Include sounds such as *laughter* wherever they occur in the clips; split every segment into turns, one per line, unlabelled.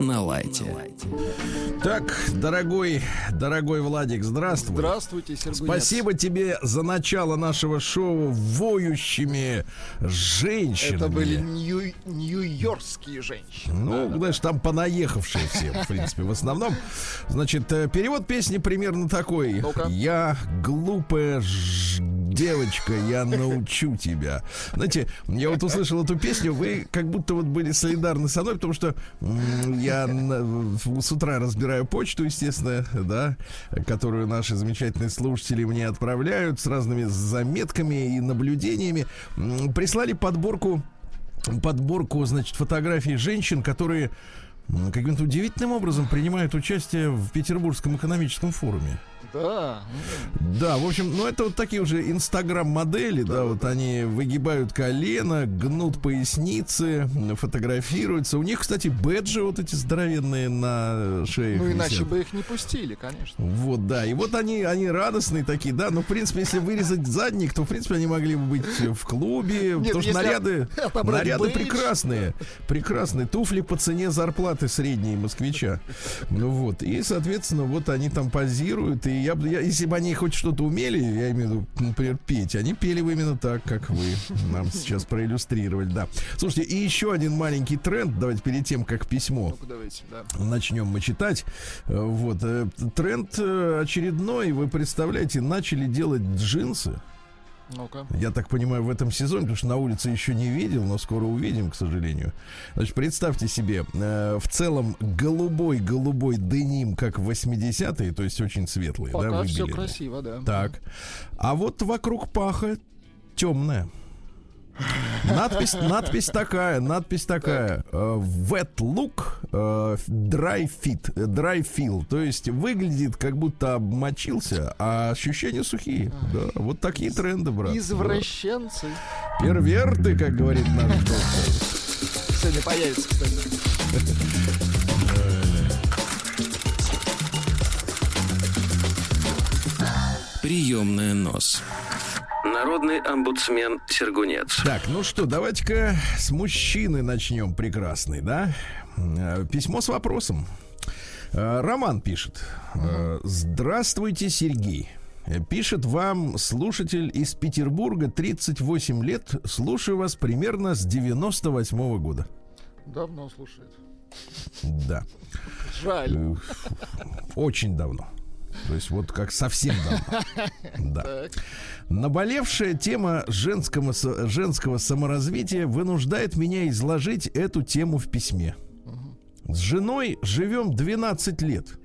На лайте.
Так, дорогой, дорогой Владик, здравствуй.
Здравствуйте, Сергей.
Спасибо тебе за начало нашего шоу воющими женщинами.
Это были нью- нью-йоркские женщины.
Ну, знаешь, там понаехавшие все, в принципе, в основном. Значит, э, перевод песни примерно такой. Я глупая ж- девочка, я научу тебя. Знаете, я вот услышал эту песню, вы как будто вот были солидарны со мной, потому что м, я с утра разбираю почту, естественно, да, которую наши замечательные слушатели мне отправляют с разными заметками и наблюдениями. Прислали подборку подборку, значит, фотографий женщин, которые каким-то удивительным образом принимают участие в Петербургском экономическом форуме.
Да.
Да, в общем, ну это вот такие уже инстаграм-модели, да, вот они выгибают колено, гнут поясницы, фотографируются. У них, кстати, бэджи вот эти здоровенные на шее.
Ну, иначе бы их не пустили, конечно.
Вот, да. И вот они, они радостные такие, да. Но, в принципе, если вырезать задник, то, в принципе, они могли бы быть в клубе.
Нет,
потому что наряды, *laughs* наряды
бейдж.
прекрасные. Прекрасные. Туфли по цене зарплаты средней москвича. Ну вот. И, соответственно, вот они там позируют. И я, я, если бы они хоть что-то умели, я имею в виду, например, петь, они пели бы именно так, как вы нам сейчас проиллюстрировали, да. Слушайте, и еще один маленький тренд. Давайте перед тем, как письмо
Ну-ка, давайте, да.
начнем мы читать. Э, Вот. э, Тренд э, очередной. Вы представляете, начали делать джинсы.
Ну-ка.
Я так понимаю, в этом сезоне, потому что на улице еще не видел, но скоро увидим, к сожалению. Значит, представьте себе, э, в целом голубой-голубой деним, как в 80-е, то есть очень светлый. да,
Пока все
выбеленный.
красиво, да.
Так. А вот вокруг паха темная. Надпись, надпись такая, надпись такая. э, Wet look, э, dry fit, э, dry feel. То есть выглядит как будто обмочился, а ощущения сухие. Да, вот такие тренды, брат.
Извращенцы.
Да. Перверты, как говорит наш доктор.
Сегодня появится, кстати.
Приемная нос. Народный омбудсмен Сергунец.
Так, ну что, давайте-ка с мужчины начнем прекрасный, да? Э, Письмо с вопросом. Э, Роман пишет. Э, Здравствуйте, Сергей. Пишет вам слушатель из Петербурга, 38 лет. Слушаю вас примерно с 98 года.
Давно слушает.
Да.
Жаль.
Очень давно. То есть вот как совсем давно. Да.
Так.
Наболевшая тема женского, женского саморазвития вынуждает меня изложить эту тему в письме. С женой живем 12 лет.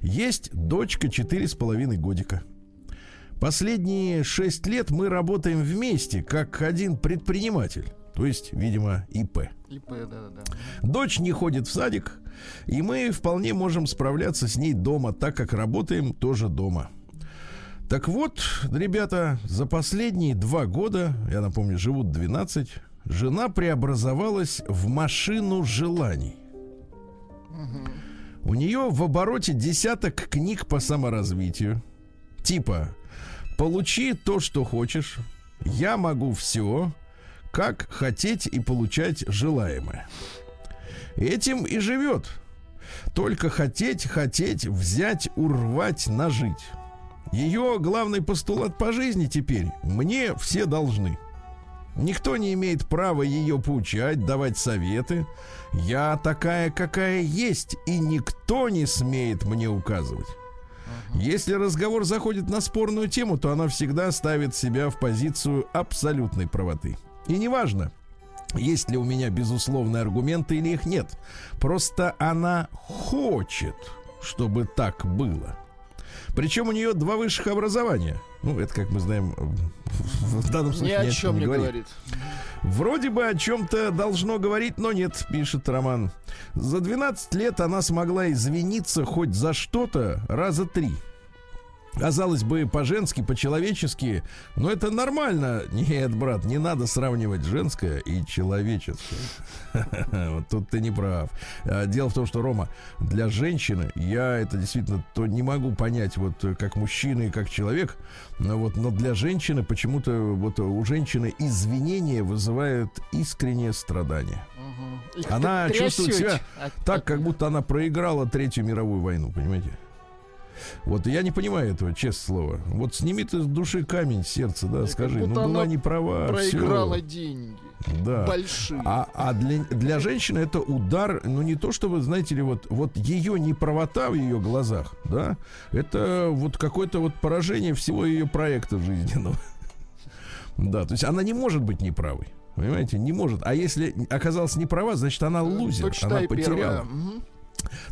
Есть дочка 4,5 годика. Последние 6 лет мы работаем вместе, как один предприниматель. То есть, видимо, ИП.
ИП, да-да-да.
Дочь не ходит в садик, и мы вполне можем справляться с ней дома, так как работаем тоже дома. Так вот, ребята, за последние два года, я напомню, живут 12, жена преобразовалась в машину желаний. У нее в обороте десяток книг по саморазвитию. Типа «Получи то, что хочешь», «Я могу все», «Как хотеть и получать желаемое». Этим и живет. Только хотеть, хотеть, взять, урвать, нажить. Ее главный постулат по жизни теперь – мне все должны. Никто не имеет права ее поучать, давать советы. Я такая, какая есть, и никто не смеет мне указывать. Если разговор заходит на спорную тему, то она всегда ставит себя в позицию абсолютной правоты. И неважно, есть ли у меня безусловные аргументы или их нет. Просто она хочет, чтобы так было. Причем у нее два высших образования. Ну, это, как мы знаем, в данном
Ни
случае
о
ни
чем не говорит.
Вроде бы о чем-то должно говорить, но нет, пишет Роман. За 12 лет она смогла извиниться хоть за что-то раза три. Казалось бы, по-женски, по-человечески, но это нормально. Нет, брат, не надо сравнивать женское и человеческое. *laughs* Вот тут ты не прав. А, Дело в том, что, Рома, для женщины я это действительно то не могу понять, вот э, как мужчина и как человек, но вот но для женщины почему-то вот у женщины извинения вызывают искреннее страдание.
Их
Она чувствует себя Так, как будто она проиграла Третью мировую войну, понимаете? Вот я не понимаю этого, честное слово. Вот сними ты с души камень с сердца, да,
как
скажи, ну была не права,
проиграла
всё.
деньги.
Да.
Большие.
А, а для, для женщины это удар, ну не то, что вы знаете ли, вот, вот ее неправота в ее глазах, да, это вот какое-то вот поражение всего ее проекта жизненного. *laughs* Да, то есть она не может быть неправой. Понимаете, не может. А если оказалась неправа, значит она лузер,
Почитай
она потеряла.
первое.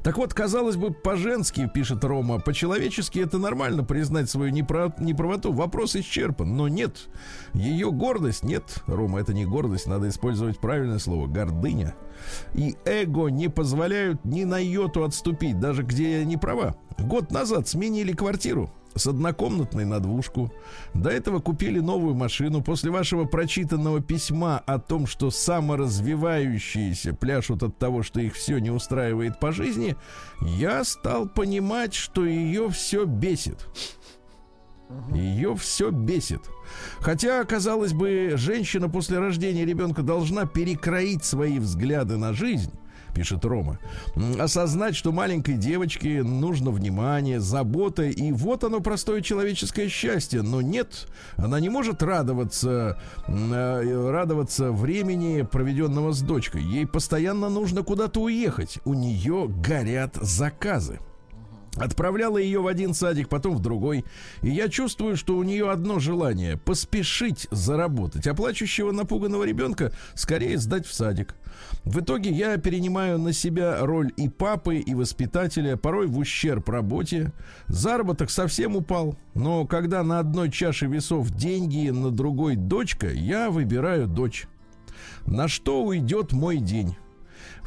Так вот, казалось бы, по-женски, пишет Рома, по-человечески это нормально признать свою непра- неправоту. Вопрос исчерпан, но нет. Ее гордость, нет, Рома, это не гордость, надо использовать правильное слово, гордыня. И эго не позволяют ни на йоту отступить, даже где я не права. Год назад сменили квартиру с однокомнатной на двушку. До этого купили новую машину. После вашего прочитанного письма о том, что саморазвивающиеся пляшут от того, что их все не устраивает по жизни, я стал понимать, что ее все бесит. Ее все бесит. Хотя, казалось бы, женщина после рождения ребенка должна перекроить свои взгляды на жизнь пишет Рома. Осознать, что маленькой девочке нужно внимание, забота, и вот оно простое человеческое счастье. Но нет, она не может радоваться, э, радоваться времени, проведенного с дочкой. Ей постоянно нужно куда-то уехать. У нее горят заказы. Отправляла ее в один садик, потом в другой. И я чувствую, что у нее одно желание — поспешить заработать. А плачущего напуганного ребенка скорее сдать в садик. В итоге я перенимаю на себя роль и папы, и воспитателя, порой в ущерб работе. Заработок совсем упал. Но когда на одной чаше весов деньги, на другой дочка, я выбираю дочь. На что уйдет мой день?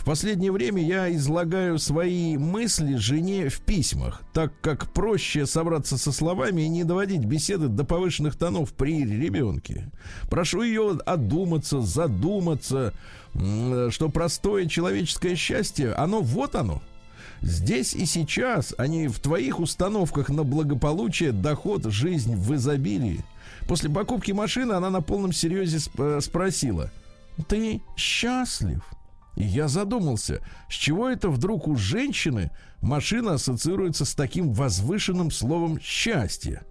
В последнее время я излагаю свои мысли жене в письмах, так как проще собраться со словами и не доводить беседы до повышенных тонов при ребенке. Прошу ее одуматься, задуматься, что простое человеческое счастье, оно вот оно. Здесь и сейчас, а не в твоих установках на благополучие, доход, жизнь в изобилии. После покупки машины она на полном серьезе сп- спросила, ты счастлив? И я задумался, с чего это вдруг у женщины машина ассоциируется с таким возвышенным словом «счастье».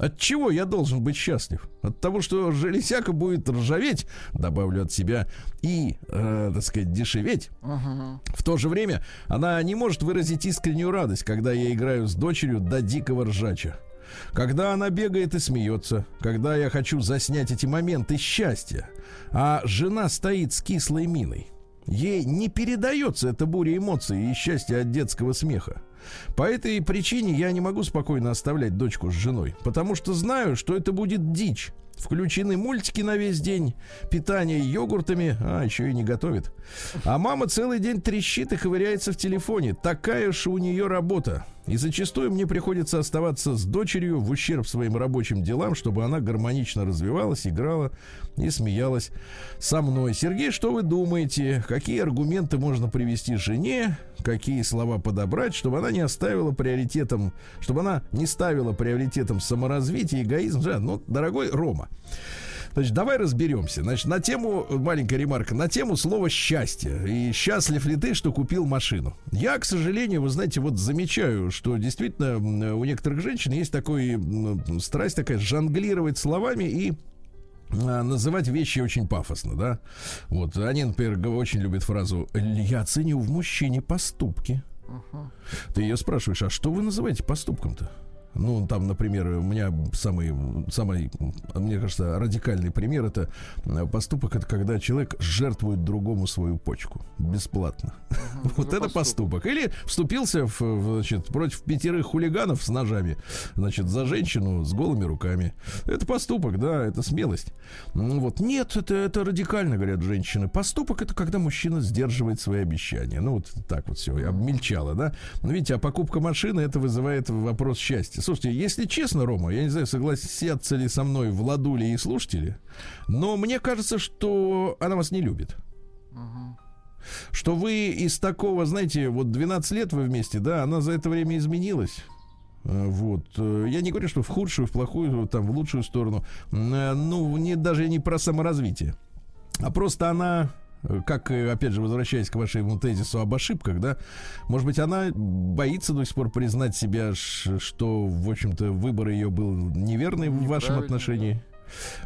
От чего я должен быть счастлив? От того, что железяка будет ржаветь, добавлю от себя, и, э, так сказать, дешеветь.
Ага.
В то же время она не может выразить искреннюю радость, когда я играю с дочерью до дикого ржача. Когда она бегает и смеется, когда я хочу заснять эти моменты счастья, а жена стоит с кислой миной. Ей не передается эта буря эмоций и счастья от детского смеха. По этой причине я не могу спокойно оставлять дочку с женой, потому что знаю, что это будет дичь. Включены мультики на весь день, питание йогуртами, а еще и не готовит. А мама целый день трещит и ковыряется в телефоне. Такая же у нее работа. И зачастую мне приходится оставаться с дочерью в ущерб своим рабочим делам, чтобы она гармонично развивалась, играла и смеялась со мной. Сергей, что вы думаете? Какие аргументы можно привести жене? Какие слова подобрать, чтобы она не оставила приоритетом, чтобы она не ставила приоритетом саморазвитие, эгоизм? Ну, дорогой Рома, Значит, давай разберемся. Значит, на тему, маленькая ремарка, на тему слова счастье. И счастлив ли ты, что купил машину? Я, к сожалению, вы знаете, вот замечаю, что действительно у некоторых женщин есть такой страсть такая жонглировать словами и а, называть вещи очень пафосно, да? Вот они, например, очень любят фразу «Я ценю в мужчине поступки». Ты ее спрашиваешь, а что вы называете поступком-то? Ну, там, например, у меня самый, самый, мне кажется, радикальный пример это э, поступок, это когда человек жертвует другому свою почку бесплатно. *laughs* Вот
уже
это поступок. Или вступился в, в, значит, против пятерых хулиганов с ножами, значит, за женщину с голыми руками. Это поступок, да, это смелость. Ну, вот. Нет, это, это радикально, говорят женщины. Поступок это когда мужчина сдерживает свои обещания. Ну, вот так вот все, обмельчало, да. Но видите, а покупка машины это вызывает вопрос счастья согласен. Слушайте, если честно, Рома, я не знаю, согласятся ли со мной Владули и слушатели, но мне кажется, что она вас не любит.
Мгм.
Что вы из такого, знаете, вот 12 лет вы вместе, да, она за это время изменилась. Э, Вот. Э, Я не говорю, что в худшую, в плохую, там, в лучшую сторону. Э, Ну, не, даже не про саморазвитие. А просто она, как, э, опять же, возвращаясь к вашему тезису об ошибках, да, может быть, она боится до сих пор признать себя, что, в общем-то, выбор ее был неверный в вашем отношении.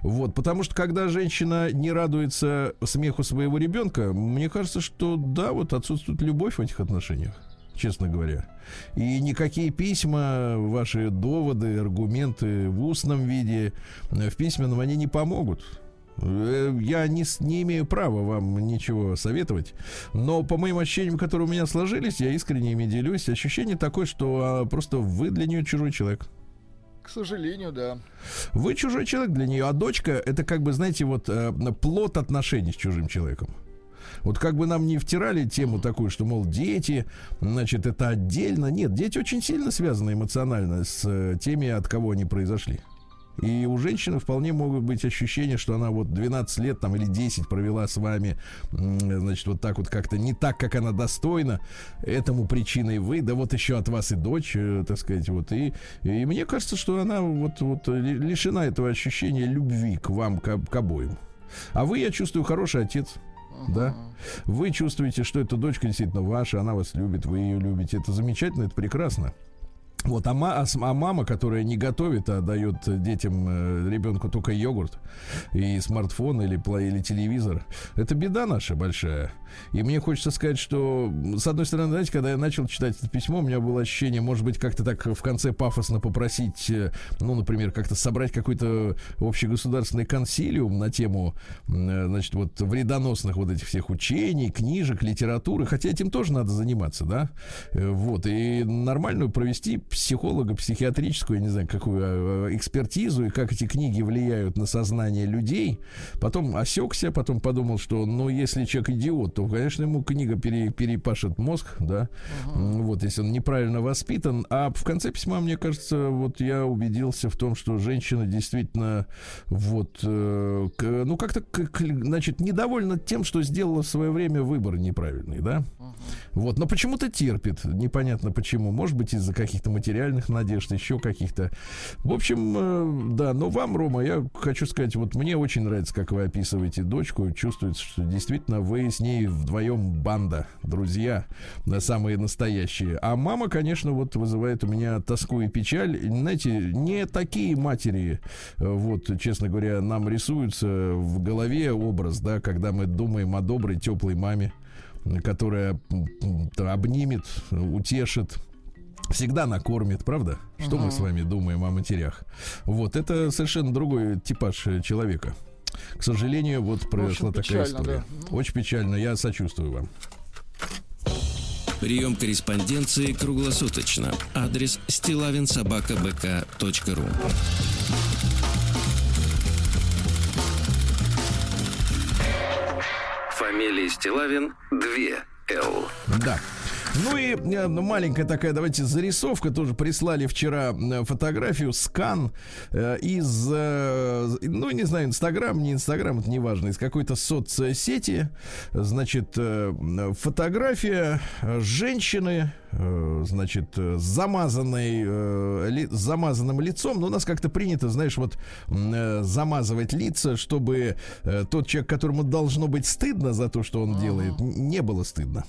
Вот, потому что когда женщина не радуется смеху своего ребенка, мне кажется, что да, вот отсутствует любовь в этих отношениях, честно говоря. И никакие письма, ваши доводы, аргументы в устном виде, э, в письменном они не помогут. Э, Я не, не имею права вам ничего советовать, но по моим ощущениям, которые у меня сложились, я искренне ими делюсь. Ощущение такое, что а, просто вы для нее чужой человек.
К сожалению, да.
Вы чужой человек для нее, а дочка это как бы, знаете, вот э, плод отношений с чужим человеком. Вот как бы нам не втирали тему такую, что, мол, дети, значит, это отдельно. Нет, дети очень сильно связаны эмоционально с э, теми, от кого они произошли. И у женщины вполне могут быть ощущения, что она вот 12 лет там или 10 провела с вами, значит, вот так вот как-то не так, как она достойна. Этому причиной вы, да вот еще от вас и дочь, э, так сказать, вот. И, и мне кажется, что она вот, вот ли- лишена этого ощущения любви к вам, к, к обоим. А вы, я чувствую, хороший отец. Да. Вы чувствуете, что эта дочка действительно ваша, она вас любит, вы ее любите. Это замечательно, это прекрасно. Вот, а, ма- а а мама, которая не готовит, а дает детям, э, ребенку только йогурт и смартфон или, или телевизор, это беда наша большая. И мне хочется сказать, что, с одной стороны, знаете, когда я начал читать это письмо, у меня было ощущение, может быть, как-то так в конце пафосно попросить, э, ну, например, как-то собрать какой-то общегосударственный консилиум на тему, э, значит, вот вредоносных вот этих всех учений, книжек, литературы, хотя этим тоже надо заниматься, да, Э, вот, и нормальную провести психолога, психиатрическую, я не знаю, какую э, экспертизу, и как эти книги влияют на сознание людей, потом осекся, потом подумал, что, ну, если человек идиот, то, конечно, ему книга пере- перепашет мозг, да, М, вот, если он неправильно воспитан, а в конце письма, мне кажется, вот я убедился в том, что женщина действительно, вот, э, ну, как-то, к- к- значит, недовольна тем, что сделала в свое время выбор неправильный, да, вот, но почему-то терпит, непонятно почему. Может быть, из-за каких-то материальных надежд, еще каких-то. В общем, э, да, но вам, Рома, я хочу сказать, вот мне очень нравится, как вы описываете дочку. Чувствуется, что действительно вы с ней вдвоем банда, друзья, да, самые настоящие. А мама, конечно, вот вызывает у меня тоску и печаль. Знаете, не такие матери, э, вот, честно говоря, нам рисуются в голове образ, да, когда мы думаем о доброй, теплой маме которая обнимет, утешит, всегда накормит, правда? Что мы
Ага.
с вами думаем о матерях? Вот, это совершенно другой типаж э, человека. К сожалению, вот произошла такая
печально,
история.
да.
Очень печально, я сочувствую вам.
Прием корреспонденции круглосуточно. Адрес стилавинсобакабк.ру Фамилия Стилавин 2 Л.
Да. Ну и э, ну, маленькая такая, давайте, зарисовка. Тоже прислали вчера э, фотографию, скан э, из, ну, не знаю, Инстаграм, не Инстаграм, это не важно, из какой-то соцсети. Значит, фотография женщины, значит, э, замазанной, э, ли- с замазанным лицом. Но у нас как-то принято, знаешь, вот э, замазывать лица, чтобы э, тот человек, которому должно быть стыдно за то, что он делает, не было стыдно.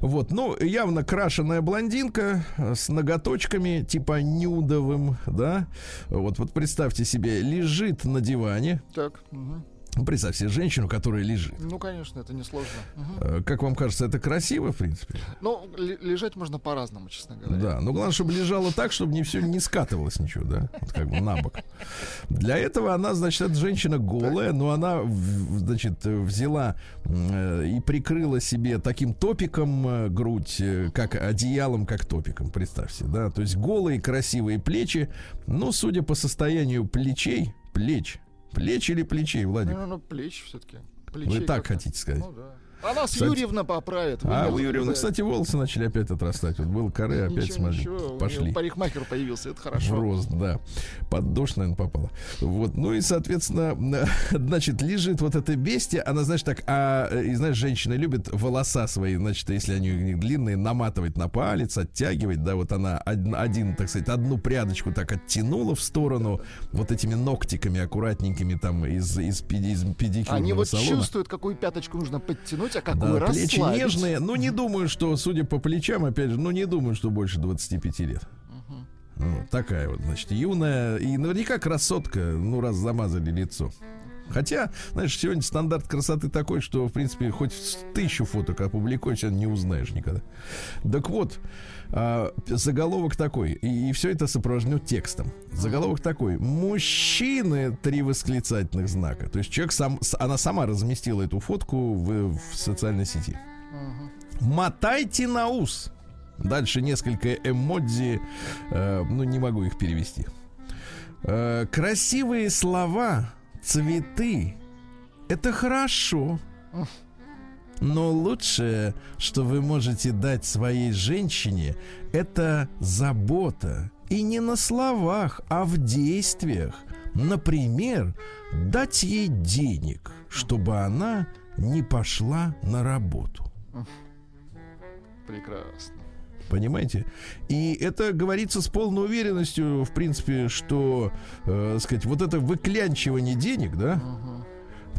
Вот, ну, явно крашеная блондинка э, с ноготочками, типа нюдовым, да. Вот, вот представьте себе, лежит на диване.
Так. мгм.
Ну, Представьте себе женщину, которая лежит.
Ну, конечно, это несложно.
Э, Как вам кажется, это красиво, в принципе?
Ну, лежать можно по-разному, честно говоря.
Да, но главное, чтобы лежала так, чтобы не все не скатывалось ничего, да, вот как бы на бок. Для этого она, значит, эта женщина голая, но она, значит, взяла э, и прикрыла себе таким топиком э, грудь, как одеялом, как топиком, представьте, да, то есть голые красивые плечи, но, судя по состоянию плечей, плеч, плеч или плечей,
Ну,
Владик?
ну, ну, плечи все-таки.
Вы так хотите сказать?
Ну, да. А нас
Кстати-
Юрьевна поправит.
А у Юрьевны,
да.
кстати, волосы начали опять отрастать. Вот был коры, опять
Ничего,
смотри,
ничего,
пошли.
Парикмахер появился, это хорошо.
рост, да. Под дождь, наверное, попало. Вот. Ну и, соответственно, *laughs* значит, лежит вот это бестия. Она, знаешь, так, а, и знаешь, женщины любят волоса свои, значит, если они у них длинные, наматывать на палец, оттягивать, да, вот она од- один, так сказать, одну прядочку так оттянула в сторону, вот этими ногтиками аккуратненькими там из, из, педи- из педикюрного
Они вот
салона.
чувствуют, какую пяточку нужно подтянуть, а
Да,
какую
плечи нежные. Ну, не думаю, что, судя по плечам, опять же, ну, не думаю, что больше 25 лет. Вот, такая вот, значит, юная и наверняка красотка, ну, раз замазали лицо. Хотя, знаешь, сегодня стандарт красоты такой, что, в принципе, хоть тысячу фоток опубликуешь, а не узнаешь никогда. Так вот, а, заголовок такой, и, все это сопровождено текстом. Заголовок такой: мужчины три восклицательных знака. То есть человек сам, она сама разместила эту фотку в, в социальной сети. Мотайте на ус. Дальше несколько эмодзи, э, ну не могу их перевести. Э, красивые слова, цветы, это хорошо. Но лучшее, что вы можете дать своей женщине, это забота. И не на словах, а в действиях. Например, дать ей денег, чтобы она не пошла на работу.
Прекрасно.
Понимаете? И это говорится с полной уверенностью, в принципе, что, э, сказать, вот это выклянчивание денег, да,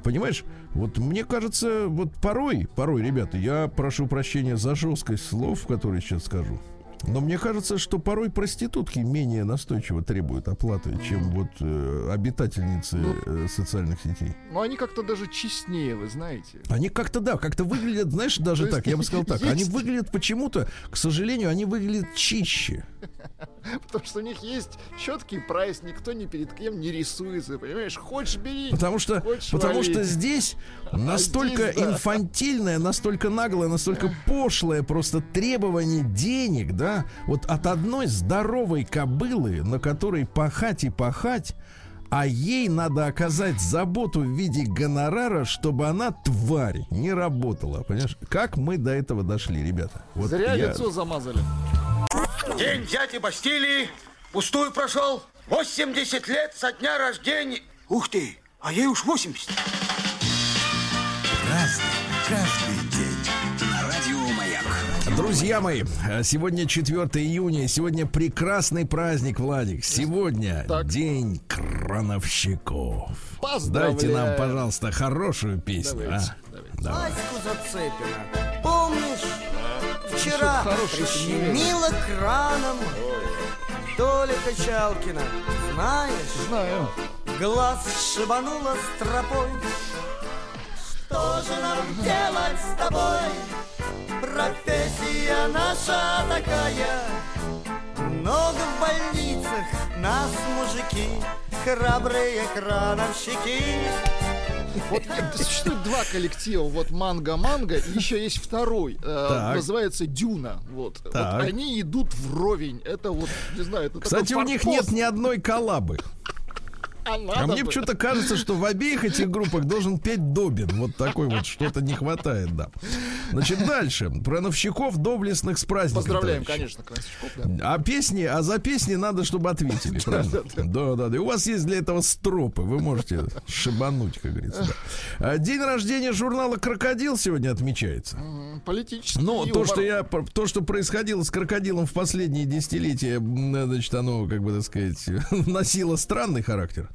Понимаешь, вот мне кажется, вот порой, порой, ребята, я прошу прощения за жесткость слов, которые сейчас скажу. Но мне кажется, что порой проститутки менее настойчиво требуют оплаты, чем вот э, обитательницы
Ну.
э, социальных сетей.
Но они как-то даже честнее, вы знаете.
Они как-то, да, как-то выглядят, знаешь, *laughs* даже так, я бы сказал так, они выглядят почему-то, к сожалению, они выглядят чище. *laughs*
Потому что у них есть четкий прайс, никто ни перед кем не рисуется, понимаешь? Хочешь бери.
Потому что, потому что здесь *laughs* настолько инфантильное, настолько наглое, настолько пошлое просто требование денег, да, вот от одной здоровой кобылы, на которой пахать и пахать, а ей надо оказать заботу в виде гонорара, чтобы она, тварь, не работала. Понимаешь? Как мы до этого дошли, ребята? Вот
Зря
я-
лицо замазали.
День дяди Бастилии пустую прошел. 80 лет со дня рождения. Ух ты, а ей уж 80.
Разный,
Друзья мои, э, сегодня 4 июня, сегодня прекрасный праздник, Владик. Сегодня
Так.
день крановщиков.
Поздравляю.
Дайте нам, пожалуйста, хорошую песню.
Давайте,
а?
давайте.
Давай.
Ваську Зацепина. Помнишь? Вчера
Что-то хорошее
прищемило краном Толя Качалкина. Знаешь,
Знаю.
глаз шибануло стропой. Что же нам делать с тобой? Профессия наша такая. Много в больницах нас мужики, храбрые крановщики.
Вот существует два коллектива. Вот Манго-Манго, и еще есть второй. э, называется Дюна. Вот. Вот они идут вровень. Это вот, не знаю, это
Кстати, у них нет ни одной коллабы.
А
А мне почему-то кажется, что в обеих этих группах должен петь Добин. Вот такой вот что-то не хватает, да. Значит, дальше. Про новщиков доблестных с праздником.
Поздравляем,
товарищи.
конечно, Красичков, да.
А песни, а за песни надо, чтобы ответили, *laughs* правильно? Да, да, да. И у вас есть для этого стропы. Вы можете шибануть, как говорится. да. А День рождения журнала Крокодил сегодня отмечается.
М, Политический
Но то, что я, то, что происходило с крокодилом в последние десятилетия, значит, оно, как бы так сказать, *laughs* носило странный характер.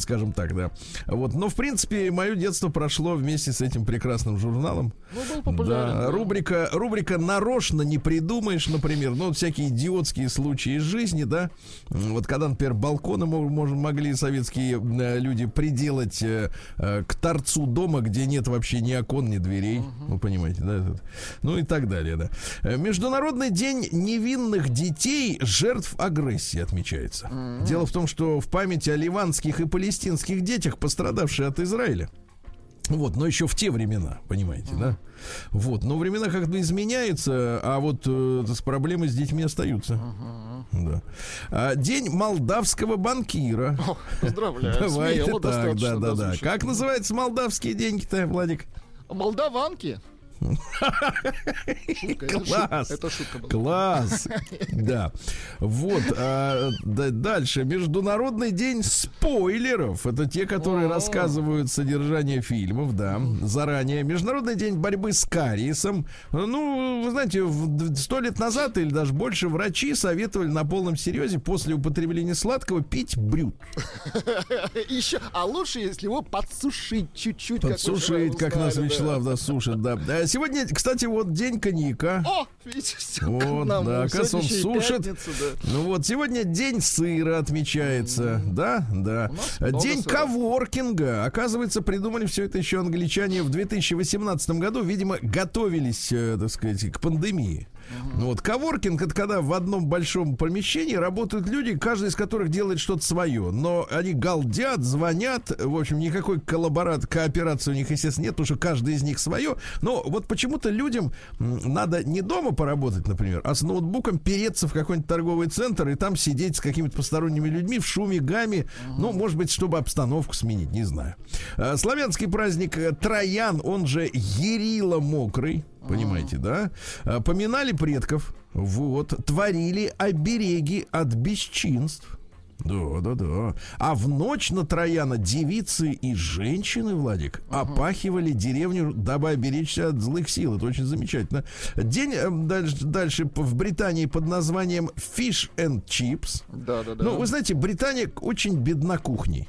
Скажем так, да. Вот, но в принципе мое детство прошло вместе с этим прекрасным журналом.
Ну, был популярен.
Да, рубрика, рубрика нарочно не придумаешь, например, ну, вот всякие идиотские случаи из жизни, да. Вот когда, например, балконы мо- мож- могли советские э, люди приделать э, э, к торцу дома, где нет вообще ни окон, ни дверей. Вы понимаете, да? этот? Ну и так далее, да. Международный день невинных детей жертв агрессии отмечается. Дело в том, что в памяти о ливанских и палестинских детях, пострадавших от Израиля, вот, но еще в те времена, понимаете, да? Вот, но времена как-то изменяются, а вот э, с проблемы с детьми остаются. Да. А, день молдавского банкира.
Поздравляю. *laughs*
Давайте
смело
так, да, да, да. Как называются молдавские деньги-то, Владик?
Молдаванки. Шутка,
Класс.
Это шутка была.
Класс. *laughs* Да. Вот. а, да- дальше. Международный день спойлеров. Это те, которые
О.
рассказывают содержание фильмов, да, заранее. Международный день борьбы с кариесом. Ну, вы знаете, сто лет назад или даже больше врачи советовали на полном серьезе после употребления сладкого пить брют. *laughs*
Еще, а лучше, если его подсушить чуть-чуть. как
Подсушить,
сразу
как нас. Вячеслав да, сушит, да. Сегодня, кстати, вот день коньяка.
О, видите, все
Вот,
к нам.
да,
Ну, и
сушит.
пятница, да.
Ну вот, сегодня день сыра отмечается, да, да.
Много
День
сыра.
коворкинга. Оказывается, придумали все это еще англичане в 2018 году. Видимо, готовились, э, так сказать, к пандемии. Ну вот, коворкинг это когда в одном большом помещении работают люди, каждый из которых делает что-то свое. Но они галдят, звонят. В общем, никакой коллаборат, кооперации у них, естественно, нет, потому что каждый из них свое. Но вот почему-то людям надо не дома поработать, например, а с ноутбуком переться в какой-нибудь торговый центр и там сидеть с какими-то посторонними людьми в шуме, гамме. Ну, может быть, чтобы обстановку сменить, не знаю. А, Славянский праздник э, Троян, он же Ерила Мокрый. Понимаете, да? А, Поминали предков. Вот. Творили обереги от бесчинств. Да, да, да. А в ночь на Трояна девицы и женщины, Владик, опахивали деревню, дабы оберечься от злых сил. Это очень замечательно. День э, дальше, дальше в Британии под названием Fish and Chips.
Да, да, да.
Ну, вы знаете, Британия очень бедна кухней.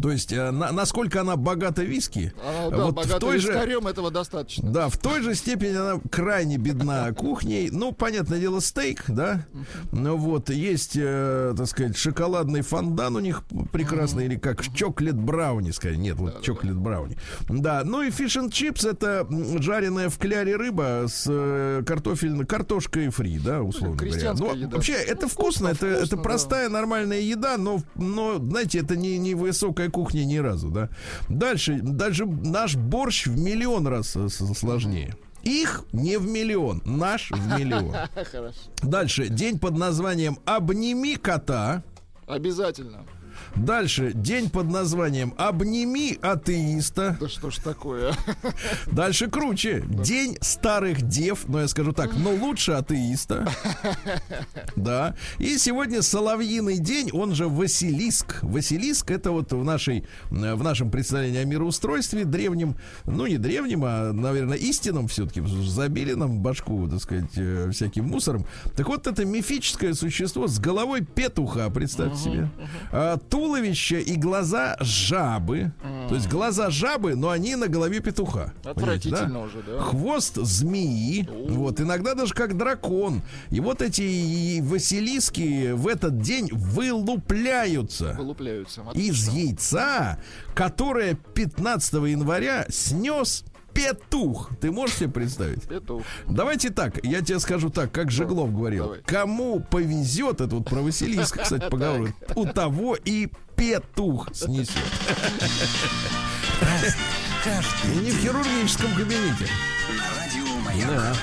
То есть, э, на- насколько она богата виски,
А, да,
вот в
богатым
той же...
вискарем этого достаточно.
Да, в той же степени она крайне бедна *laughs* кухней. Ну, понятное дело, стейк, да. Ну вот, есть, э, так сказать, шоколадный фондан у них прекрасный, или как чоклет брауни, сказать. Нет, вот чоклет брауни. Да, ну и фиш and чипс это жареная в кляре рыба с э, картофельной картошкой фри, да, условно говоря. Ну,
еда.
вообще, это
Ну,
вкусно,
вкусно,
это,
вкусно,
это
да.
простая нормальная еда, но, но знаете, это не, не высокая кухня ни разу, да. Дальше, даже наш борщ в миллион раз э, сложнее. Их не в миллион, наш в миллион. *laughs* Дальше, день под названием «Обними кота».
Обязательно.
Дальше, день под названием «Обними атеиста».
Да что ж такое?
Дальше круче. День старых дев, но я скажу так, но лучше атеиста. Да. И сегодня Соловьиный день, он же Василиск. Василиск это вот в, нашей, в нашем представлении о мироустройстве древнем, ну не древнем, а, наверное, истинном все-таки, забили нам башку, так сказать, э, всяким мусором. Так вот, это мифическое существо с головой петуха, представьте себе. А, туловище и глаза жабы. То есть глаза жабы, но они на голове петуха. Понимаете, да?
Отвратительно уже, да.
Хвост змеи, вот, иногда даже как дракон. И вот эти василиски в этот день вылупляются
Вылупляются.
из яйца, которое 15 января снес петух. Ты можешь себе представить?
Петух.
Давайте так, я тебе скажу так, как Жеглов говорил.
давай.
Кому повезет, это вот про Василиска, кстати, *laughs* поговорю, у того и петух снесет. И не в хирургическом кабинете. Да.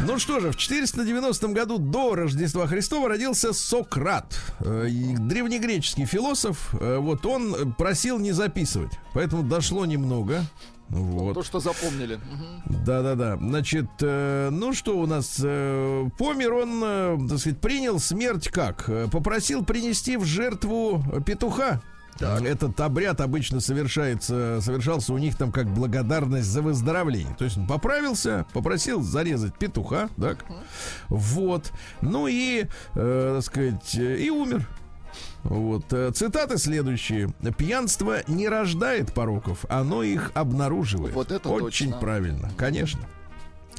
Ну что же, в 490 году до Рождества Христова родился Сократ, э, древнегреческий философ. Э, Вот он просил не записывать, поэтому дошло немного. Вот.
То, что запомнили.
Да-да-да. Значит, э, ну что у нас? Э, помер он, э, так сказать, принял смерть как? Э, Попросил принести в жертву петуха. Этот обряд обычно совершается, совершался у них там как благодарность за выздоровление. То есть он поправился, попросил зарезать петуха, так? Вот. Ну и, э, так сказать, э, и умер. Вот. э, Цитаты следующие. Пьянство не рождает пороков, оно их обнаруживает.
Вот это
Очень
точно.
правильно, конечно.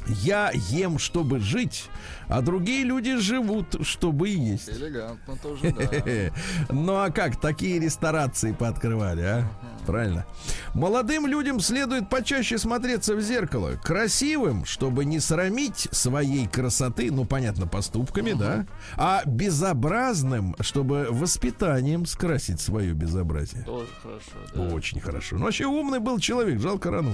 Я ем, чтобы жить, а другие люди живут, чтобы есть.
Элегантно тоже, да. *laughs*
Ну а как такие ресторации пооткрывали, а? Правильно. Молодым людям следует почаще смотреться в зеркало. Красивым, чтобы не срамить своей красоты, ну, понятно, поступками, да? А безобразным, чтобы воспитанием скрасить свое безобразие.
Тоже хорошо, да.
Очень хорошо. Ну, вообще умный был человек, жалко рану.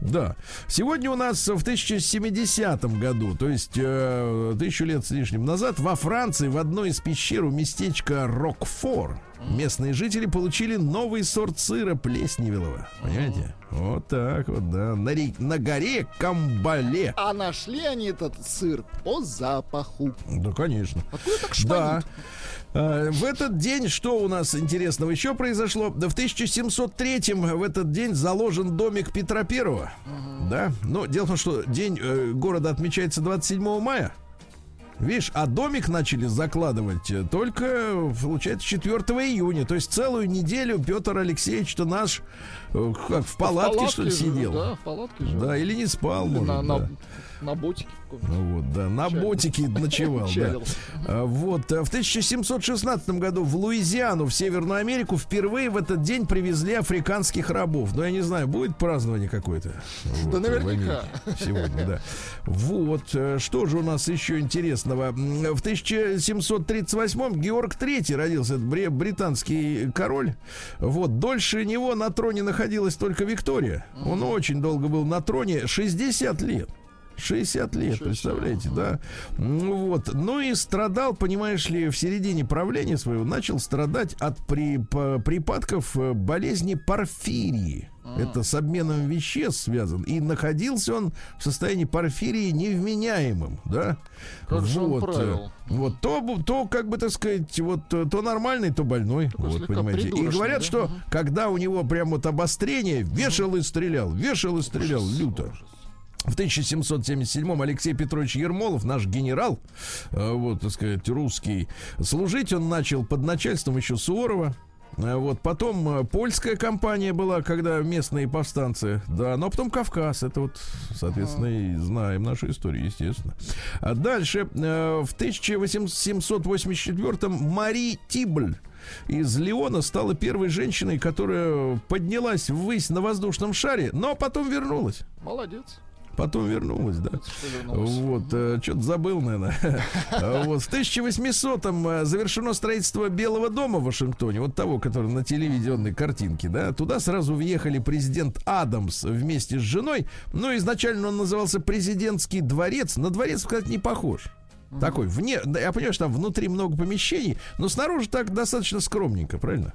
Да. Сегодня у нас в 1070 году, то есть э, тысячу лет с лишним назад, во Франции в одной из пещер у местечка Рокфор местные жители получили новый сорт сыра плесневелого. Понимаете? Вот так вот, да. На, ре- на горе Камбале.
А нашли они этот сыр по запаху.
Да, конечно.
Откуда так
Да.
шпанит?
Э, В этот день что у нас интересного еще произошло? Да в 1703 в этот день заложен домик Петра Первого. Да. Но дело в том, что день э, города отмечается 27 мая. Видишь, а домик начали закладывать э, только, получается, 4 июня. То есть целую неделю Петр Алексеевич-то наш э, как в палатке, что ли, сидел.
Да, в палатке жил.
Да, или не спал,
Или
может,
на,
да.
на ботике каком-нибудь.
Ну вот, да, на
Чалил.
ботике ночевал, да.
Чалил.
А, Вот, а в 1716 году в Луизиану, в Северную Америку, впервые в этот день привезли африканских рабов. Ну, я не знаю, будет празднование какое-то? Вот,
наверняка.
в Америке Сегодня, да. Вот, э, что же у нас еще интересного? В 1738 Георг III родился, это британский король. Вот, дольше него на троне находилась только Виктория. Он очень долго был на троне, 60 лет. 60 лет, представляете, да? Ну вот. Ну и страдал, понимаешь ли, в середине правления своего начал страдать от при, по- припадков э, болезни порфирии. Это с обменом веществ связан. И находился он в состоянии порфирии невменяемым, да?
Как же он
вот, э,
правил?
вот то, то, как бы так сказать, вот э, то нормальный, то больной. вот, понимаете. И говорят,
да?
что когда у него прям вот обострение, вешал и стрелял, вешал и стрелял люто. В 1777-м Алексей Петрович Ермолов, наш генерал, э, вот, так сказать, русский, служить он начал под начальством еще Суворова. Э, Вот, потом э, польская компания была, когда местные повстанцы, да, но потом Кавказ, это вот, соответственно, и знаем нашу историю, естественно. А дальше, в 1884-м Мари Тибль из Леона стала первой женщиной, которая поднялась ввысь на воздушном шаре, но потом вернулась.
Молодец.
Потом вернулась, да.
вернулась.
Вот, что-то забыл, наверное. *laughs* Вот, в 1800-м э, завершено строительство Белого дома в Вашингтоне, вот того, который на телевизионной картинке, да. Туда сразу въехали президент Адамс вместе с женой. Но изначально он назывался президентский дворец. На дворец, сказать, не похож. Такой, вне, я понимаю, что там внутри много помещений, но снаружи так достаточно скромненько, правильно?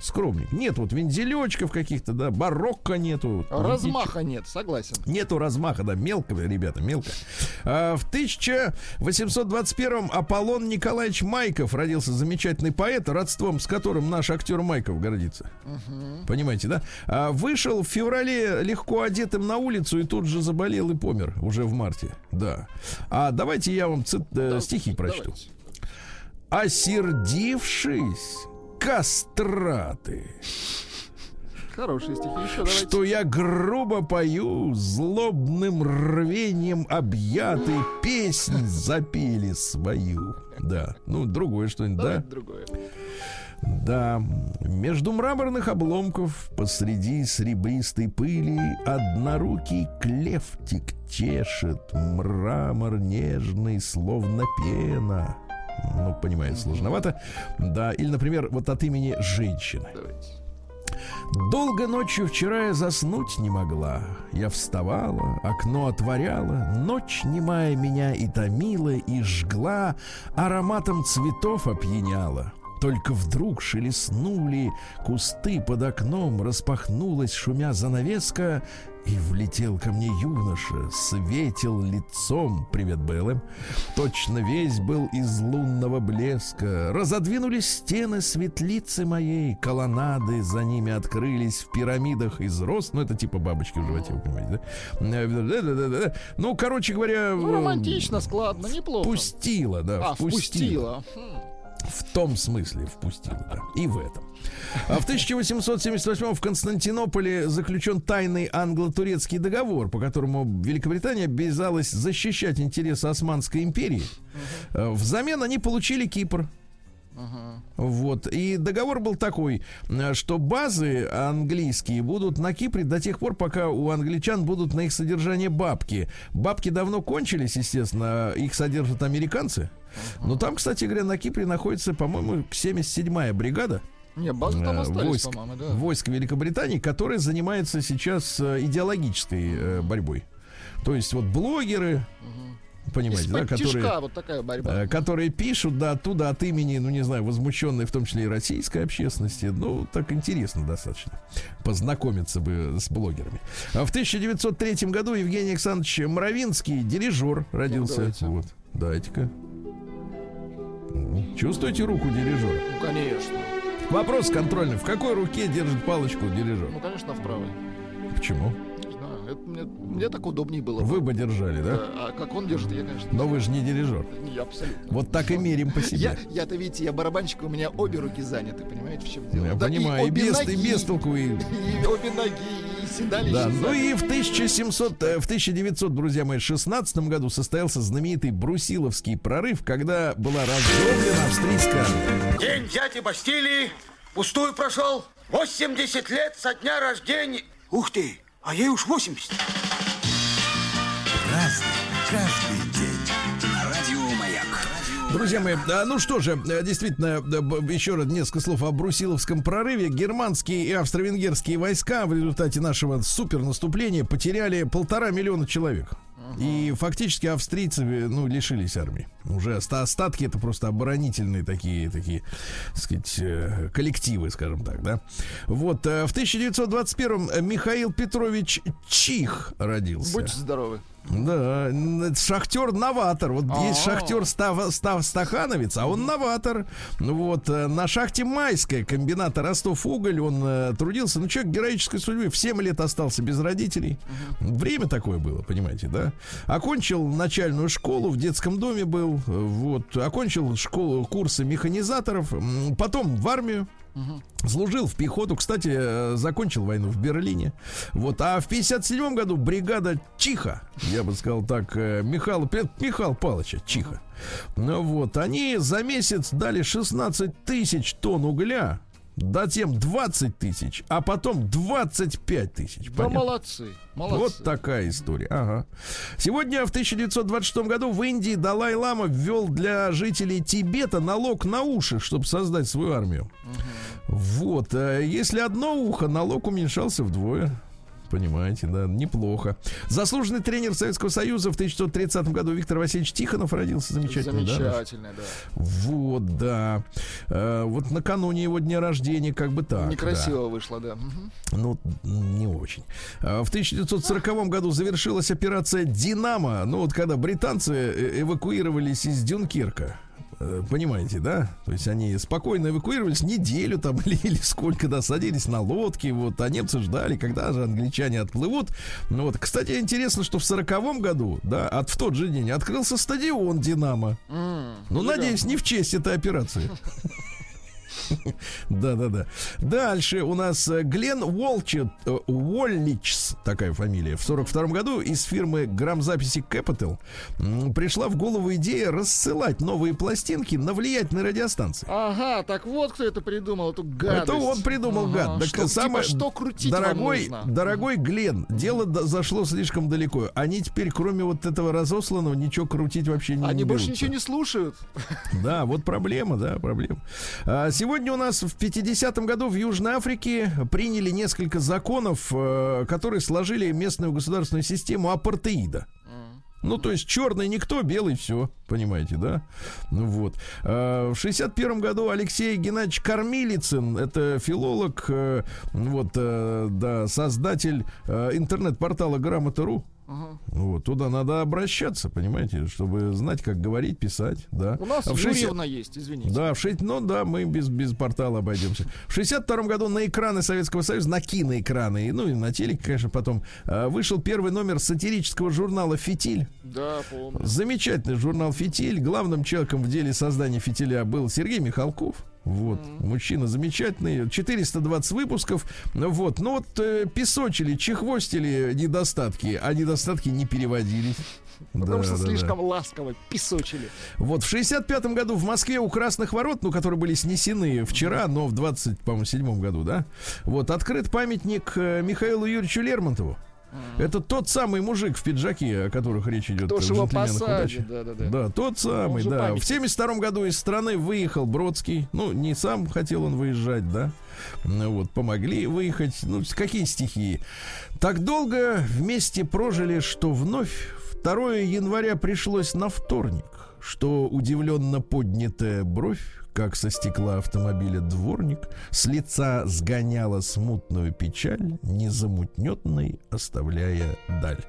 Скромненько. Нет вот вензелечков каких-то, да, барокко нету.
Размаха нет, согласен.
Нету размаха, да, мелко, ребята, мелко. А, в 1821-м Аполлон Николаевич Майков родился замечательный поэт, родством с которым наш актер Майков гордится. Понимаете, да? А, вышел в феврале легко одетым на улицу и тут же заболел и помер уже в марте. Да. А давайте я вам цит-
Да,
стихи прочту.
давайте.
Осердившись, кастраты.
Хорошие стихи. Еще давайте.
Что я грубо пою, злобным рвением объятый песнь запели свою. Да, ну другое что-нибудь, да?
Другое.
Да, между мраморных обломков посреди серебристой пыли однорукий клевтик чешет мрамор нежный, словно пена. Ну, понимаете, сложновато. Да, или, например, вот от имени женщины.
Давайте.
Долго ночью вчера я заснуть не могла. Я вставала, окно отворяла, ночь немая меня и томила, и жгла, ароматом цветов опьяняла. Только вдруг шелестнули кусты под окном, распахнулась, шумя занавеска, и влетел ко мне юноша, светил лицом, привет, БЛМ, точно весь был из лунного блеска. Разодвинулись стены светлицы моей, колоннады за ними открылись в пирамидах из роз, ну это типа бабочки в животе, вы понимаете, да? Ну, короче говоря,
Ну,
э,
романтично, складно, неплохо.
Впустила, да,
А, впустила. Хм.
В том смысле впустила, да. И в этом. А в 1878 в Константинополе заключен тайный англо-турецкий договор, по которому Великобритания обязалась защищать интересы Османской империи. Э, Взамен они получили Кипр. Вот. И договор был такой, э, что базы английские будут на Кипре до тех пор, пока у англичан будут на их содержание бабки. Бабки давно кончились, естественно, их содержат американцы. Но там, кстати говоря, на Кипре находится, по-моему, 77-я бригада
Не, базы там
э,
остались,
войск,
по-моему, да.
войск Великобритании, которая занимается сейчас э, идеологической борьбой. То есть вот блогеры, понимаете, да, которые,
вот такая борьба.
э, которые пишут, да, оттуда от имени, ну, не знаю, возмущенной, в том числе и российской общественности. Ну, так интересно достаточно. Познакомиться бы с блогерами. А в 1903 году Евгений Александрович Мравинский, дирижер, родился.
давайте.
вот, дайте-ка. М, Чувствуете руку дирижера?
Ну, конечно.
Вопрос контрольный. В какой руке держит палочку дирижер?
Ну, конечно, в правой.
Почему?
Это мне, мне так удобнее было. бы.
Вы бы держали, да?
Да, А как он держит, я, конечно,
Но вы же не дирижер.
не я абсолютно.
Вот так и мерим по себе.
Я, я-то, видите, я барабанщик, у меня обе руки заняты, понимаете, в чем дело?
Я
Да,
понимаю, и
обе
без, и
ноги,
без толку, и
И обе ноги, и седалище.
Да, ну и в 1700, э, в 1900, друзья мои, 16 году состоялся знаменитый Брусиловский прорыв, когда была разгромлена австрийская армия.
День дяди Бастилии пустую прошел. 80 лет со дня рождения. Ух ты, а ей уж 80.
Разный, каждый день. На радио Маяк.
Друзья мои, а, ну что же, э, действительно, еще раз несколько слов о Брусиловском прорыве. Германские и австро-венгерские войска в результате нашего супер наступления потеряли полтора миллиона человек. И фактически австрийцы, ну, лишились армии. Уже оста- остатки это просто оборонительные такие, такие, так сказать, э, коллективы, скажем так, да. Вот, э, в 1921 Михаил Петрович Чих родился.
Будьте здоровы.
Да, шахтер-новатор. Вот есть
А.
шахтер Став, Став Стахановец, а он новатор. Вот э, на шахте Майская комбината Ростов-Уголь он э, трудился. Ну, человек героической судьбы. В 7 лет остался без родителей. Время такое было, понимаете, да? Окончил начальную школу, в детском доме был. Вот. Окончил школу, курсы механизаторов. Потом в армию. Служил в пехоту, кстати, э, закончил войну в Берлине. Вот, а в 57 году бригада Чиха, я бы сказал так, э, Михаила, Пе- Михаила Павловича Чиха. Ну вот, они за месяц дали 16 тысяч тонн угля, затем 20 тысяч, а потом 25 тысяч.
Да
Понятно?
молодцы. Молодцы.
Вот такая история. Ага. Сегодня, в 1926 году, в Индии Далай-Лама ввел для жителей Тибета налог на уши, чтобы создать свою армию. Вот. э, Если одно ухо, налог уменьшался вдвое. Понимаете, да, неплохо. Заслуженный тренер Советского Союза в 1930 году Виктор Васильевич Тихонов родился. Замечательно, да?
Замечательно, да.
Вот, да. Э, вот накануне его дня рождения, как бы так. да.
Некрасиво вышло, да.
Ну, не очень. А, В 1940 году завершилась операция «Динамо». Ну, вот когда британцы э, эвакуировались из Дюнкерка. Э, Понимаете, да? То есть они спокойно эвакуировались неделю там *laughs* или, или сколько, да, садились на лодки, вот, а немцы ждали, когда же англичане отплывут. Ну вот, кстати, интересно, что в сороковом году, да, от, в тот же день открылся стадион «Динамо».
М,
Ну,
элегантно.
надеюсь, не в честь этой операции. *laughs* Да, да, да. Дальше у нас э, Глен Уолчет, э, Уолличс, такая фамилия, в 42 году из фирмы грамзаписи Capital пришла в голову идея рассылать новые пластинки на влиятельные радиостанции.
Ага, так вот кто это придумал, эту гадость.
Это он придумал,
Ага,
гад. Так
что, типа,
самое-
что крутить
дорогой, дорогой Глен, дело зашло слишком далеко. Они теперь, кроме вот этого разосланного, ничего крутить вообще не
Они больше
берутся.
ничего не слушают.
Да, вот проблема, да, проблема. А, Сегодня у нас в 50-м году в Южной Африке приняли несколько законов, э, которые сложили местную государственную систему апартеида. Ну, то есть черный никто, белый все, понимаете, да? Ну вот. А, В 61 году Алексей Геннадьевич Кормилицын, это филолог, э, вот, э, да, создатель э, интернет-портала Грамота.ру. Вот, туда надо обращаться, понимаете, чтобы знать, как говорить, писать, да.
У нас
А в 60
Юрьевна есть, извините.
да, в 6, ну да, мы без, без портала обойдемся. В 62 году на экраны Советского Союза, на киноэкраны, ну и на телеке, конечно, потом, э, вышел первый номер сатирического журнала «Фитиль».
Да, помню.
Замечательный журнал «Фитиль». Главным человеком в деле создания «Фитиля» был Сергей Михалков. Вот, мужчина замечательный, 420 выпусков, вот, ну вот э, песочили, чехвостили недостатки, а недостатки не переводились.
Потому
Да,
что
да, да.
слишком ласково песочили.
Вот в 65-м году в Москве у Красных Ворот, ну, которые были снесены вчера, но в 20, по-моему, седьмом году, да, вот, открыт памятник э, Михаилу Юрьевичу Лермонтову. Это тот самый мужик в пиджаке, о которых речь идет.
Кто его
«Джентльменах
посадит,
удачи».
да-да-да.
Да, тот самый, да.
памятник.
В 72 году из страны выехал Бродский. Ну, не сам хотел он выезжать, да. Ну, вот, помогли выехать. Ну, какие стихии. Так долго вместе прожили, что вновь в 2 января пришлось на вторник, что удивленно поднятая бровь, как со стекла автомобиля дворник, с лица сгоняла смутную печаль, незамутненной оставляя даль.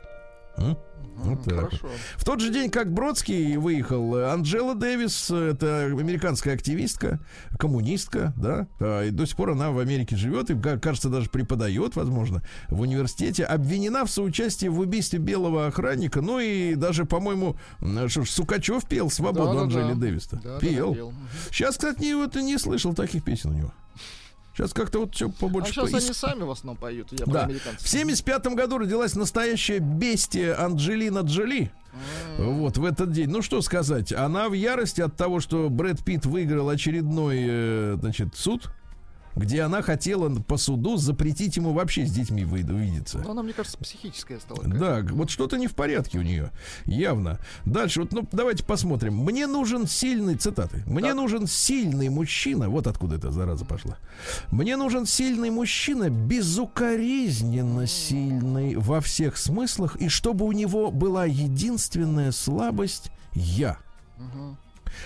Вот так.
Хорошо.
В тот же день, как Бродский выехал, Анджела Дэвис, это американская активистка, коммунистка, да, а, и до сих пор она в Америке живет и, ка- кажется, даже преподает, возможно, в университете, обвинена в соучастии в убийстве белого охранника, ну и даже, по-моему, м, что ж, Сукачев пел «Свободу»
Да-да-да.
Анджели Дэвис-то.
Да-да-да,
пел.
пел. Мгм.
Сейчас, кстати, не, вот, не слышал таких песен у него. Сейчас как-то вот все
А
побольше
сейчас
поис-
они сами в основном поют. Я
да. В 75 году родилась настоящая бестия Анджелина Джоли. Вот, в этот день. Ну, что сказать. Она в ярости от того, что Брэд Питт выиграл очередной, э, значит, суд, где она хотела по суду запретить ему вообще с детьми вы- видеться.
Ну, она, мне кажется, психическая стала.
Да, вот что-то не в порядке у нее, явно. Дальше, вот, ну, давайте посмотрим. Мне нужен сильный, цитаты. Мне
Так.
нужен сильный мужчина, вот откуда эта зараза пошла. Мне нужен сильный мужчина, безукоризненно сильный во всех смыслах, и чтобы у него была единственная слабость — я.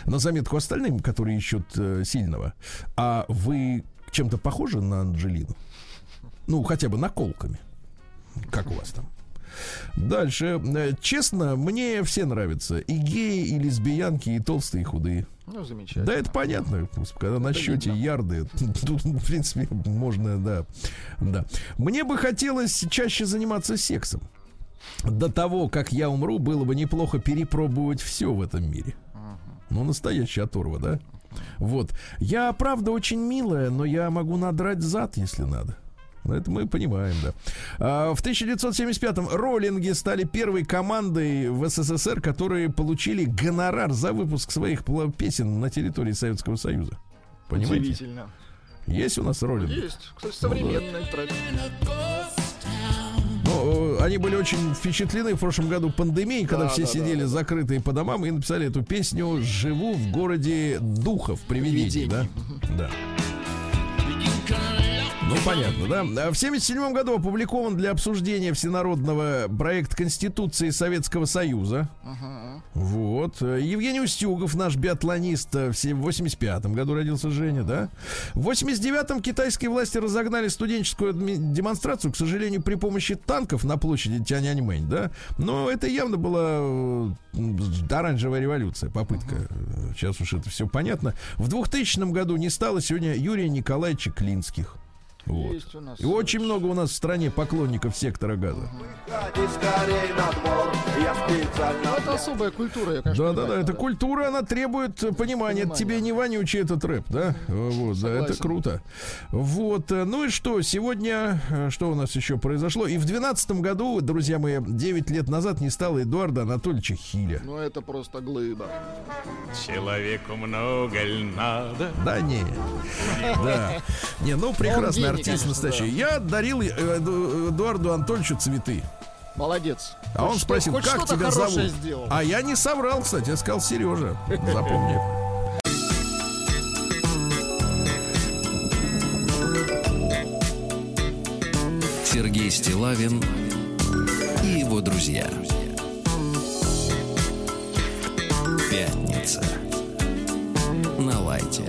На заметку остальным, которые ищут э, сильного. А вы чем-то похожи на Анджелину? Ну, хотя бы наколками. Как у вас там? Дальше. Э, Честно, мне все нравятся. И геи, и лесбиянки, и толстые, и худые.
Ну, замечательно.
Да, это понятно. Когда на счете
видно.
ярды, *laughs* тут, в принципе, можно, да. да. Мне бы хотелось чаще заниматься сексом. До того, как я умру, было бы неплохо перепробовать все в этом мире. Ну, настоящая оторва, да? Вот. Я, правда, очень милая, но я могу надрать зад, если надо. Ну, Это мы понимаем, да. А, в 1975-м роллинги стали первой командой в СССР, которые получили гонорар за выпуск своих песен на территории Советского Союза. Понимаете?
Удивительно.
Есть у нас роллинги?
Есть. Кстати, современный трек.
Э, они были очень впечатлены в прошлом году пандемией, когда
Да,
все
да,
сидели
да.
закрытые по домам и написали эту песню «Живу в городе духов, привидений», да? Да. Ну, понятно, да? А В 77 году опубликован для обсуждения всенародного проект Конституции Советского Союза. Вот. Э, Евгений Устюгов, наш биатлонист, э, в се- в 85 году родился Женя, да? В 89-м китайские власти разогнали студенческую демонстрацию, к сожалению, при помощи танков на площади Тяньаньмэнь, да? Но это явно была э, оранжевая революция, попытка. Сейчас уж это все понятно. В 2000 году не стало сегодня Юрия Николаевича Клинских. Вот.
Есть у нас.
И очень много у нас в стране поклонников сектора газа.
Ну, это особая культура, я, конечно,
Да, да, да, это культура, она требует э, понимания. Это
Понимания.
тебе не вонючий этот рэп, да? Вот, да, это круто. Вот, э, ну и что, сегодня, э, что у нас еще произошло? И в 2012 году, друзья мои, 9 лет назад не стало Эдуарда Анатольевича Хиля.
Ну, это просто глыба.
Человеку много ль надо?
Да не. Да. Не, ну прекрасный
гений,
артист
конечно,
настоящий. Я дарил э, Эду- Эдуарду Анатольевичу цветы.
Молодец.
А он
Хоть
спросил,
что-
как тебя зовут?
сделал.
А я не соврал, кстати, я сказал Сережа. Запомни.
Сергей Стилавин и его друзья. Пятница. На лайте.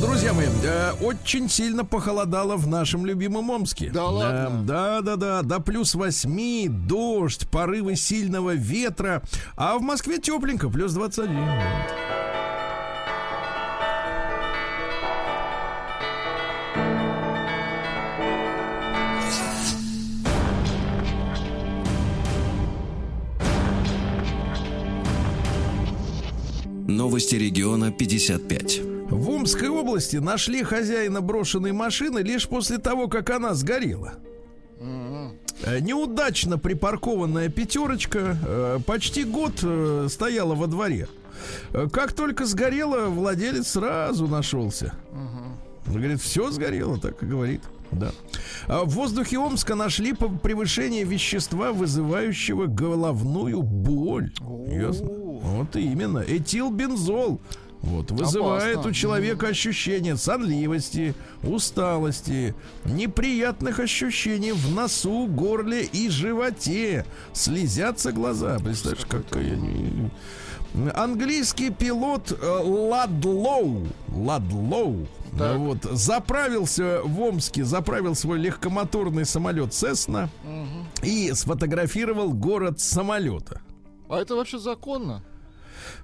Друзья мои, э, очень сильно похолодало в нашем любимом Омске.
Да ладно?
Э, да, да, да, до плюс 8, дождь, порывы сильного ветра. А в Москве тепленько, плюс 21.
Новости региона 55.
В Омской области нашли хозяина брошенной машины лишь после того, как она сгорела. Э, Неудачно припаркованная пятерочка э, почти год э, стояла во дворе. Как только сгорела, владелец сразу нашелся. Говорит, все сгорело, так и говорит. Да. А в воздухе Омска нашли превышение вещества, вызывающего головную боль. Ясно? Вот именно. Этилбензол. Вот, вызывает
Опасно.
у человека ощущение сонливости, усталости, неприятных ощущений в носу, горле и животе. Слезятся глаза. Представляешь, какая... Английский пилот э, Ладлоу, Ладлоу,
Так.
вот, заправился в Омске, заправил свой легкомоторный самолет Цесна и сфотографировал город самолета.
А это вообще законно?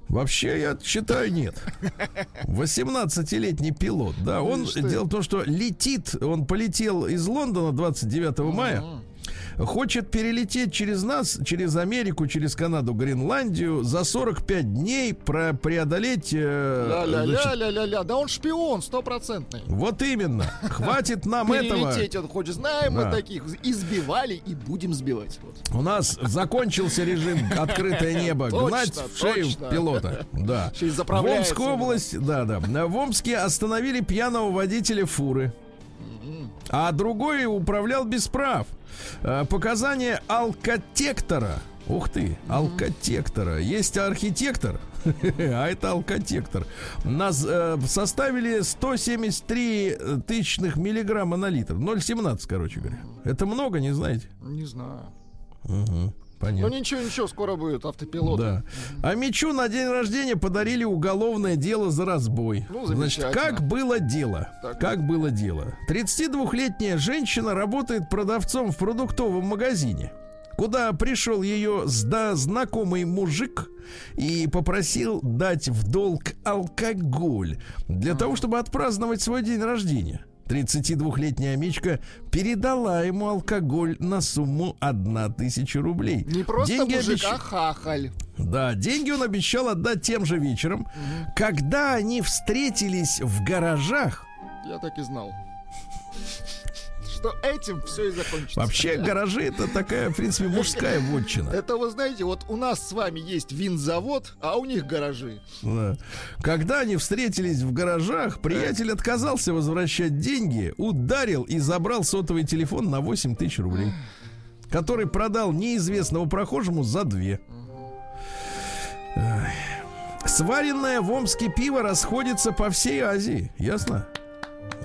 Вообще, я считаю, нет. 18-летний пилот, да. Он
Видишь ты.
дело в том, что летит, он полетел из Лондона 29 мая. Хочет перелететь через нас, через Америку, через Канаду, Гренландию, за 45 дней про преодолеть... э,
Ля-ля-ля-ля-ля. Да он шпион стопроцентный.
вот именно. Хватит нам этого.
Перелететь он хочет. Знаем
Да.
мы таких. Избивали и будем сбивать. Вот.
У нас закончился режим *laughs* открытое небо.
Точно,
Гнать в шею
точно.
пилота. Да. В. Омскую область, да, да. В Омске остановили пьяного водителя фуры. А другой управлял без прав. Э, Показания алкотектора. Ух ты, алкотектора. Есть архитектор, *laughs* а это алкотектор. Нас э, составили 173 тысячных миллиграмма на литр. 0,17, короче говоря. Это много, не знаете?
Не знаю.
Угу, понятно.
Ну ничего, ничего, скоро будет автопилот.
Да. А Мичу на день рождения подарили уголовное дело за разбой.
Ну,
Значит, как было дело?
Так.
Как было дело? 32-летняя женщина работает продавцом в продуктовом магазине. Куда пришел ее сда- знакомый мужик и попросил дать в долг алкоголь для того, чтобы отпраздновать свой день рождения. 32-летняя Мичка передала ему алкоголь на сумму 1000 рублей.
Не просто
Деньги
мужик,
обещ-
а хахаль.
да, деньги он обещал отдать тем же вечером. Когда они встретились в гаражах,
Я так и знал. Что этим все и закончится.
вообще *laughs* гаражи это такая, в принципе, мужская вотчина.
Это вы знаете, вот у нас с вами есть винзавод, а у них гаражи.
Да. Когда они встретились в гаражах, приятель отказался возвращать деньги, ударил и забрал сотовый телефон на 8 тысяч рублей, который продал неизвестному прохожему за две. Сваренное в Омске пиво расходится по всей Азии, ясно?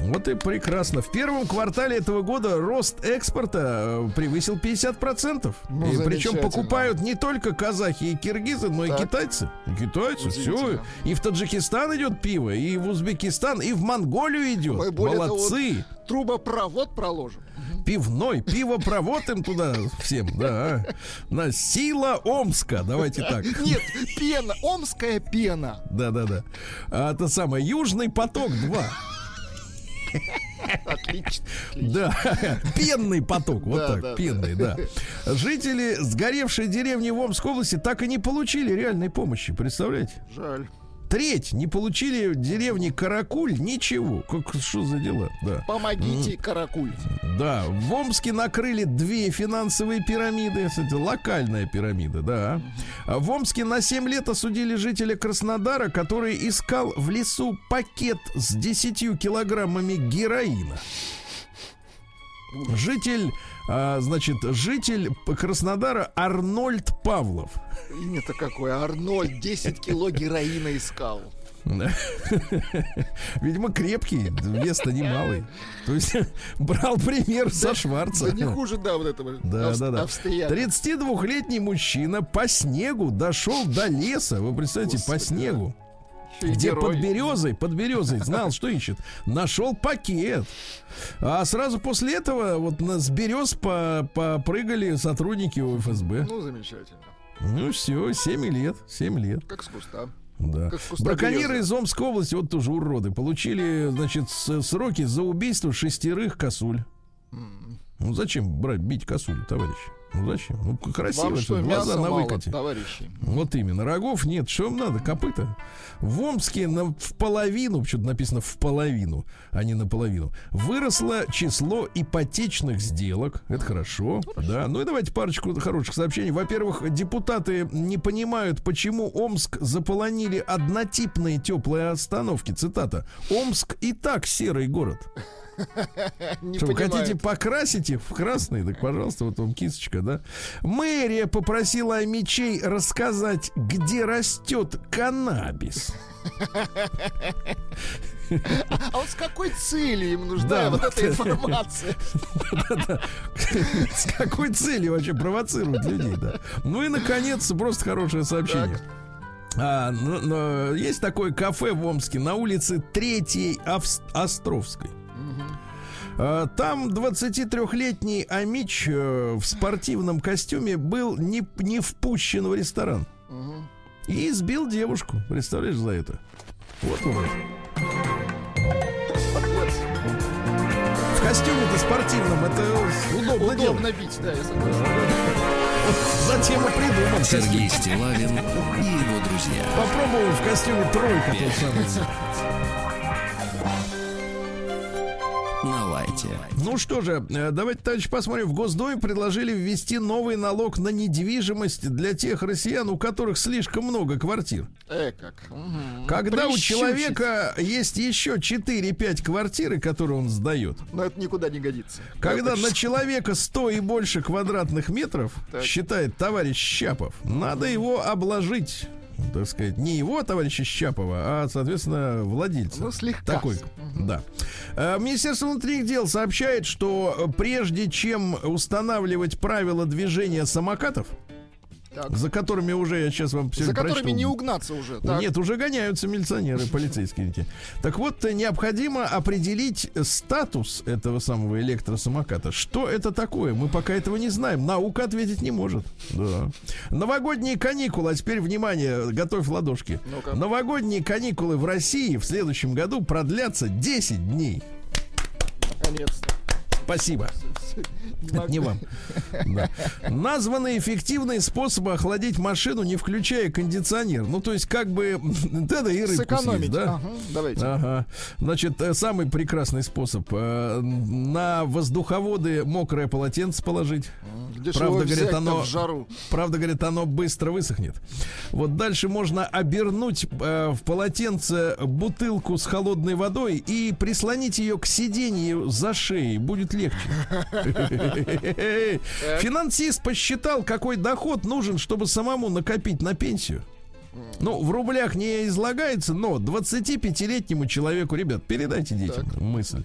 Вот и прекрасно. В первом квартале этого года рост экспорта э, превысил 50%.
Ну,
и причем покупают не только казахи и киргизы, но и
Так.
китайцы. И китайцы, все. И в Таджикистан идет пиво, и в Узбекистан, и в Монголию идет.
Того,
Молодцы.
Трубопровод проложим.
Пивной, пивопровод им туда всем, да. На сила Омска, давайте так. *laughs*
Нет, пена, омская пена.
Да-да-да. А это самое, Южный поток 2. *laughs*
Отлично.
Да, *laughs* пенный поток, вот так, пенный, да. Жители сгоревшей деревни в Омской области так и не получили реальной помощи, представляете?
Жаль.
Треть не получили в деревне Каракуль ничего. Как, что за дела? Да.
Помогите, каракуль.
Да, в Омске накрыли две финансовые пирамиды. Кстати, локальная пирамида, да. А В Омске на 7 лет осудили жителя Краснодара, который искал в лесу пакет с 10 килограммами героина. Житель, значит, житель Краснодара Арнольд Павлов.
Имя-то какое. Арнольд 10 кило героина искал. *laughs*
Видимо, крепкий, вес-то немалый. То есть *laughs* брал пример со Шварца.
Да не хуже, да, вот этого.
Да, да, да.
австрияка.
32-летний мужчина по снегу дошел до леса. Вы представляете, по снегу. Где
герой.
под березой, под березой, знал, что ищет. Нашел пакет. А сразу после этого вот с берез по, попрыгали сотрудники ФСБ.
Ну, замечательно.
Ну все, 7 лет. 7 лет.
Как с куста.
Да. Браконьеры из Омской области, вот тоже уроды, получили, значит, сроки за убийство шестерых косуль. Ну зачем брать, бить косулю, товарищ? Ну зачем? Ну красиво,
Вам что,
глаза на
мало,
выкате.
товарищи?
Вот именно. Рогов нет. Что им надо? Копыта. В Омске на, в половину, что-то написано в половину, а не наполовину, выросло число ипотечных сделок. Это хорошо. Да. Ну и давайте парочку хороших сообщений. Во-первых, депутаты не понимают, почему Омск заполонили однотипные теплые остановки. Цитата. Омск и так серый город. *laughs*
Не
Что, вы хотите покрасить их в красный? Так, пожалуйста, вот вам кисточка, да? Мэрия попросила мечей рассказать, где растет каннабис.
А вот с какой целью им нужна
Да,
вот
вот
эта информация?
С какой целью вообще провоцируют людей, да? Ну и, наконец, просто хорошее сообщение. А, ну, ну, есть такое кафе в Омске на улице Третьей Авс- Островской. А, Там 23-летний Амич э, в спортивном костюме был не, не впущен в ресторан. И избил девушку. Представляешь, за это? Вот урод. В костюме-то спортивном это удобно, делать.
Удобно бить, да, я согласен.
Затем и придумал.
Сергей Стилавин и его друзья.
Попробовал в костюме тройка тот самый. *laughs*
На лайте.
Ну что же, э, давайте, товарищи, посмотрим. В Госдуме предложили ввести новый налог на недвижимость для тех россиян, у которых слишком много квартир.
Э, как. Мгм.
Когда у
Прищучить.
человека есть еще 4-5 квартиры, которые он сдает,
Но это никуда не годится.
когда
Это
на человека 100 и больше квадратных метров,
Так.
считает товарищ Щапов, надо его обложить. Так сказать, не его, товарища Щапова, а, соответственно, владельца.
Ну, слегка.
Такой, да. Э, Министерство внутренних дел сообщает, что э, прежде чем устанавливать правила движения самокатов,
Так.
за которыми уже я сейчас вам
За
сегодня
которыми
прочту,
не угнаться уже. так.
нет, уже гоняются милиционеры, полицейские. эти. Так вот, э, необходимо определить статус этого самого электросамоката. Что это такое? Мы пока этого не знаем. Наука ответить не может. Да. Новогодние каникулы, а теперь, внимание, готовь ладошки.
Ну-ка.
Новогодние каникулы в России в следующем году продлятся 10 дней.
Наконец-то.
Спасибо.
Не
вам. Да. Названы эффективные способы охладить машину, не включая кондиционер. Ну, то есть, как бы, *laughs* да, да, и рыбку
Сэкономить.
съесть, да?
Ага, давайте.
Ага. Значит, э, самый прекрасный способ. э, На воздуховоды мокрое полотенце положить.
Где
Правда, говорит, оно-
жару.
Правда, говорит, оно быстро высохнет. Вот дальше можно обернуть э, в полотенце бутылку с холодной водой и прислонить ее к сиденью за шеей. Будет легче. Финансист посчитал, какой доход нужен, чтобы самому накопить на пенсию. Ну, в рублях не излагается, но 25-летнему человеку, ребят, передайте детям мысль.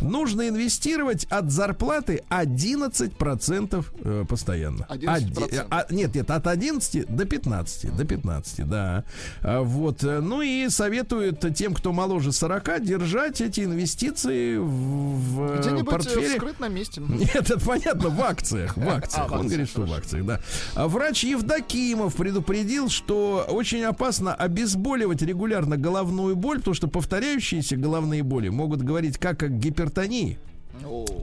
Нужно инвестировать от зарплаты 11% э, постоянно.
11%.
Оди- а, нет, нет, от 11 до 15. До 15, да. А, вот. э, Ну и советуют тем, кто моложе 40, держать эти инвестиции в, в
Где-нибудь э, в
портфеле.
скрытном месте.
Нет, это понятно, в акциях. В акциях.
в
Он
акциях,
говорит, что в акциях, да. А врач Евдокимов предупредил, что очень опасно обезболивать регулярно головную боль, потому что повторяющиеся головные боли могут говорить как о гипертонии,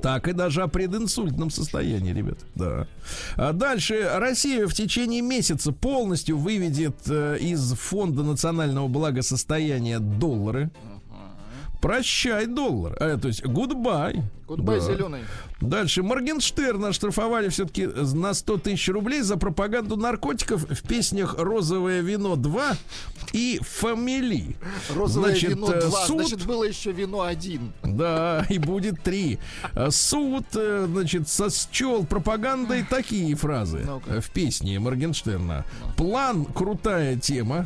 так и даже о прединсультном состоянии, ребят. Да. А дальше Россия в течение месяца полностью выведет э, из фонда национального благосостояния доллары. Прощай доллар. А, то есть goodbye.
Goodbye
Да.
зеленый.
Дальше. Моргенштерна оштрафовали все-таки на 100 тысяч рублей за пропаганду наркотиков в песнях «Розовое вино 2» и «Family».
Розовое
Значит,
вино
э,
2.
суд-
Значит, было еще вино 1.
Да, и будет три. А Суд, э, значит, сосчел пропагандой такие фразы э, в песне Моргенштерна. План крутая тема.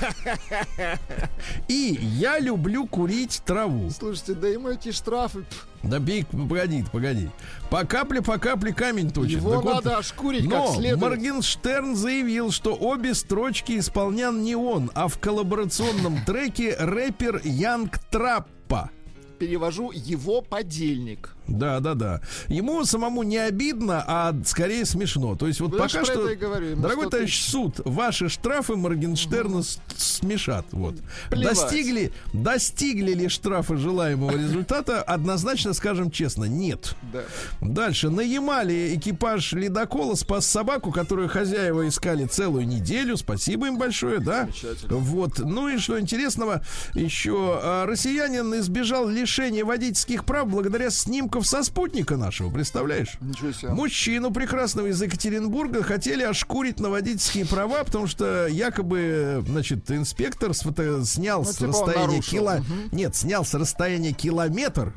*laughs* И я люблю курить траву.
Слушайте, да ему эти штрафы.
Да бей, погоди, погоди. По капле, по капле камень точит.
Его
Так вот,
надо ошкурить как
Но
следует.
Моргенштерн заявил, что обе строчки исполнял не он, а в коллаборационном треке рэпер Янг Траппа.
Перевожу его подельник.
Да, да, да. Ему самому не обидно, а скорее смешно. То есть вот
Ну, я ж
пока что,
говорю, ему
дорогой
100
товарищ суд, ваши штрафы Моргенштерна с- смешат. Вот.
Плевать.
Достигли, достигли ли штрафы желаемого результата? Однозначно скажем честно, нет.
Да.
Дальше. На Ямале экипаж ледокола спас собаку, которую хозяева искали целую неделю. Спасибо им большое, да? Вот. Ну и что интересного, еще а, россиянин избежал лишения водительских прав благодаря снимков снимков со спутника нашего, представляешь?
Ничего себе.
Мужчину прекрасного из Екатеринбурга хотели ошкурить на водительские права, потому что якобы, значит, инспектор сфото- снял
Ну,
с
типа
расстояния кило... Нет, снял с расстояния километр.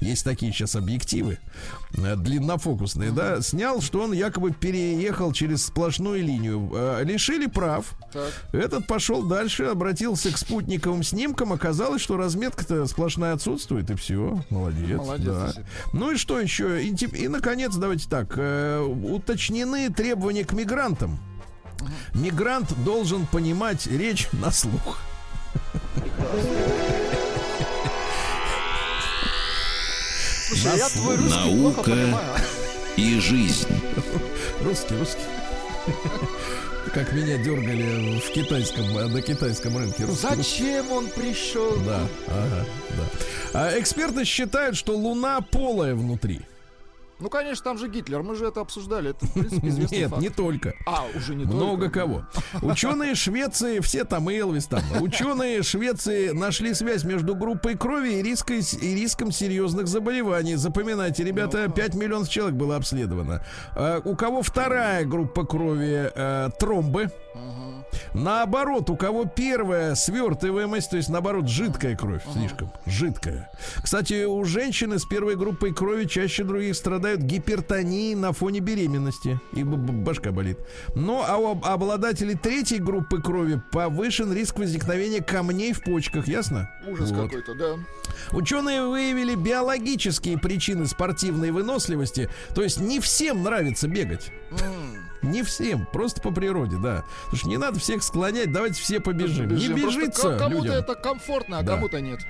Есть такие сейчас объективы э, длиннофокусные, да. Снял, что он якобы переехал через сплошную линию. Э, Лишили прав.
Так.
Этот пошел дальше, обратился к спутниковым снимкам. Оказалось, что разметка-то сплошная отсутствует, и все. Молодец.
Молодец,
да. Ну и что еще? И, и, наконец, давайте так. э, уточнены требования к мигрантам. Мигрант должен понимать речь на слух.
Слушай, а я твой русский плохо
Наука
понимаю.
и жизнь.
Русский, русский. *laughs* Как меня дергали в китайском, э, на китайском рынке.
Зачем он пришел?
Да, ага, да. А эксперты считают, что Луна полая внутри.
Ну, конечно, там же Гитлер. Мы же это обсуждали. Это, в принципе, известный
Нет,
факт.
не только.
А, уже не
Много
только.
кого. Ученые Швеции, все там и Элвис там. Ученые Швеции нашли связь между группой крови и, риской, и риском серьезных заболеваний. Запоминайте, ребята, 5 миллионов человек было обследовано. А, у кого вторая группа крови э, тромбы. Наоборот, у кого первая свертываемость, то есть наоборот жидкая кровь, слишком жидкая. Кстати, у женщины с первой группой крови чаще других страдают гипертонией на фоне беременности. И башка болит. Но а у об- обладателей третьей группы крови повышен риск возникновения камней в почках, ясно?
Ужас
Вот.
какой-то, да.
Ученые выявили биологические причины спортивной выносливости. То есть не всем нравится бегать. Не всем, просто по природе, да. Потому что не надо всех склонять, давайте все побежим.
Бежим.
Не бежится
Кому-то это комфортно, а
Да.
кому-то нет.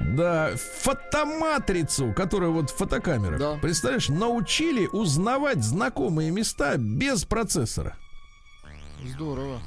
Да, фотоматрицу, которая вот в фотокамерах,
Да.
представляешь, научили узнавать знакомые места без процессора.
Здорово.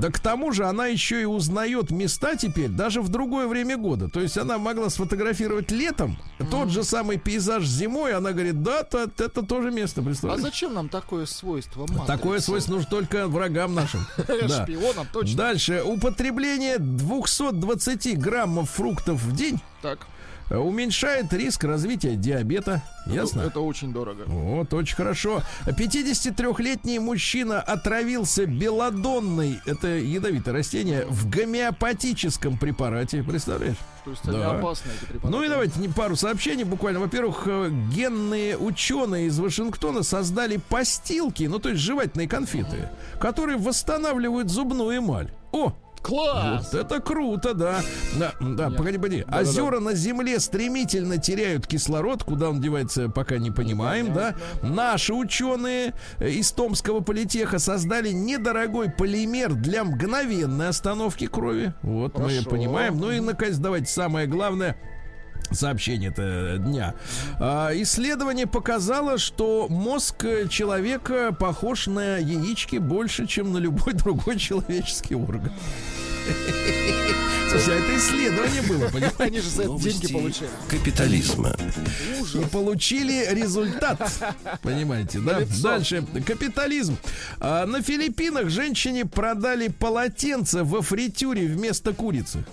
Да к тому же она еще и узнает места теперь даже в другое время года. То есть она могла сфотографировать летом тот же самый пейзаж зимой. Она говорит, да, то- это тоже место,
А
представляешь?
зачем нам такое свойство матрицы?
Такое свойство нужно только врагам нашим. *laughs*
Шпионам, точно.
Дальше. Употребление 220 граммов фруктов в день
Так,
уменьшает риск развития диабета. Ясно?
это очень дорого.
Вот, очень хорошо. 53-летний мужчина отравился белодонной, это ядовитое растение, в гомеопатическом препарате. Представляешь?
То есть они
Да.
опасны, эти препараты.
Ну и давайте пару сообщений буквально. Во-первых, э, генные ученые из Вашингтона создали постилки, ну то есть жевательные конфеты, которые восстанавливают зубную эмаль. О,
Класс!
вот это круто, да. Да, да, погоди, погоди.
Да-да-да.
Озера на Земле стремительно теряют кислород. Куда он девается, пока не понимаем, да. Наши ученые из Томского политеха создали недорогой полимер для мгновенной остановки крови. Вот мы
Хорошо.
понимаем. Ну и, наконец, давайте самое главное. Сообщение это дня. А, исследование показало, что мозг э, человека похож на яички больше, чем на любой *laughs* другой человеческий орган. Слушай, а это исследование было, понимаешь?
Они же за это деньги получили.
капитализма.
И получили результат. Понимаете, да? Дальше. Капитализм. А, на Филиппинах женщине продали полотенце во фритюре вместо курицы.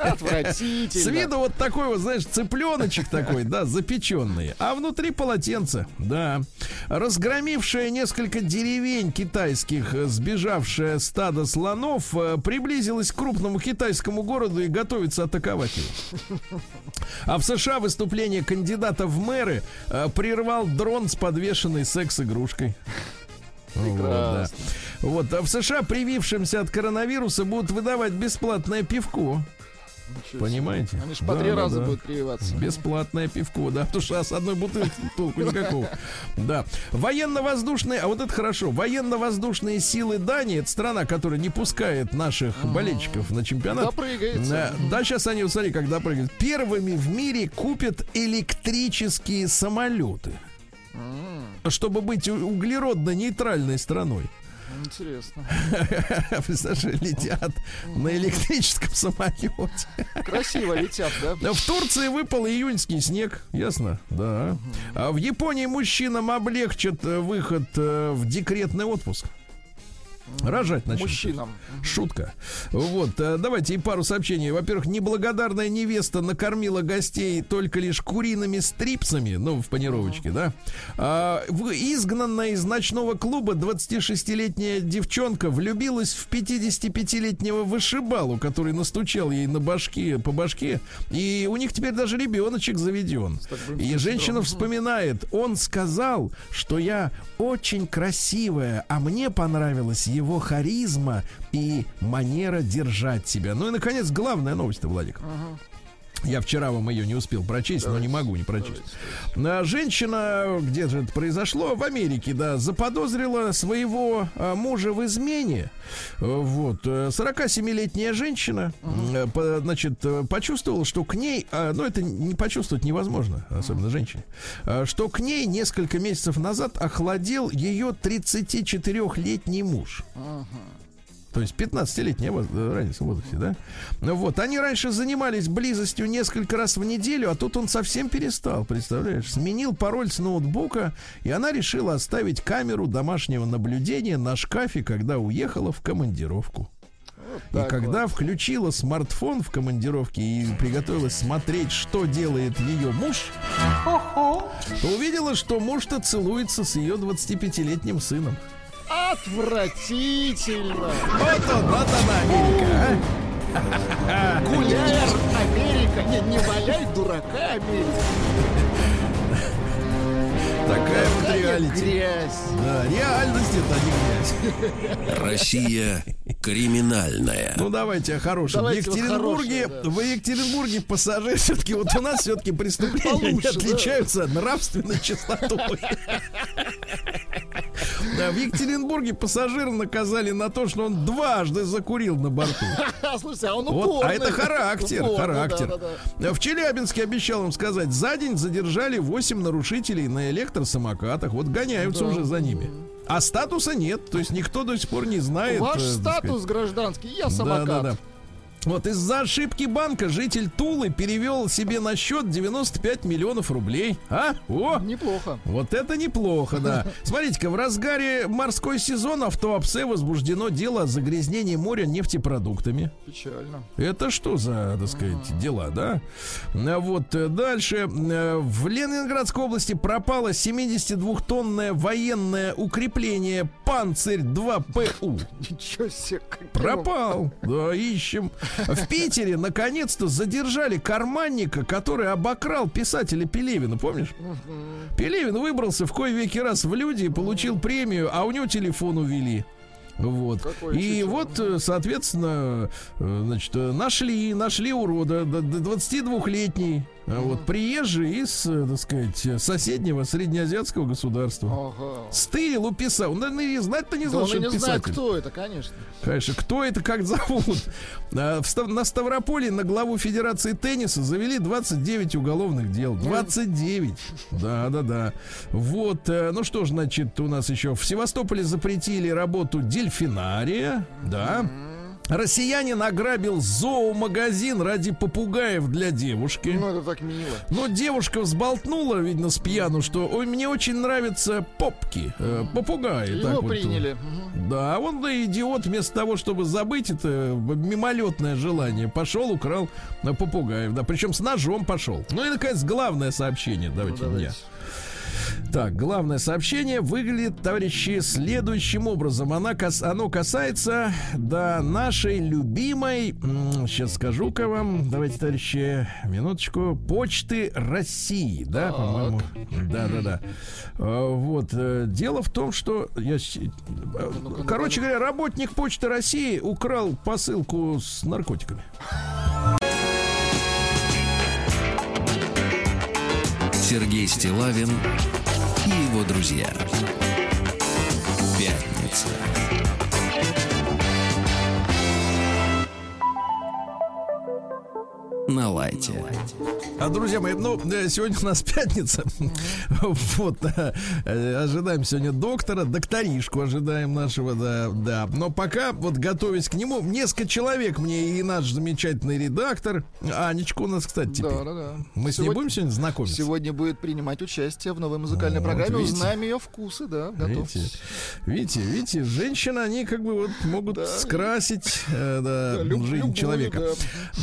Отвратительно.
С виду вот такой вот, знаешь, цыпленочек такой, да, запеченный. А внутри полотенце, да. Разгромившая несколько деревень китайских, э, сбежавшее стадо слонов, э, приблизилась к крупному китайскому городу и готовится атаковать его. А в США выступление кандидата в мэры э, прервал дрон с подвешенной секс-игрушкой. Вот, да. Вот, а в США привившимся от коронавируса будут выдавать бесплатное пивко.
Ничего себе.
Понимаете?
Они же по
Да,
три
да,
раза
да.
будут прививаться.
Бесплатное пивко, да, потому что с одной бутылки *laughs* толку никакого. Да. Военно-воздушные, а вот это хорошо, военно-воздушные силы Дании, это страна, которая не пускает наших болельщиков на чемпионат. Да, да, сейчас они, вот смотри, когда прыгают. Первыми в мире купят электрические самолеты. Чтобы быть углеродно-нейтральной страной.
Интересно. *laughs*
Представляешь, летят на электрическом самолете.
Красиво летят, да? *laughs*
В Турции выпал июньский снег, ясно? Да. А в Японии мужчинам облегчат э, выход э, в декретный отпуск. Рожать начнут.
Мужчинам.
Шутка. Вот, э, давайте и пару сообщений. Во-первых, неблагодарная невеста накормила гостей только лишь куриными стрипсами, ну, в панировочке, да. А, изгнанная из ночного клуба 26-летняя девчонка влюбилась в 55-летнего вышибалу, который настучал ей на башке, по башке, и у них теперь даже ребеночек заведен. И женщина вспоминает, он сказал, что я очень красивая, а мне понравилась его харизма и манера держать себя. Ну и, наконец, главная новость, Владик. Я вчера вам ее не успел прочесть, но не могу не прочесть. А, Женщина, где же это произошло? В Америке, да, заподозрила своего а, мужа в измене. Э, Вот. э, 47-летняя женщина, э, по- значит, э, почувствовала, что к ней, а, ну это не почувствовать невозможно, особенно женщине, а, что к ней несколько месяцев назад охладел ее 34-летний муж. То есть 15-летняя воз- э, разница в возрасте, да? Ну вот, они раньше занимались близостью несколько раз в неделю, а тут он совсем перестал, представляешь? Сменил пароль с ноутбука, и она решила оставить камеру домашнего наблюдения на шкафе, когда уехала в командировку. И
так
когда включила смартфон в командировке и приготовилась смотреть, что делает ее муж, то увидела, что муж-то целуется с ее 25-летним сыном.
Отвратительно.
Вот он, вот она, Америка, а?
Гуляй, Америка. Не, не валяй дурака, Америка.
Такая вот реалити.
грязь.
Да, реальность это не грязь.
Россия криминальная.
Ну давайте о хорошем.
Давайте
в
вот
Екатеринбурге,
хорошее, да.
в Екатеринбурге пассажир все-таки вот у нас все-таки преступления
Получше, да.
отличаются нравственной чистотой. Да, в Екатеринбурге пассажира наказали на то, что он дважды закурил на борту. *laughs*
Слушайте, а он
Вот,
упорный.
а это характер, характер. В Челябинске обещал им сказать, за день задержали 8 нарушителей на электросамокатах. Вот гоняются
Да.
уже за ними. А статуса нет, то есть никто до сих пор не знает.
Ваш
э,
статус гражданский, я
Да,
самокат.
да, да. Вот из-за ошибки банка житель Тулы перевел себе на счет 95 миллионов рублей. А? О!
Неплохо.
Вот это неплохо, да. *laughs* Смотрите-ка, в разгаре морской сезон автоапсе возбуждено дело о загрязнении моря нефтепродуктами.
Печально.
Это что за, так сказать, дела, да? А Вот э, дальше. Э, В Ленинградской области пропало 72-тонное военное укрепление «Панцирь-2ПУ». *laughs*
Ничего себе.
Пропал. Да, ищем. В Питере наконец-то задержали карманника, который обокрал писателя Пелевина, помнишь? Пелевин выбрался в кое веки раз в люди и получил премию, а у него телефон увели. Вот.
Какое
И
чучело.
вот, э, соответственно, э, значит, э, нашли, нашли урода, д- д- 22-летний, а вот, приезжий из, э, так сказать, э, соседнего среднеазиатского государства.
Ага.
Стырил у писал. Он, наверное, и знать-то не
Да
знал,
он
что
и не
это
знает,
писатель.
кто это, конечно.
Конечно, кто это, как зовут? А, На Ставрополе на главу Федерации тенниса завели 29 уголовных дел. 29. Да, да, да. Вот, э, ну что ж, значит, у нас еще в Севастополе запретили работу дельфинария. Да. Россиянин ограбил зоомагазин ради попугаев для девушки.
Ну, это так мило.
Но девушка взболтнула, видно, с пьяну, что ой, мне очень нравятся попки, э, попугаи.
Его
так вот.
приняли. Мгм.
Да, а он, да, идиот, вместо того, чтобы забыть это мимолетное желание, пошел, украл э, попугаев. Да, причем с ножом пошел. Ну и, наконец, главное сообщение. Давайте,
Ну,
мне. Так, главное сообщение выглядит, товарищи, следующим образом. Она кас- оно касается, да, нашей любимой, сейчас скажу-ка вам, давайте, товарищи, минуточку, Почты России, да, по-моему. Да-да-да. А, Вот, э, дело в том, что, я, э, короче говоря, работник Почты России украл посылку с наркотиками.
Сергей Стилавин его друзья. Пятница. На лайте.
А, друзья мои, ну, э, сегодня у нас *laughs* пятница. Вот, э, ожидаем сегодня доктора, докторишку ожидаем нашего, да, да. Но пока, вот, готовясь к нему, несколько человек мне и наш замечательный редактор, Анечка у нас, кстати, теперь.
Да, да, да.
Мы с ней будем сегодня знакомиться?
Сегодня будет принимать участие в новой музыкальной
Вот,
программе.
видите.
Узнаем ее вкусы, да, готов.
Видите, видите, видите, женщины, они как бы вот могут скрасить э, да,
Да, люб-
жизнь
любую,
человека.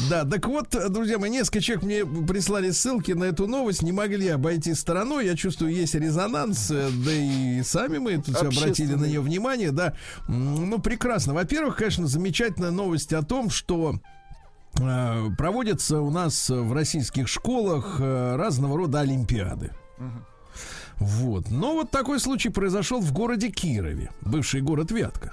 да.
Да, так вот, друзья мои, несколько человек мне прислали ссылки на эту новость, не могли обойти стороной. Я чувствую, есть резонанс, э, да и сами мы тут обратили на нее внимание, да. Ну, прекрасно. Во-первых, конечно, замечательная новость о том, что э, проводятся у нас в российских школах э, разного рода олимпиады. Вот. Но вот такой случай произошел в городе Кирове, бывший город Вятка.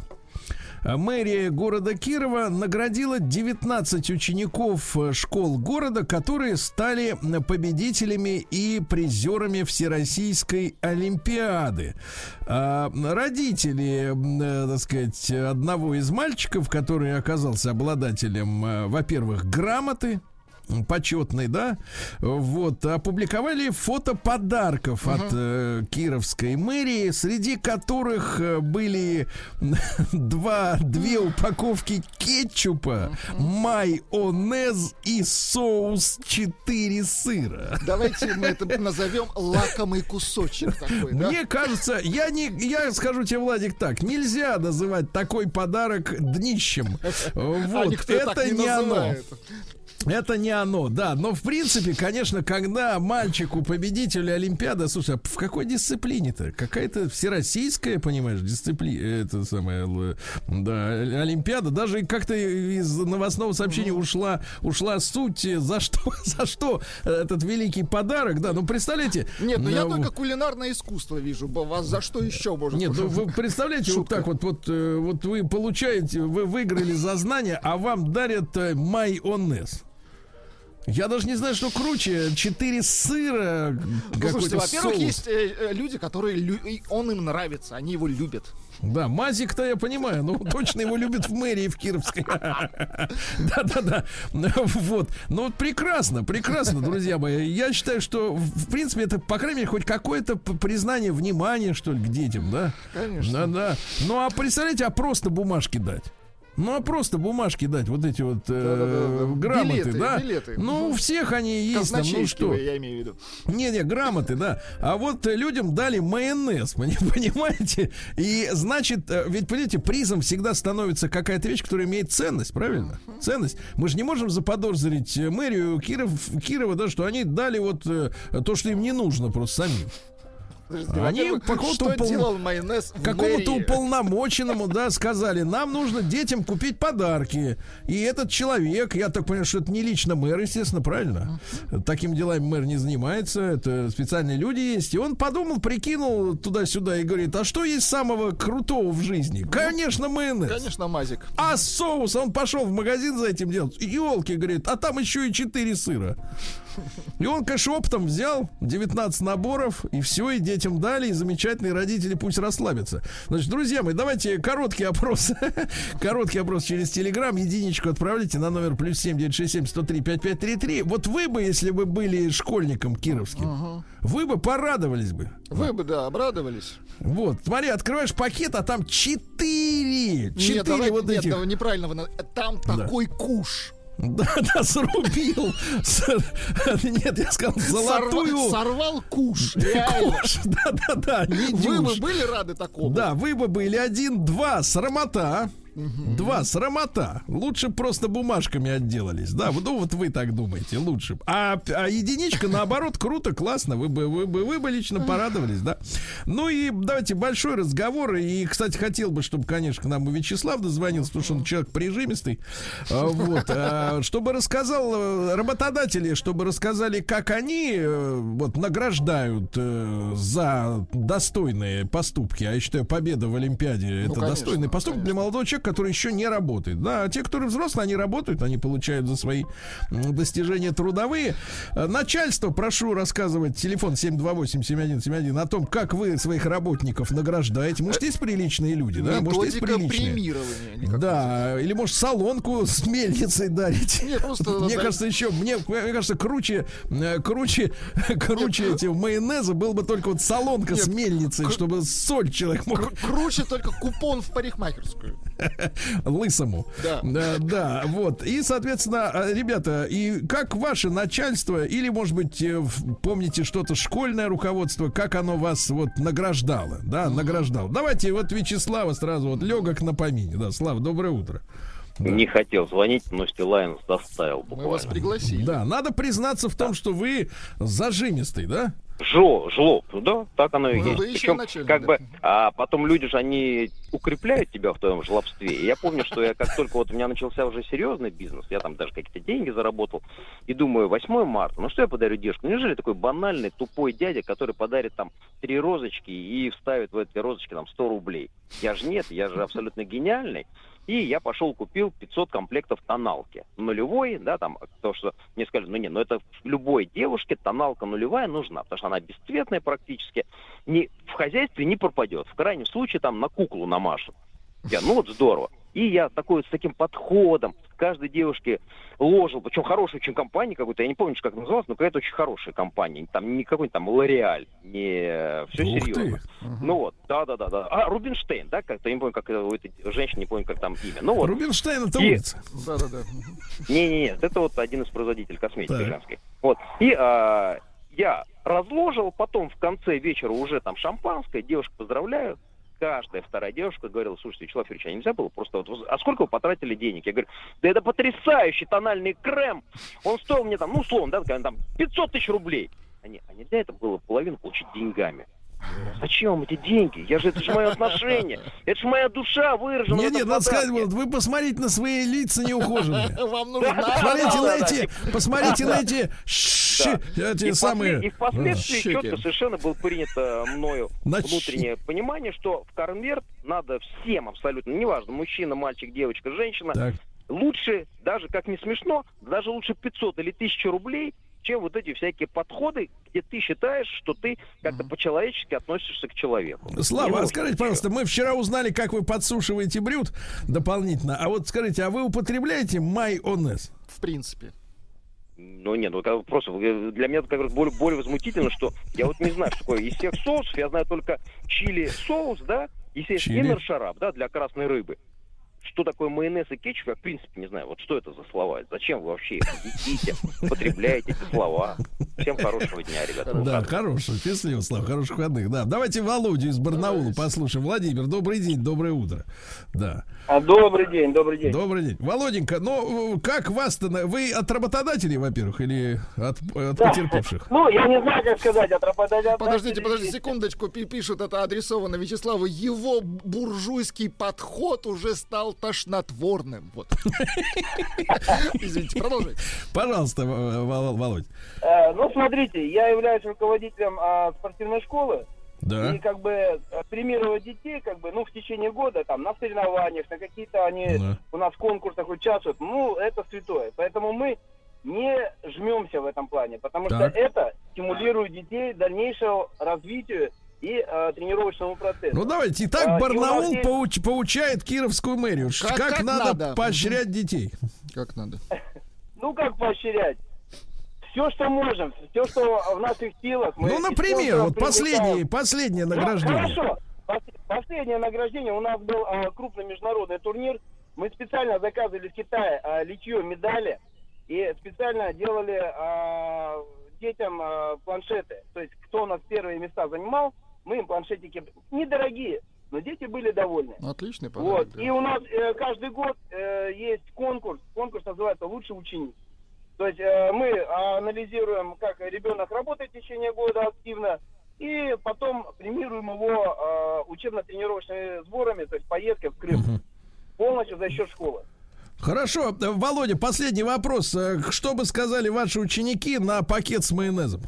Мэрия города Кирова наградила 19 учеников э, школ города, которые стали м, победителями и призерами Всероссийской Олимпиады. А, Родители, э, так сказать, одного из мальчиков, который оказался обладателем, э, во-первых, грамоты, почетный, да, вот, опубликовали фото подарков от э, Кировской мэрии, среди которых э, были *laughs* два, две упаковки кетчупа, майонез и соус 4 сыра.
Давайте мы это *laughs* назовем лакомый кусочек такой, да?
Мне кажется, я не, я скажу тебе, Владик, так, нельзя называть такой подарок днищем. *laughs*
А
Вот,
никто
это
не
не оно. Это не оно, да. Но в принципе, конечно, когда мальчику победителю Олимпиады, слушай, а в какой дисциплине-то? Какая-то всероссийская, понимаешь, дисциплина, это самое, л- да, Олимпиада. Даже как-то из новостного сообщения ушла, ушла суть, за что, *laughs* за что этот великий подарок, да. Ну представляете?
Нет, ну я
э,
только кулинарное искусство вижу. Вас за что еще может?
нет, ну вы представляете,
Шутка.
вот так вот, вот, э, вот вы получаете, вы выиграли за знания, а вам дарят э, майонез. Я даже не знаю, что круче. Четыре сыра,
Ну, слушайте, во-первых, есть э, э, люди, которые лю- он им нравится, они его любят.
Да, Мазик-то я понимаю, ну точно его любят в мэрии в Кировской. *laughs* Да-да-да. Вот. Ну вот прекрасно, прекрасно, друзья мои. Я считаю, что в принципе это, по крайней мере, хоть какое-то признание внимания, что ли, к детям, да?
Конечно.
Да-да. Ну а представляете, а просто бумажки дать? Ну, а просто бумажки дать, вот эти вот э, грамоты,
Билеты,
да?
билеты.
Ну, у всех они есть, там, ну что?
я имею в виду.
Не-не, грамоты, да. А вот э, людям дали майонез, *laughs* пони- понимаете? И значит, э, ведь, понимаете, призом всегда становится какая-то вещь, которая имеет ценность, правильно? Ценность. Мы же не можем заподозрить э, мэрию Киров, Кирова, да, что они дали вот то, что им не нужно просто самим. Они какому-то упол- уполномоченному, да, сказали, нам нужно детям купить подарки. И этот человек, я так понимаю, что это не лично мэр, естественно, правильно? Таким делами мэр не занимается, это специальные люди есть. И он подумал, прикинул туда-сюда и говорит, а что есть самого крутого в жизни? Конечно, майонез.
Конечно, Мазик.
А соус, он пошел в магазин за этим делать. Елки, говорит, а там еще и 4 сыра. И он, конечно, оптом взял 19 наборов, и все, и детям дали, и замечательные родители пусть расслабятся. Значит, друзья мои, давайте короткий опрос. *laughs* короткий опрос через Телеграм. Единичку отправляйте на номер плюс 7967 103 5533. Вот вы бы, если бы были школьником кировским, вы бы порадовались бы.
Вы бы, да, обрадовались.
Вот, смотри, открываешь пакет, а там 4. 4
нет, давай-
вот
нет,
этих.
да, неправильно. Там такой куш.
Да, *laughs* да, срубил. Нет, я сказал, золотую.
Сорва- Сорвал куш.
Куш. *laughs* Да, да, да,
Вы бы были рады такому?
Да, вы бы были один, два, срамота. Два, срамота. Лучше просто бумажками отделались. Да, ну вот вы так думаете, лучше. А, а единичка, наоборот, круто, классно. Вы бы, вы бы, вы бы лично порадовались, да. Ну и давайте большой разговор. И, кстати, хотел бы, чтобы, конечно, к нам и Вячеслав дозвонился, потому что он человек прижимистый. А, Вот, а, чтобы рассказал э, работодатели, чтобы рассказали, как они э, вот награждают э, за достойные поступки. А я считаю, победа в Олимпиаде это
конечно,
достойный поступок для молодого человека. Который еще не работает. Да, а те, которые взрослые, они работают, они получают за свои достижения трудовые. Э, Начальство, прошу рассказывать, телефон 728-7171 о том, как вы своих работников награждаете. Может, есть приличные люди, да? Может, есть приличные. Да, или может солонку с мельницей дарить.
Нет, просто
Мне
да-
кажется, еще мне, мне кажется, круче, э, круче, *laughs* круче
Нет,
этих майонеза был бы только вот солонка с мельницей, чтобы соль человек мог
Кру- Круче только купон в парикмахерскую. *laughs*
лысому.
Да.
да, да, вот. И, соответственно, э, ребята, и как ваше начальство, или, может быть, э, помните что-то школьное руководство, как оно вас вот награждало, да, награждало. Давайте вот Вячеслава сразу вот легок на помине. Да, Слава, доброе утро. Да.
Не хотел звонить, но Стилайн заставил
Мы вас
буквально.
пригласили.
Да, надо признаться в том, что вы зажимистый, да?
Жлоб, жлоб, да, так оно и
Ну,
есть.
вы еще
Причем,
начальник,
как
да.
бы, а потом люди же, они укрепляют тебя в твоем жлобстве. И я помню, что я как только вот у меня начался уже серьезный бизнес, я там даже какие-то деньги заработал, и думаю, 8 марта, ну что я подарю девушке? Неужели такой банальный, тупой дядя, который подарит там три розочки и вставит в эти розочки там 100 рублей? Я же нет, я же абсолютно гениальный. И я пошел, купил 500 комплектов тоналки. Нулевой, да, там, то, что мне сказали, ну не, ну это любой девушке тоналка нулевая нужна, потому что она бесцветная практически, ни, в хозяйстве не пропадет. В крайнем случае там на куклу намажет. Я, ну вот здорово. И я такой с таким подходом каждой девушке ложил, причем хорошая очень компания какой-то, я не помню, как называлась, но какая-то очень хорошая компания. Там не какой-нибудь там Лореаль, не все
Ух
серьезно.
ты.
Ну вот, да-да-да. да. А, Рубинштейн, да, как-то, я не помню, как э, у этой женщины, не помню, как там имя. Ну вот,
Рубинштейн это
И-
улица.
Да-да-да.
не-не-не, это вот один из производителей косметики
Так.
женской. Вот. И а, я разложил, потом в конце вечера уже там шампанское, девушка поздравляю. Каждая вторая девушка говорила, слушайте, Вячеслав Юрьевич, а нельзя было просто вот, а сколько вы потратили денег? Я говорю, да это потрясающий тональный крем, он стоил мне там, ну, условно, да, там 500 тысяч рублей. Они, а нельзя это было половину получить деньгами? Зачем вам эти деньги? Я же, это же мое отношение. Это же моя душа выражена.
Нет, нет, надо сказать, вот вы посмотрите на свои лица неухоженные. *laughs*
Вам нужна...
Посмотрите на эти, посмотрите на эти, эти самые.
и впоследствии четко совершенно было принято мною внутреннее понимание, что в конверт надо всем абсолютно, неважно, мужчина, мальчик, девочка, женщина, лучше, даже как не смешно, даже лучше 500 или 1000 рублей, чем вот эти всякие подходы, где ты считаешь, что ты как-то по-человечески относишься к человеку.
Слава, а скажите,
ничего.
пожалуйста, мы вчера узнали, как вы подсушиваете брют дополнительно. А вот скажите, а вы употребляете майонез?
В принципе.
Ну нет, ну это просто э, для меня это как раз более, более возмутительно, что я вот не знаю, что такое из всех соусов, я знаю только чили соус, да,
Чили.
иннер шарап, да, для красной рыбы. Что такое майонез и кетчуп, я в принципе не знаю. Вот что это за слова? Зачем вы вообще их едите, потребляете эти слова? Всем хорошего дня, ребята.
Да, хорошего, счастливо, Слава, хороших выходных. Да, давайте Володю из Барнаула послушаем. Владимир, добрый день, доброе утро. Да,
А, Добрый день, добрый день.
добрый день. Володенька, ну, как вас-то... Вы от работодателей, во-первых, или от, от
Да.
потерпевших?
Ну, я не знаю, как сказать, от работодателя.
Подождите, подождите секундочку, пи- пишут, это адресовано Вячеславу. Его буржуйский подход уже стал тошнотворным. Вот. *laughs* Извините, продолжайте.
Пожалуйста, Володь.
Э, ну, смотрите, я являюсь руководителем а, спортивной школы.
Да.
И как бы э, премировать детей, как бы, ну, в течение года, там, на соревнованиях, на какие-то они
Да.
у нас в конкурсах участвуют, ну, это святое. Поэтому мы не жмемся в этом плане, потому
Так.
что это стимулирует детей к дальнейшему развитию и э, тренировочному процессу.
Ну давайте. Итак,
А, и
Барнаул
есть-
пауч- поучает Кировскую мэрию.
Как-
Как,
как
надо,
надо.
поощрять детей.
Как надо? *laughs*
Ну, как поощрять? Все, что можем, все, что в наших силах. мы
ну,
и
например, вот последнее, последнее
Ну,
награждение.
хорошо. Пос- Последнее награждение у нас был а, крупный международный турнир. Мы специально заказывали в Китае а, литье медали и специально делали а, детям а, планшеты. То есть, кто у нас первые места занимал, мы им планшетики недорогие, но дети были довольны.
Ну, Отличный подарок.
Вот.
да.
И у нас э, каждый год э, есть конкурс. Конкурс называется «Лучший ученик». То есть э, мы анализируем, как ребенок работает в течение года активно, и потом премируем его э, учебно-тренировочными сборами, то есть поездкой в Крым.
Мгм.
Полностью за счет школы.
Хорошо, э, Володя, последний вопрос. Э, Что бы сказали ваши ученики на пакет с майонезом?